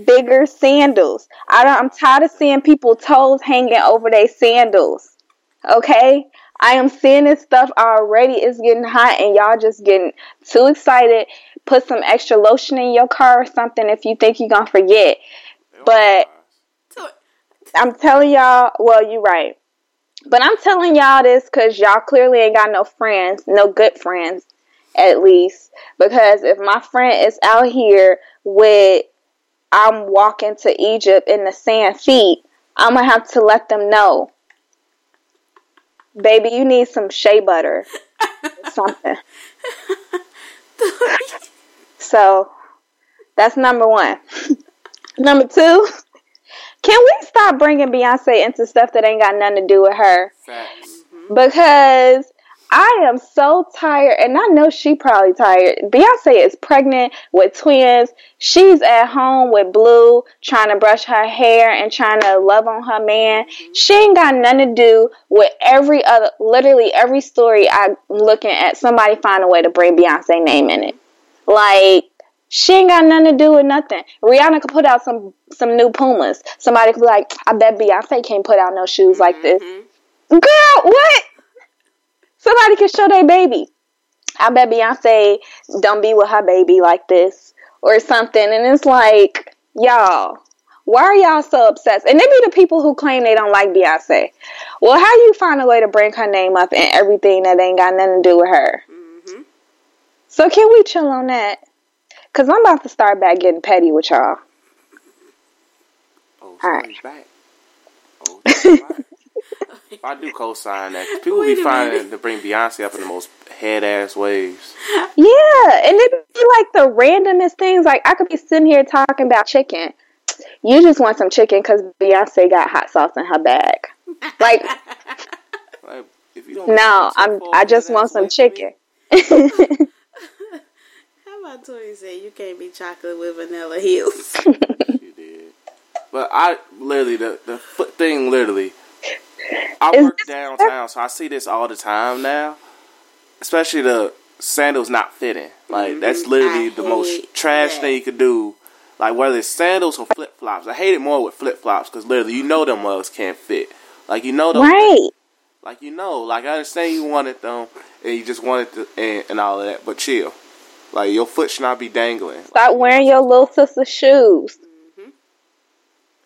[SPEAKER 3] Bigger sandals. I don't, I'm tired of seeing people toes hanging over their sandals. Okay? I am seeing this stuff already. It's getting hot and y'all just getting too excited. Put some extra lotion in your car or something if you think you're gonna forget. But I'm telling y'all, well, you're right. But I'm telling y'all this because y'all clearly ain't got no friends, no good friends, at least. Because if my friend is out here with, I'm walking to Egypt in the sand feet, I'm to have to let them know. Baby, you need some shea butter something. So that's number one. number two, can we stop bringing Beyonce into stuff that ain't got nothing to do with her?
[SPEAKER 1] Facts. Mm-hmm.
[SPEAKER 3] Because I am so tired, and I know she probably tired. Beyonce is pregnant with twins. She's at home with Blue, trying to brush her hair and trying to love on her man. Mm-hmm. She ain't got nothing to do with every other, literally every story I'm looking at. Somebody find a way to bring Beyonce name in it. Like she ain't got nothing to do with nothing. Rihanna could put out some some new Pumas. Somebody could be like, I bet Beyonce can't put out no shoes like this. Mm-hmm. Girl, what? Somebody can show their baby. I bet Beyonce don't be with her baby like this or something. And it's like, y'all, why are y'all so obsessed? And they be the people who claim they don't like Beyonce. Well, how you find a way to bring her name up in everything that ain't got nothing to do with her?
[SPEAKER 2] hmm
[SPEAKER 3] So can we chill on that? Cause I'm about to start back getting petty with y'all.
[SPEAKER 1] Oh,
[SPEAKER 3] All right.
[SPEAKER 1] back. Oh. I do co-sign that. People
[SPEAKER 2] Wait
[SPEAKER 1] be
[SPEAKER 2] a
[SPEAKER 1] finding
[SPEAKER 2] minute.
[SPEAKER 1] to bring Beyonce up in the most head ass ways.
[SPEAKER 3] Yeah, and it be like the randomest things. Like I could be sitting here talking about chicken. You just want some chicken because Beyonce got hot sauce in her bag. Like
[SPEAKER 1] Like, if you don't
[SPEAKER 3] no, I'm. I just want some
[SPEAKER 1] away from me,
[SPEAKER 3] chicken.
[SPEAKER 2] How about Tori say you can't be chocolate with vanilla heels?
[SPEAKER 1] You did. But I literally the the foot thing literally. I
[SPEAKER 3] Is
[SPEAKER 1] work downtown, so I see this all the time now. Especially the sandals not fitting. Like that's
[SPEAKER 2] Mhm.
[SPEAKER 1] literally
[SPEAKER 2] I
[SPEAKER 1] the most trash
[SPEAKER 2] that.
[SPEAKER 1] thing you could do. Like whether it's sandals or flip flops. I hate it more with flip flops because literally you know them mugs can't fit. Like you know them.
[SPEAKER 3] right.
[SPEAKER 1] Like you know, like I understand you wanted them and you just wanted to and, and all of that, but chill. Like your foot should not be dangling.
[SPEAKER 3] Stop wearing your little sister shoes.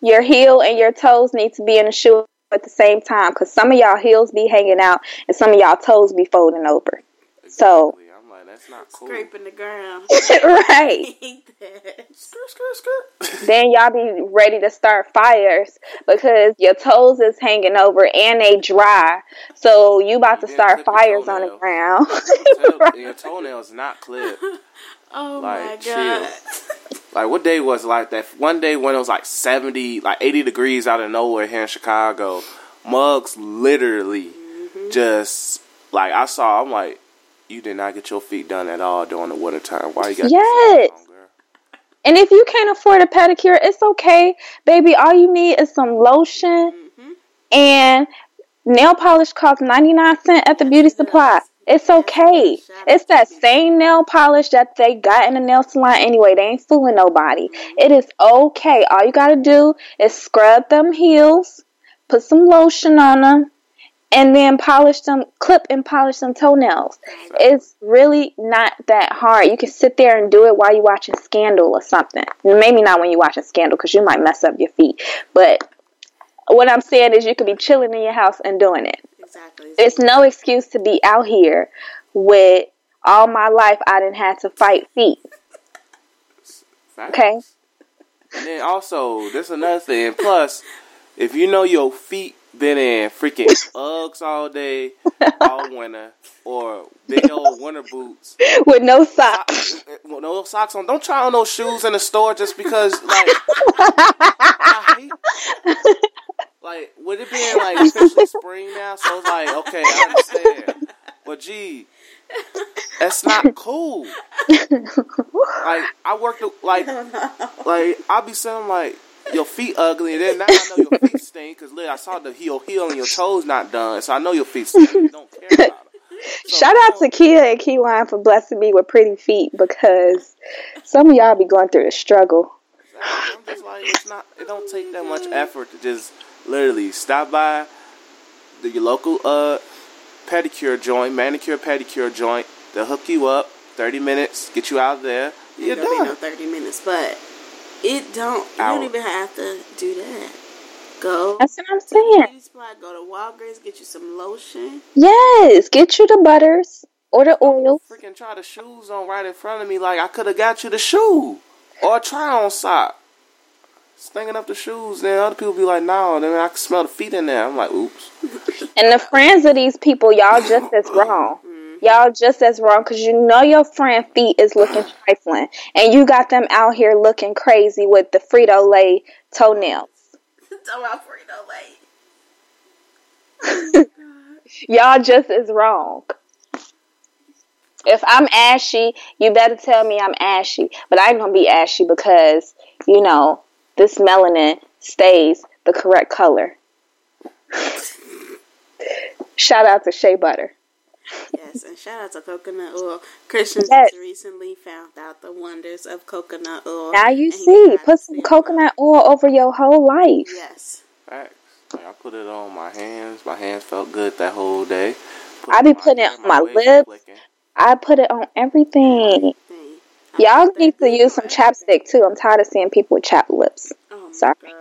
[SPEAKER 3] Your heel and your toes need to be in the shoe at the same time because some of y'all heels be hanging out and some of y'all toes be folding over. So-
[SPEAKER 1] I'm like, that's not cool.
[SPEAKER 2] Scraping the ground.
[SPEAKER 3] right.
[SPEAKER 2] I hate that.
[SPEAKER 1] Skirt, skirt, skirt.
[SPEAKER 3] then y'all be ready to start fires because your toes is hanging over and they dry. So you about to
[SPEAKER 1] You didn't
[SPEAKER 3] start fires on the
[SPEAKER 1] toenails.
[SPEAKER 3] ground.
[SPEAKER 1] Tail- and your toenails not clipped.
[SPEAKER 2] Oh
[SPEAKER 1] Like,
[SPEAKER 2] my
[SPEAKER 1] chill.
[SPEAKER 2] god.
[SPEAKER 1] Like what day was like that? One day when it was like seventy, like eighty degrees out of nowhere here in Chicago, mugs literally
[SPEAKER 2] Mm-hmm.
[SPEAKER 1] just like I saw. I'm like, you did not get your feet done at all during the winter time. Why you got
[SPEAKER 3] Yes.
[SPEAKER 1] your feet on, girl?
[SPEAKER 3] and if you can't afford a pedicure, it's okay, baby. All you need is some lotion
[SPEAKER 2] hmm
[SPEAKER 3] and nail polish costs 99 cent at the beauty supply. It's okay. It's that same nail polish that they got in the nail salon anyway. They ain't fooling nobody. Mm-hmm. It is okay. All you gotta do is scrub them heels, put some lotion on them, and then polish them, clip and polish them toenails. It's really not that hard. You can sit there and do it while you're watching Scandal or something. Maybe not when you're watching Scandal because you might mess up your feet. But what I'm saying is you could be chilling in your house and doing it.
[SPEAKER 2] Exactly.
[SPEAKER 3] It's no excuse to be out here with all my life I didn't have to fight feet. Okay.
[SPEAKER 1] And then also, there's another thing. Plus, if you know your feet been in freaking Uggs all day, all winter, or big old winter boots,
[SPEAKER 3] With no socks.
[SPEAKER 1] Well, no socks on. Don't try on those shoes in the store just because, like, I hate- like, with it being like officially spring now, so it's like, okay, I understand, but gee, that's not cool. Like, I worked the- like, like I'll be saying like. Your feet ugly, and then now I know your feet stink because look, I saw the heel heel and your toes not done, so I know your feet stink. You don't care about them. So,
[SPEAKER 3] Shout out to Kia and Keyline for blessing me with pretty feet because some of y'all be going through the struggle.
[SPEAKER 1] I'm just like, it's not. It don't take that much effort to just literally stop by the your local uh pedicure joint, manicure pedicure joint. They'll hook you up. Thirty minutes, get you out there. You're
[SPEAKER 2] It'll be no
[SPEAKER 1] done.
[SPEAKER 2] thirty minutes, but it don't. You
[SPEAKER 1] Hour.
[SPEAKER 2] don't even have to do that. Go.
[SPEAKER 3] That's what I'm saying.
[SPEAKER 2] beauty supply, Go to Walgreens, get you some lotion.
[SPEAKER 3] Yes, get you the butters or the oils.
[SPEAKER 1] Freaking try the shoes on right in front of me. Like I could have got you the shoe or a try on sock. Stinging up the shoes, then other people be like, "No," then I can smell the feet in there. I'm like, "Oops."
[SPEAKER 3] And the friends of these people, y'all just as mm-hmm. wrong. Y'all just as wrong because you know your friend feet is looking trifling, and you got them out here looking crazy with the Frito Lay toenails.
[SPEAKER 2] Talk about Frito Lay.
[SPEAKER 3] Oh y'all just as wrong. If I'm ashy, you better tell me I'm ashy. But I ain't gonna be ashy because, you know, this melanin stays the correct color. Shout out to Shea Butter.
[SPEAKER 2] Yes, and shout out to coconut oil. Christian
[SPEAKER 3] Yes.
[SPEAKER 2] just recently found out the wonders of coconut oil.
[SPEAKER 3] Now you see, put some coconut oil over your whole life.
[SPEAKER 2] Yes.
[SPEAKER 1] Facts. Like, I put it on my hands. My hands felt good that whole day. Put
[SPEAKER 3] I be putting it on my
[SPEAKER 1] waves
[SPEAKER 3] lips. I put it on everything.
[SPEAKER 2] Thing. I
[SPEAKER 3] Y'all need to use some chapstick too. I'm tired of seeing people with chapped lips.
[SPEAKER 2] Oh
[SPEAKER 3] Sorry.
[SPEAKER 2] God.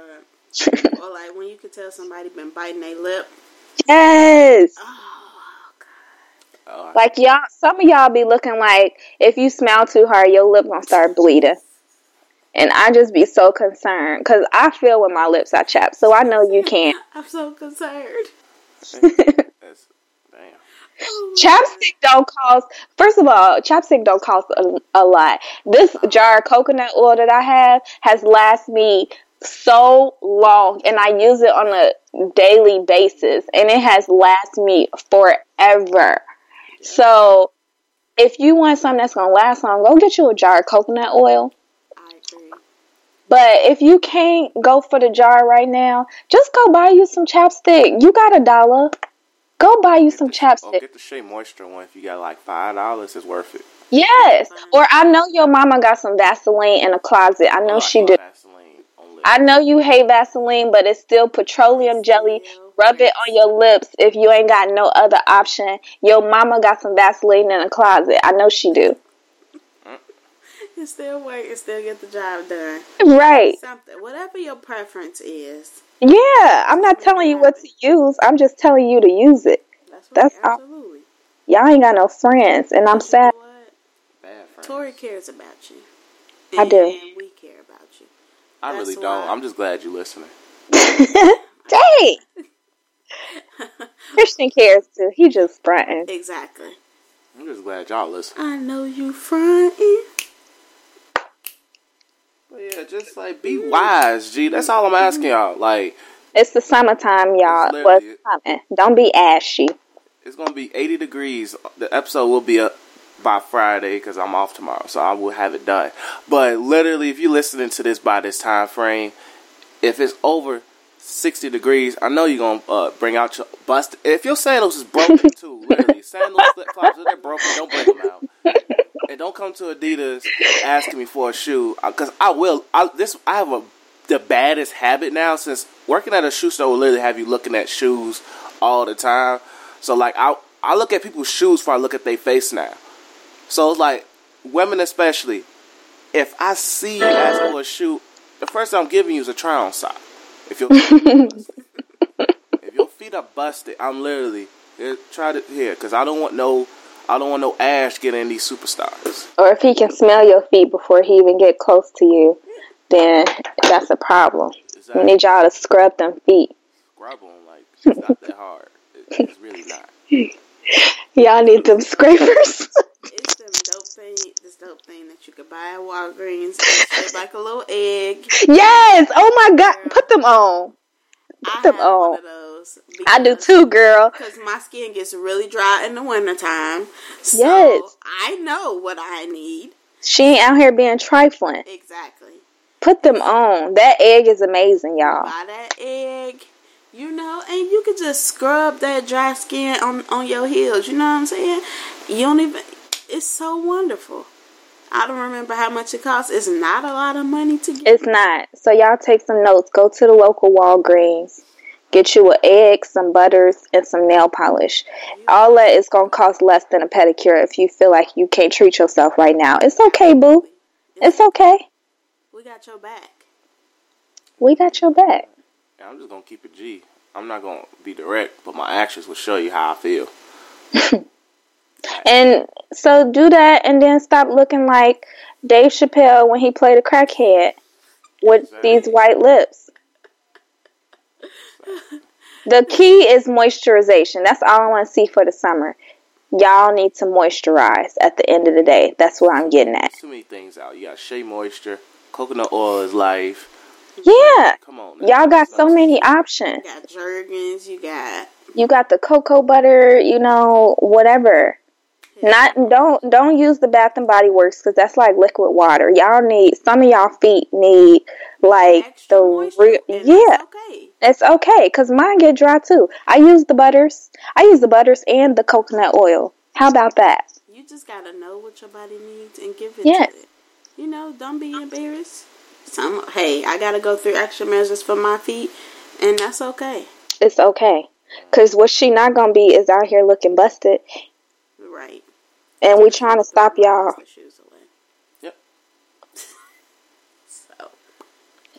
[SPEAKER 2] or like when you can tell somebody been biting their lip.
[SPEAKER 3] Yes.
[SPEAKER 2] Oh God.
[SPEAKER 1] Oh,
[SPEAKER 3] Like y'all, some of y'all be looking like if you smile too hard, your lip gonna start bleeding. And I just be so concerned because I feel when my lips are chapped, so I know you can't.
[SPEAKER 2] I'm so concerned.
[SPEAKER 1] that's, damn.
[SPEAKER 3] Chapstick don't cost. First of all, chapstick don't cost a, a lot. This jar of coconut oil that I have has lasted me so long, and I use it on a daily basis, and it has lasted me forever. So, if you want something that's gonna last long, go get you a jar of coconut oil.
[SPEAKER 2] I agree.
[SPEAKER 3] But if you can't go for the jar right now, just go buy you some chapstick. You got a dollar. Go buy you some
[SPEAKER 1] Oh,
[SPEAKER 3] chapstick.
[SPEAKER 1] get the Shea Moisture one. If you got like five dollars, it's worth it.
[SPEAKER 3] Yes. Mm-hmm. Or I know your mama got some Vaseline in a closet. I oh, know
[SPEAKER 1] Oh,
[SPEAKER 3] she
[SPEAKER 1] I
[SPEAKER 3] do.
[SPEAKER 1] Vaseline on lips.
[SPEAKER 3] I know you hate Vaseline, but it's still petroleum jelly. Rub it on your lips if you ain't got no other option. Your mama got some Vaseline in a closet. I know she do.
[SPEAKER 2] It still work. It still get the job done.
[SPEAKER 3] Right.
[SPEAKER 2] Something, whatever your preference is.
[SPEAKER 3] Yeah. I'm not telling you what to use. I'm just telling you to use it.
[SPEAKER 2] That's right.
[SPEAKER 3] That's all-
[SPEAKER 2] absolutely.
[SPEAKER 3] Y'all ain't got no friends, and I'm
[SPEAKER 2] You
[SPEAKER 3] sad.
[SPEAKER 2] know what?
[SPEAKER 1] Bad.
[SPEAKER 2] Tori cares about you.
[SPEAKER 3] I do.
[SPEAKER 2] And we care about you.
[SPEAKER 1] I really don't.
[SPEAKER 2] why.
[SPEAKER 1] I'm just glad you're listening.
[SPEAKER 3] Dang. Christian cares too. He just fronting.
[SPEAKER 2] Exactly.
[SPEAKER 1] I'm just glad y'all listen.
[SPEAKER 2] I know you fronting.
[SPEAKER 1] Yeah, just like be wise, G. That's all I'm asking y'all. Like
[SPEAKER 3] It's the summertime, y'all. What's coming? Don't be ashy.
[SPEAKER 1] it's gonna be 80 degrees. The episode will be up by Friday because I'm off tomorrow, so I will have it done. But literally, if you're listening to this by this time frame, if it's over 60 degrees, I know you're gonna uh, bring out your bust. If your sandals is broken too, literally, sandals, flip flops, they're broken, don't bring them out. And don't come to Adidas asking me for a shoe, because I will. I this I have a the baddest habit now since working at a shoe store will literally have you looking at shoes all the time. So like I I look at people's shoes before I look at their face now. So it's like women especially, if I see you ask for a shoe, the first thing I'm giving you is a try on sock. If your if your feet are busted, I'm literally here, try to here because I don't want no I don't want no ash getting in these superstars.
[SPEAKER 3] Or if he can smell your feet before he even get close to you, then that's a problem.
[SPEAKER 1] Exactly.
[SPEAKER 3] We need y'all to scrub them feet.
[SPEAKER 1] Scrub them like it's not that hard. It's really not.
[SPEAKER 3] Y'all need them scrapers.
[SPEAKER 2] It's them dope thing, this dope thing that you could buy at Walgreens. It's like a little egg.
[SPEAKER 3] yes. Oh my God. Put them on.
[SPEAKER 2] I
[SPEAKER 3] them
[SPEAKER 2] have one
[SPEAKER 3] on.
[SPEAKER 2] of those.
[SPEAKER 3] I do too, girl.
[SPEAKER 2] Because my skin gets really dry in the wintertime. So
[SPEAKER 3] Yes.
[SPEAKER 2] I know what I need.
[SPEAKER 3] She ain't out here being trifling.
[SPEAKER 2] Exactly.
[SPEAKER 3] Put them on. That egg is amazing, y'all.
[SPEAKER 2] Buy that egg, you know, and you can just scrub that dry skin on, on your heels. You know what I'm saying? You don't even, it's so wonderful. I don't remember how much it costs. It's not a lot of money to get.
[SPEAKER 3] It's not. So y'all take some notes. Go to the local Walgreens. Get you an egg, some butters, and some nail polish. All that is gonna cost less than a pedicure if you feel like you can't treat yourself right now. It's okay, boo. It's okay.
[SPEAKER 2] We got your back.
[SPEAKER 3] We got your back.
[SPEAKER 1] Yeah, I'm just gonna keep it G. I'm not gonna be direct, but my actions will show you how I feel.
[SPEAKER 3] And so do that and then stop looking like Dave Chappelle when he played a crackhead with
[SPEAKER 1] Exactly.
[SPEAKER 3] these white lips. The key is moisturization. That's all I want to see for the summer. Y'all need to moisturize at the end of the day. That's what I'm getting at.
[SPEAKER 1] Too many things out. You got Shea Moisture, coconut oil is life.
[SPEAKER 3] Yeah.
[SPEAKER 1] Come on, now.
[SPEAKER 3] Y'all got so many options.
[SPEAKER 2] You got Jergens, you got.
[SPEAKER 3] You got the cocoa butter, you know, whatever. Not don't don't use the Bath and Body Works because that's like liquid water. Y'all need some of y'all feet need like
[SPEAKER 2] extra
[SPEAKER 3] the real yeah.
[SPEAKER 2] okay.
[SPEAKER 3] It's okay because mine get dry too. I use the butters. I use the butters and the coconut oil. How about that?
[SPEAKER 2] You just gotta know what your body needs and give it
[SPEAKER 3] Yes.
[SPEAKER 2] to it. You know, don't be embarrassed. Some hey, I gotta go through extra measures for my feet, and that's okay.
[SPEAKER 3] It's okay. Cause what she not gonna be is out here looking busted,
[SPEAKER 2] Right.
[SPEAKER 3] And we trying to stop y'all.
[SPEAKER 2] Shoes away.
[SPEAKER 1] Yep.
[SPEAKER 2] So,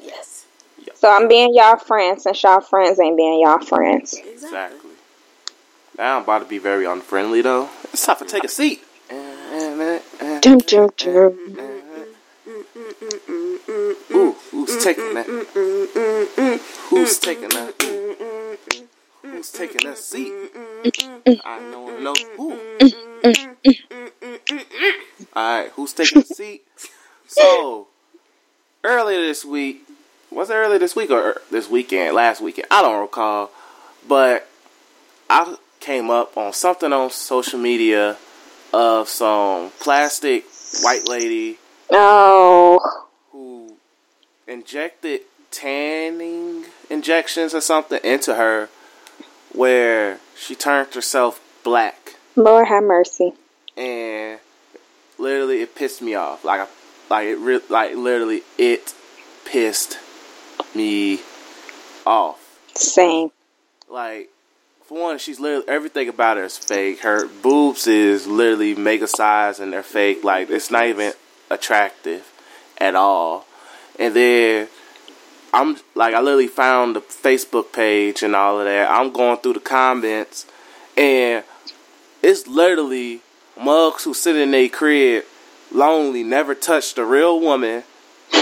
[SPEAKER 2] yes,
[SPEAKER 3] So I'm being y'all friends since y'all friends ain't being y'all friends.
[SPEAKER 2] exactly.
[SPEAKER 1] Exactly. Now I'm about to be very unfriendly though. It's time to take a seat.
[SPEAKER 3] Dum, dum, dum.
[SPEAKER 1] Ooh, who's taking that? Who's taking that? Who's taking that seat? I don't know who. Alright, who's taking the seat? So, earlier this week, was it earlier this week or er, this weekend? Last weekend? I don't recall. But I came up on something on social media of some plastic white lady
[SPEAKER 3] Oh,
[SPEAKER 1] who injected tanning injections or something into her where she turned herself black
[SPEAKER 3] Lord have mercy.
[SPEAKER 1] and literally it pissed me off like I, like it re- like literally it pissed me off
[SPEAKER 3] Same.
[SPEAKER 1] like for one, she's literally everything about her is fake. Her boobs is literally mega size and they're fake. Like it's not even attractive at all. And then I'm like I literally found the Facebook page and all of that. I'm going through the comments and it's literally mugs who sit in their crib lonely, never touched a real woman.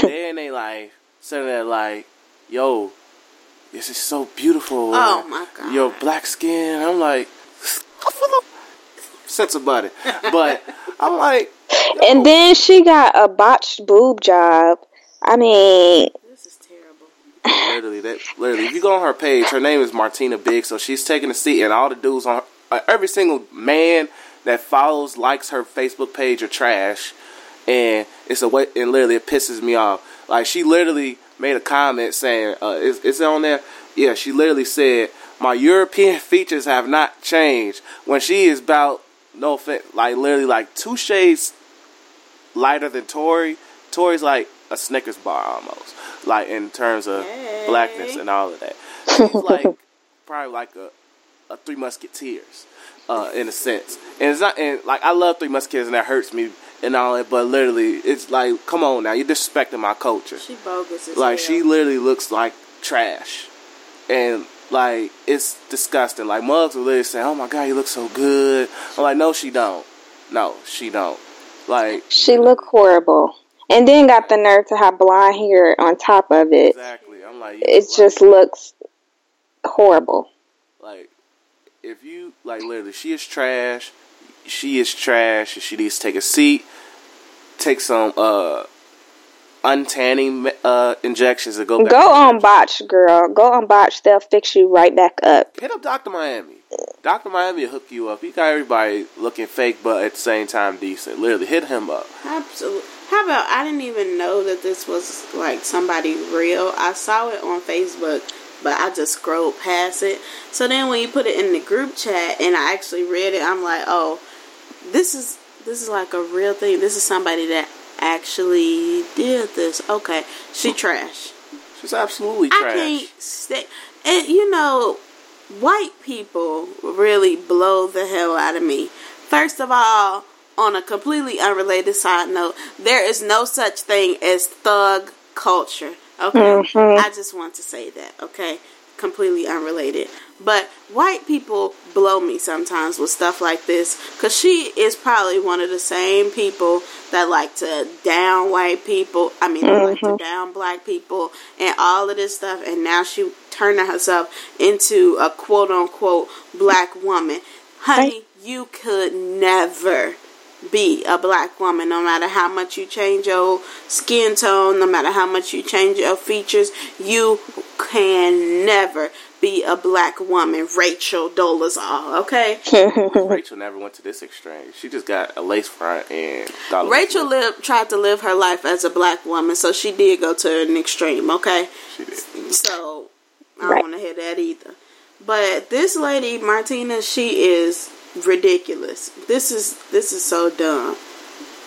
[SPEAKER 1] then they like sitting there like, yo, this is so beautiful.
[SPEAKER 2] Oh, my God.
[SPEAKER 1] Your black skin. I'm like, sense about it. But I'm like,
[SPEAKER 3] And then she got a botched boob job. I mean,
[SPEAKER 2] This is terrible.
[SPEAKER 1] Literally that. Literally, if you go on her page, her name is Martina Big. So she's taking a seat, and all the dudes on her, uh, every single man that follows, likes her Facebook page are trash. And it's a way, and literally it pisses me off. Like she literally made a comment saying, uh, is, is it on there? yeah, she literally said, "My European features have not changed." When she is about no offense, like literally like two shades lighter than Tori. Tori's like a Snickers bar almost, like in terms of
[SPEAKER 2] Hey.
[SPEAKER 1] blackness and all of that. She's like probably like a, a Three Musketeers, uh, in a sense. And it's not, and like I love Three Musketeers, and that hurts me and all that. But literally, it's like, come on now, you're disrespecting my culture.
[SPEAKER 2] She bogus as
[SPEAKER 1] Like
[SPEAKER 2] hell.
[SPEAKER 1] she literally looks like trash, and like it's disgusting. Like mugs will literally say, "Oh my god, you look so good." I'm like, no, she don't. No, she don't. Like
[SPEAKER 3] She looked horrible. And then got the nerve to have blonde hair on top of it.
[SPEAKER 1] exactly. I'm like,
[SPEAKER 3] It
[SPEAKER 1] look
[SPEAKER 3] just looks horrible.
[SPEAKER 1] like, like if you like literally, she is trash. She is trash, and she needs to take a seat, take some uh untanning uh injections, and go back.
[SPEAKER 3] Go on botch, girl. Go on botch. They'll fix you right back up.
[SPEAKER 1] Hit up Dr. Miami. Dr. Miami will hook you up. He got everybody looking fake, but at the same time decent. Literally, hit him up.
[SPEAKER 2] Absolutely. How about I didn't even know that this was like somebody real. I saw it on Facebook, but I just scrolled past it. So then when you put it in the group chat and I actually read it, I'm like, oh, this is this is like a real thing. This is somebody that actually did this. Okay, she trash.
[SPEAKER 1] She's absolutely trash.
[SPEAKER 2] I can't stay. And you know, white people really blow the hell out of me. First of all, on a completely unrelated side note, there is no such thing as thug culture. Okay,
[SPEAKER 3] Mhm.
[SPEAKER 2] I just want to say that. Okay, completely unrelated. But white people blow me sometimes with stuff like this because she is probably one of the same people that like to down white people. I mean, that like to down black people and all of this stuff. And now she turning herself into a quote unquote black woman. Honey, you could never be a black woman no matter how much you change your skin tone no matter how much you change your features you can never be a black woman rachel dolezal okay
[SPEAKER 1] Rachel never went to this extreme. She just got a lace front and thought
[SPEAKER 2] rachel
[SPEAKER 1] lit.
[SPEAKER 2] lived tried to live her life as a black woman so she did go to an extreme okay
[SPEAKER 1] She did.
[SPEAKER 2] so I don't
[SPEAKER 3] Right.
[SPEAKER 2] want to hear that either. But this lady Martina, she is ridiculous. This is this is so dumb.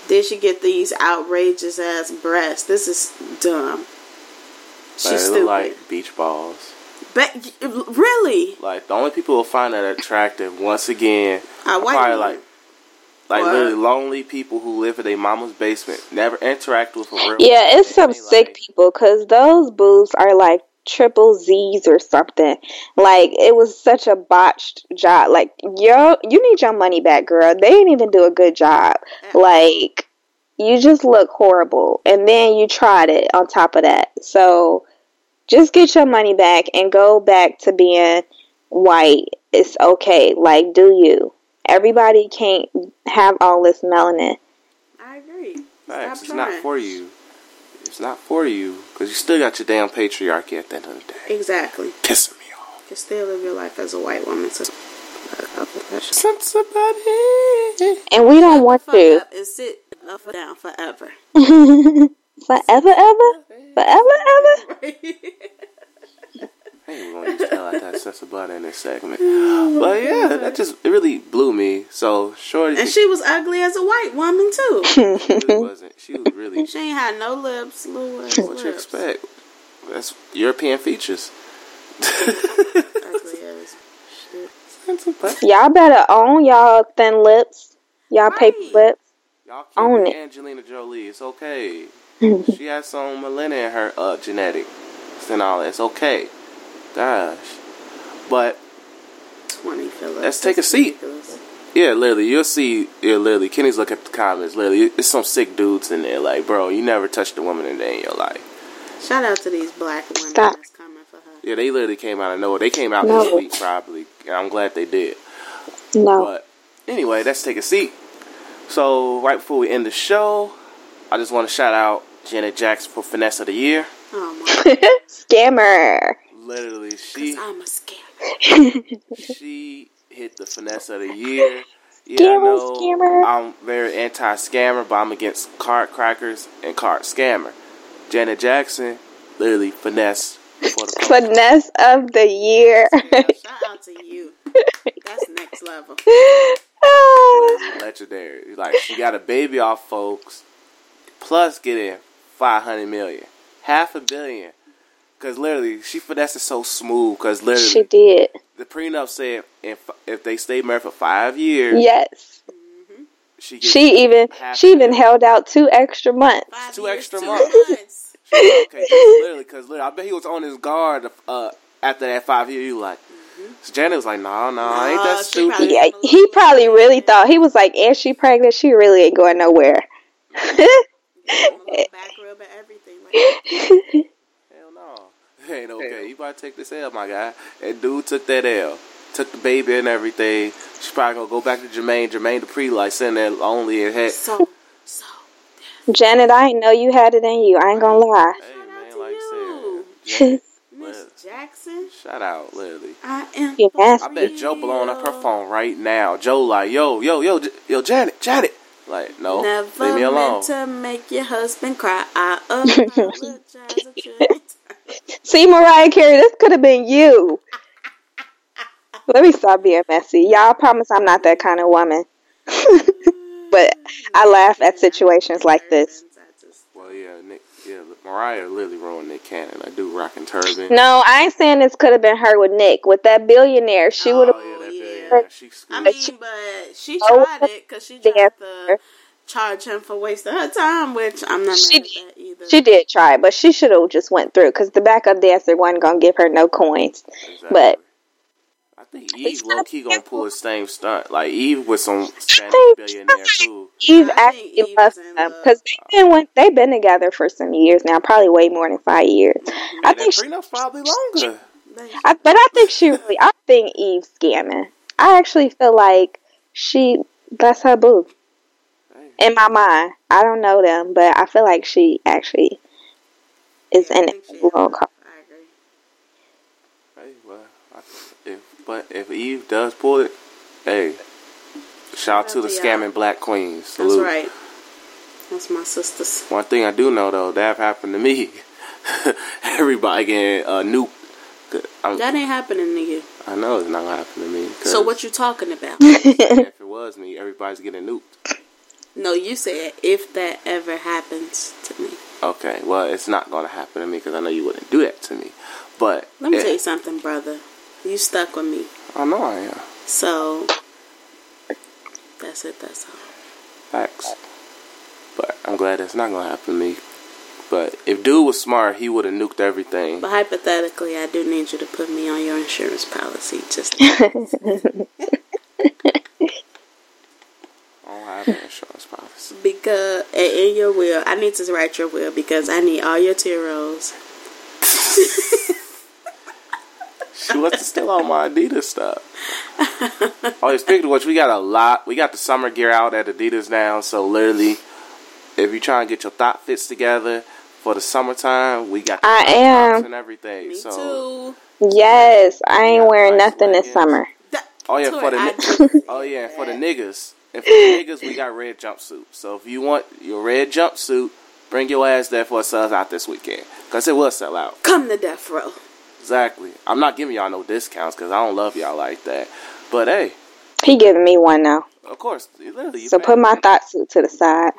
[SPEAKER 2] Did she get these outrageous ass breasts? This is dumb. She's
[SPEAKER 1] they
[SPEAKER 2] stupid.
[SPEAKER 1] look like beach balls.
[SPEAKER 2] but really,
[SPEAKER 1] Like the only people who find that attractive, once again, ah,
[SPEAKER 2] a
[SPEAKER 1] are
[SPEAKER 2] white
[SPEAKER 1] probably
[SPEAKER 2] woman.
[SPEAKER 1] like like
[SPEAKER 2] What?
[SPEAKER 1] literally lonely people who live in their mama's basement, never interact with a real.
[SPEAKER 3] Yeah, it's some
[SPEAKER 1] person in their
[SPEAKER 3] sick
[SPEAKER 1] life.
[SPEAKER 3] people because those boobs are like triple Z's or something. Like it was such a botched job. Like yo, you need your money back, girl. They didn't even do a good job. Like you just look horrible, and then you tried it on top of that. So just get your money back and go back to being white. It's okay. Like do you? Everybody can't have all this melanin.
[SPEAKER 2] I agree.
[SPEAKER 1] Facts.
[SPEAKER 2] Stop
[SPEAKER 1] It's not for you. It's not for you because you still got your damn patriarchy at the end of the day.
[SPEAKER 2] Exactly.
[SPEAKER 1] Pissing me off.
[SPEAKER 2] You can still live your life as a white woman. So, uh,
[SPEAKER 1] Since about it.
[SPEAKER 3] And we don't want
[SPEAKER 2] fuck
[SPEAKER 3] to.
[SPEAKER 2] up and sit up and down forever.
[SPEAKER 3] Forever, ever? Forever, ever?
[SPEAKER 1] Hey, we're gonna use tell like that sense about in this segment. But yeah, that just it really blew me. So shorty,
[SPEAKER 2] and she was ugly as a white woman too.
[SPEAKER 1] she really wasn't. She was really.
[SPEAKER 2] She ain't had no lips, little ass
[SPEAKER 1] What you expect? That's European features.
[SPEAKER 2] Ugly as shit.
[SPEAKER 3] Y'all better own y'all thin lips. Y'all
[SPEAKER 2] Right.
[SPEAKER 3] paper lips.
[SPEAKER 1] Y'all keep
[SPEAKER 3] Own it.
[SPEAKER 1] Angelina Jolie. It's okay. she has some millennia in her uh, genetics and all that. It's okay. Gosh. But
[SPEAKER 2] 20 Phillips.
[SPEAKER 1] Let's take a seat. yeah, literally, you'll see. Yeah, literally, Kenne's look at the comments. Literally, it's some sick dudes in there. Like, bro, you never touched a woman in a day in your life.
[SPEAKER 2] Shout out to these black women
[SPEAKER 3] Stop.
[SPEAKER 2] that's coming for her.
[SPEAKER 1] Yeah, they literally came out of nowhere. They came out
[SPEAKER 3] No.
[SPEAKER 1] this week probably, and I'm glad they did.
[SPEAKER 3] No.
[SPEAKER 1] But anyway, let's take a seat. So right before we end the show, I just want to shout out Janet Jackson for Finesse of the Year.
[SPEAKER 2] Oh my
[SPEAKER 3] Scammer.
[SPEAKER 1] Literally, she
[SPEAKER 2] I'm a scammer.
[SPEAKER 1] she hit the Finesse of the Year. Yeah, I
[SPEAKER 3] Scammer,
[SPEAKER 1] know
[SPEAKER 3] scammer.
[SPEAKER 1] I'm very anti-scammer, but I'm against card crackers and card scammer. Janet Jackson literally finesse for the
[SPEAKER 3] Finesse of the year.
[SPEAKER 2] Shout out to you. That's next level.
[SPEAKER 3] Ah.
[SPEAKER 1] legendary. Like she got a baby off folks, plus getting five hundred million, half a billion. Cause literally, she finessed it so smooth. Cause literally,
[SPEAKER 3] she did.
[SPEAKER 1] the prenup said if if they stay married for five years,
[SPEAKER 3] Yes.
[SPEAKER 1] Mm-hmm, she gets
[SPEAKER 3] She even she even
[SPEAKER 1] million.
[SPEAKER 3] held out two extra months.
[SPEAKER 2] Five
[SPEAKER 1] Two
[SPEAKER 2] years,
[SPEAKER 1] extra
[SPEAKER 2] two
[SPEAKER 1] months.
[SPEAKER 2] months.
[SPEAKER 1] okay, cause literally, cause literally, I bet he was on his guard uh, after that five year. You like, mm-hmm. so Janet was like, no, no, ain't
[SPEAKER 2] Nah,
[SPEAKER 1] that stupid?
[SPEAKER 2] probably-
[SPEAKER 3] Yeah, he probably really thought he was like, "Is she pregnant? She really ain't going nowhere." Mm-hmm.
[SPEAKER 2] Give him a little back rub and everything. Like,
[SPEAKER 1] Hell no. Ain't okay. You about to take this L, my guy. And dude took that L. Took the baby and everything. She's probably gonna go back to Jermaine. Jermaine Dupri like sitting there lonely and head.
[SPEAKER 2] so, so.
[SPEAKER 3] Janet, I ain't know you had it in you. I ain't gonna lie.
[SPEAKER 1] Hey
[SPEAKER 2] Shout out
[SPEAKER 1] man,
[SPEAKER 2] to
[SPEAKER 1] like
[SPEAKER 2] you.
[SPEAKER 1] Said,
[SPEAKER 2] Miss Jackson,
[SPEAKER 1] shout out, literally.
[SPEAKER 2] I am.
[SPEAKER 3] You.
[SPEAKER 1] I bet Joe blowing up her phone right now. Joe like, yo, yo, yo, J- yo, Janet, Janet. Like, no,
[SPEAKER 2] Never
[SPEAKER 1] leave me alone.
[SPEAKER 2] meant to make your husband cry. I apologize a trillion
[SPEAKER 3] See, Mariah Carey, this could have been you. Let me stop being messy. Y'all promise I'm not that kind of woman. but I laugh at situations like this.
[SPEAKER 1] Well, yeah, Nick, yeah, Mariah literally ruined Nick Cannon. I do rocking turban.
[SPEAKER 3] No, I ain't saying this could have been her with Nick. With that billionaire, she
[SPEAKER 1] oh
[SPEAKER 3] would have.
[SPEAKER 1] yeah, that
[SPEAKER 2] yeah. I mean, but she
[SPEAKER 3] Oh,
[SPEAKER 2] tried it because she tried to charge him for wasting her time, which I'm not
[SPEAKER 3] She
[SPEAKER 2] mad at that either.
[SPEAKER 3] She did try, but she should have just went through because the backup dancer wasn't gonna give her no coins.
[SPEAKER 1] Exactly.
[SPEAKER 3] But
[SPEAKER 1] I think Eve
[SPEAKER 3] It's
[SPEAKER 1] low key gonna pull the same stunt. Like Eve with some Spanish billionaire too.
[SPEAKER 3] Eve
[SPEAKER 2] I think
[SPEAKER 3] actually
[SPEAKER 2] Eve
[SPEAKER 3] loves
[SPEAKER 2] is
[SPEAKER 3] them because they've been uh-huh. went, they've been together for some years now, probably way more than five years. I
[SPEAKER 1] Man, that
[SPEAKER 3] think, she,
[SPEAKER 1] probably longer.
[SPEAKER 2] They-
[SPEAKER 3] I, but I think she really, I think Eve's scamming. I actually feel like she that's her boo
[SPEAKER 1] Hey,
[SPEAKER 3] in my mind. I don't know them, but I feel like she actually is
[SPEAKER 2] yeah, I
[SPEAKER 3] in
[SPEAKER 2] think
[SPEAKER 3] it.
[SPEAKER 2] she
[SPEAKER 3] for
[SPEAKER 2] is.
[SPEAKER 3] the long haul.
[SPEAKER 2] I agree.
[SPEAKER 1] hey, well, I, if but if Eve does pull it, hey, shout out to the
[SPEAKER 2] Shout out
[SPEAKER 1] scamming black queens.
[SPEAKER 2] That's right. That's my sisters.
[SPEAKER 1] One thing I do know though, that happened to me. Everybody getting uh, nuked. I'm,
[SPEAKER 2] That ain't happening to you.
[SPEAKER 1] I know it's not gonna happen to me. 'cause
[SPEAKER 2] So what you talking about?
[SPEAKER 1] if it was me, everybody's getting nuked.
[SPEAKER 2] No, you said if that ever happens to me.
[SPEAKER 1] Okay, well, it's not gonna happen to me because I know you wouldn't do that to me. But
[SPEAKER 2] Let me
[SPEAKER 1] it-
[SPEAKER 2] tell you something, brother. You stuck with me.
[SPEAKER 1] I know I am.
[SPEAKER 2] So that's it. That's all.
[SPEAKER 1] Facts. But I'm glad that's not gonna happen to me. But if dude was smart, he would have nuked everything.
[SPEAKER 2] But hypothetically, I do need you to put me on your insurance policy. Just
[SPEAKER 1] I don't have insurance policy.
[SPEAKER 2] because in your will, I need to write your will because I need all your tear rolls.
[SPEAKER 1] She was still on my Adidas stuff. oh, yeah, speaking of which, we got a lot. We got the summer gear out at Adidas now. So literally, if you try and get your thought fits together for the summertime, we got the
[SPEAKER 3] I am.
[SPEAKER 1] and everything.
[SPEAKER 2] Me
[SPEAKER 1] so
[SPEAKER 2] too.
[SPEAKER 3] Yes, I ain't wearing
[SPEAKER 1] nice
[SPEAKER 3] nothing this summer.
[SPEAKER 1] Oh yeah,
[SPEAKER 2] Tori,
[SPEAKER 1] for the
[SPEAKER 2] I
[SPEAKER 1] ni-
[SPEAKER 2] just said
[SPEAKER 1] oh yeah, for the niggas. And for niggas, we got red jumpsuits. So if you want your red jumpsuit, bring your ass there for a sells out this weekend, cause it will sell out.
[SPEAKER 2] Come to death row.
[SPEAKER 1] Exactly. I'm not giving y'all no discounts because I don't love y'all like that. But hey,
[SPEAKER 3] He giving me one now.
[SPEAKER 1] of course, literally.
[SPEAKER 3] So put my thought suit to the side.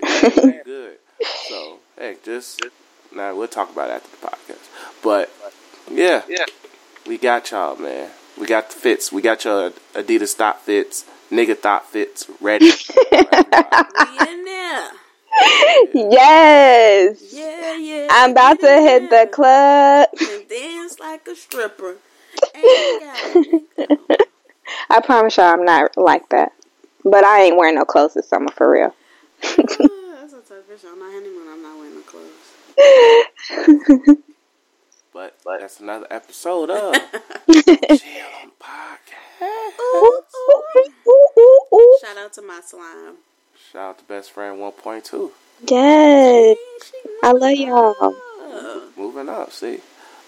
[SPEAKER 1] good. So hey, just now we'll talk about it after the podcast. But yeah,
[SPEAKER 4] Yeah.
[SPEAKER 1] we got y'all, man. We got the fits. We got your Adidas thought fits, nigga thought fits ready. for.
[SPEAKER 2] We in there.
[SPEAKER 3] Yes.
[SPEAKER 2] Yeah, yeah.
[SPEAKER 3] I'm about to hit the club.
[SPEAKER 2] And dance like a stripper. Ain't got.
[SPEAKER 3] I promise y'all I'm not like that. But I ain't wearing no clothes this summer for real.
[SPEAKER 2] Ah, That's a tough fish. On my honeymoon, I'm not wearing no clothes.
[SPEAKER 1] But that's another episode of Chill on Podcast.
[SPEAKER 3] Ooh, ooh, ooh, ooh.
[SPEAKER 2] Shout out to my slime.
[SPEAKER 1] Shout out to best friend 1.2.
[SPEAKER 3] Yes. I love y'all.
[SPEAKER 1] Moving up, see.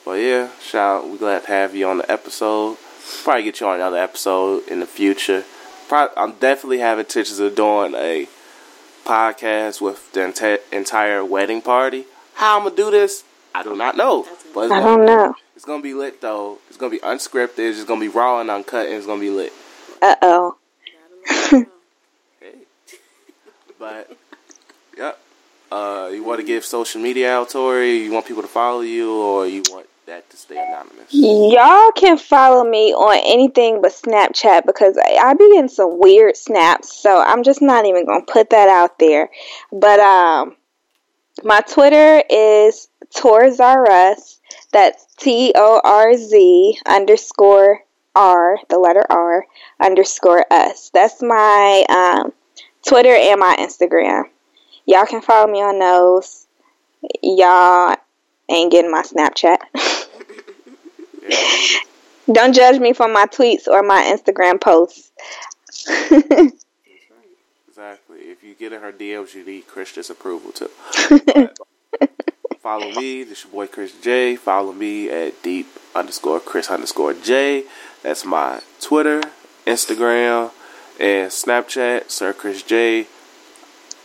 [SPEAKER 1] But yeah, shout. out. We glad to have you on the episode. Probably get you on another episode in the future. Probably, I'm definitely having intentions of doing a podcast with the enti- entire wedding party. How I'm gonna do this, I do not know. But
[SPEAKER 3] I
[SPEAKER 1] gonna,
[SPEAKER 3] don't know.
[SPEAKER 1] it's gonna be lit though. It's gonna be unscripted. It's just gonna be raw and uncut, and it's gonna be lit.
[SPEAKER 3] Uh oh.
[SPEAKER 1] But yep. Uh, you want to give social media out, Tori? You want people to follow you, or you want that to stay anonymous?
[SPEAKER 3] Y'all can follow me on anything but Snapchat because I, I be getting some weird snaps, so I'm just not even gonna put that out there. But um, my Twitter is Torzarus. That's T O R Z underscore R, the letter R underscore us. That's my um, Twitter and my Instagram. Y'all can follow me on those. Y'all ain't getting my Snapchat. Don't judge me for my tweets or my Instagram posts.
[SPEAKER 1] Exactly. If you get in her DMs, you need Christian's approval too. But follow me. This your boy Chris J. Follow me at deep underscore Chris underscore J. That's my Twitter, Instagram, and Snapchat. Sir Chris J.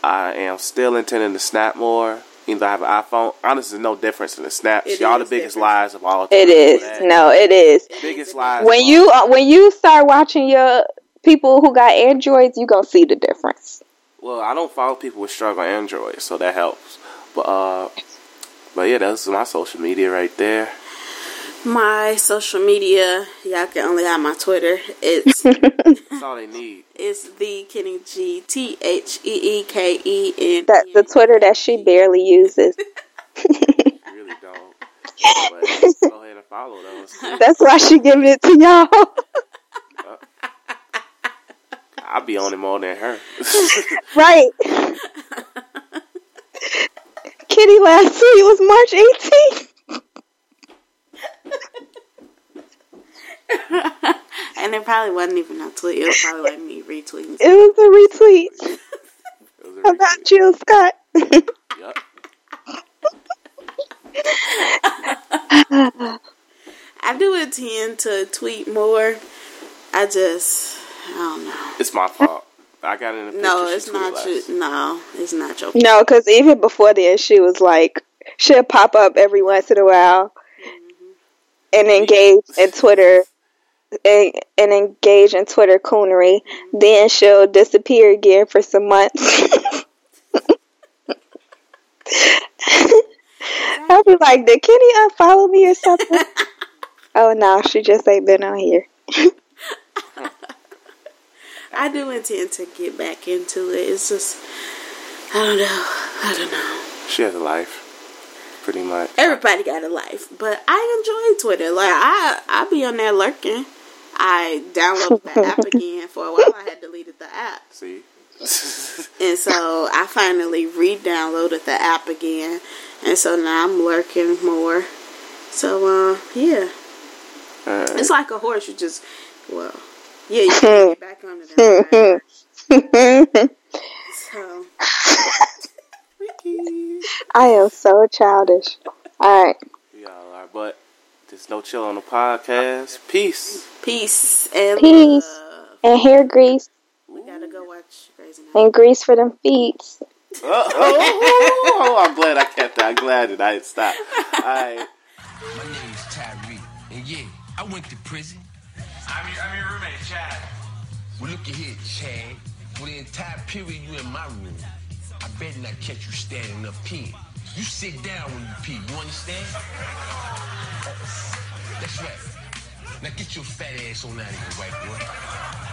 [SPEAKER 1] I am still intending to snap more. Even though I have an iPhone, honestly, there's no difference in the snaps.
[SPEAKER 2] It
[SPEAKER 1] Y'all the biggest
[SPEAKER 2] different.
[SPEAKER 1] lies of all time.
[SPEAKER 3] it is. No, it is.
[SPEAKER 1] biggest lies.
[SPEAKER 3] When you uh, when you start watching your people who got Androids, you gonna see the difference.
[SPEAKER 1] Well, I don't follow people with struggle androids, so that helps. But uh, but yeah, that's my social media right there.
[SPEAKER 2] My social media, y'all can only have my Twitter. It's
[SPEAKER 1] That's all they need.
[SPEAKER 2] it's the Kenne G T H E E K E N.
[SPEAKER 3] That's the Twitter that she barely uses.
[SPEAKER 1] Really don't. But go ahead and follow those.
[SPEAKER 3] That's why she giving it to y'all.
[SPEAKER 1] I'll be on it more than her.
[SPEAKER 3] right. Kitty last tweet was March 18th.
[SPEAKER 2] and it probably wasn't even a tweet. It was probably like me retweeting.
[SPEAKER 3] It was a retweet
[SPEAKER 1] It was a
[SPEAKER 3] about
[SPEAKER 1] retweet.
[SPEAKER 3] Jill Scott.
[SPEAKER 2] I do intend to tweet more. I just, I don't know.
[SPEAKER 1] It's my fault. I got in the picture.
[SPEAKER 2] No, it's not
[SPEAKER 1] last.
[SPEAKER 2] you. No, it's not your.
[SPEAKER 3] No, because even before then, she was like, she'll pop up every once in a while mm-hmm. and engage in Twitter and, and engage in Twitter coonery. Mm-hmm. Then she'll disappear again for some months. I'll be like, did Kenne unfollow me or something? oh no, she just ain't been on here.
[SPEAKER 2] I do intend to get back into it. It's just, I don't know. I don't know.
[SPEAKER 1] She has a life, pretty much.
[SPEAKER 2] Everybody got a life, but I enjoy Twitter. Like I, I be on there lurking. I downloaded the app again. For a while, I had deleted the app.
[SPEAKER 1] See.
[SPEAKER 2] And so I finally re-downloaded the app again, and so now I'm lurking more. So uh, yeah,
[SPEAKER 1] Alright.
[SPEAKER 2] it's like a horse. You just well, yeah, you can get back on it. Hmm. Hmm.
[SPEAKER 3] I
[SPEAKER 2] So
[SPEAKER 3] am so childish. All right.
[SPEAKER 1] We all are, but there's no chill on the podcast. Peace.
[SPEAKER 2] peace and
[SPEAKER 3] Peace.
[SPEAKER 2] love.
[SPEAKER 3] And hair grease
[SPEAKER 2] We gotta go watch Crazy Night.
[SPEAKER 3] and grease for them feet.
[SPEAKER 1] Oh oh oh, oh, oh, oh, I'm glad I kept that. I'm glad that I didn't stop. All right.
[SPEAKER 4] My name's Tyree, and yeah, I went to prison.
[SPEAKER 5] I'm your, I'm your roommate, Chad.
[SPEAKER 4] Well, look here, Chad. For the entire period you in my room, I better not catch you standing up peeing. You sit down when you pee, you understand? That's right. Now get your fat ass on out of here, white boy.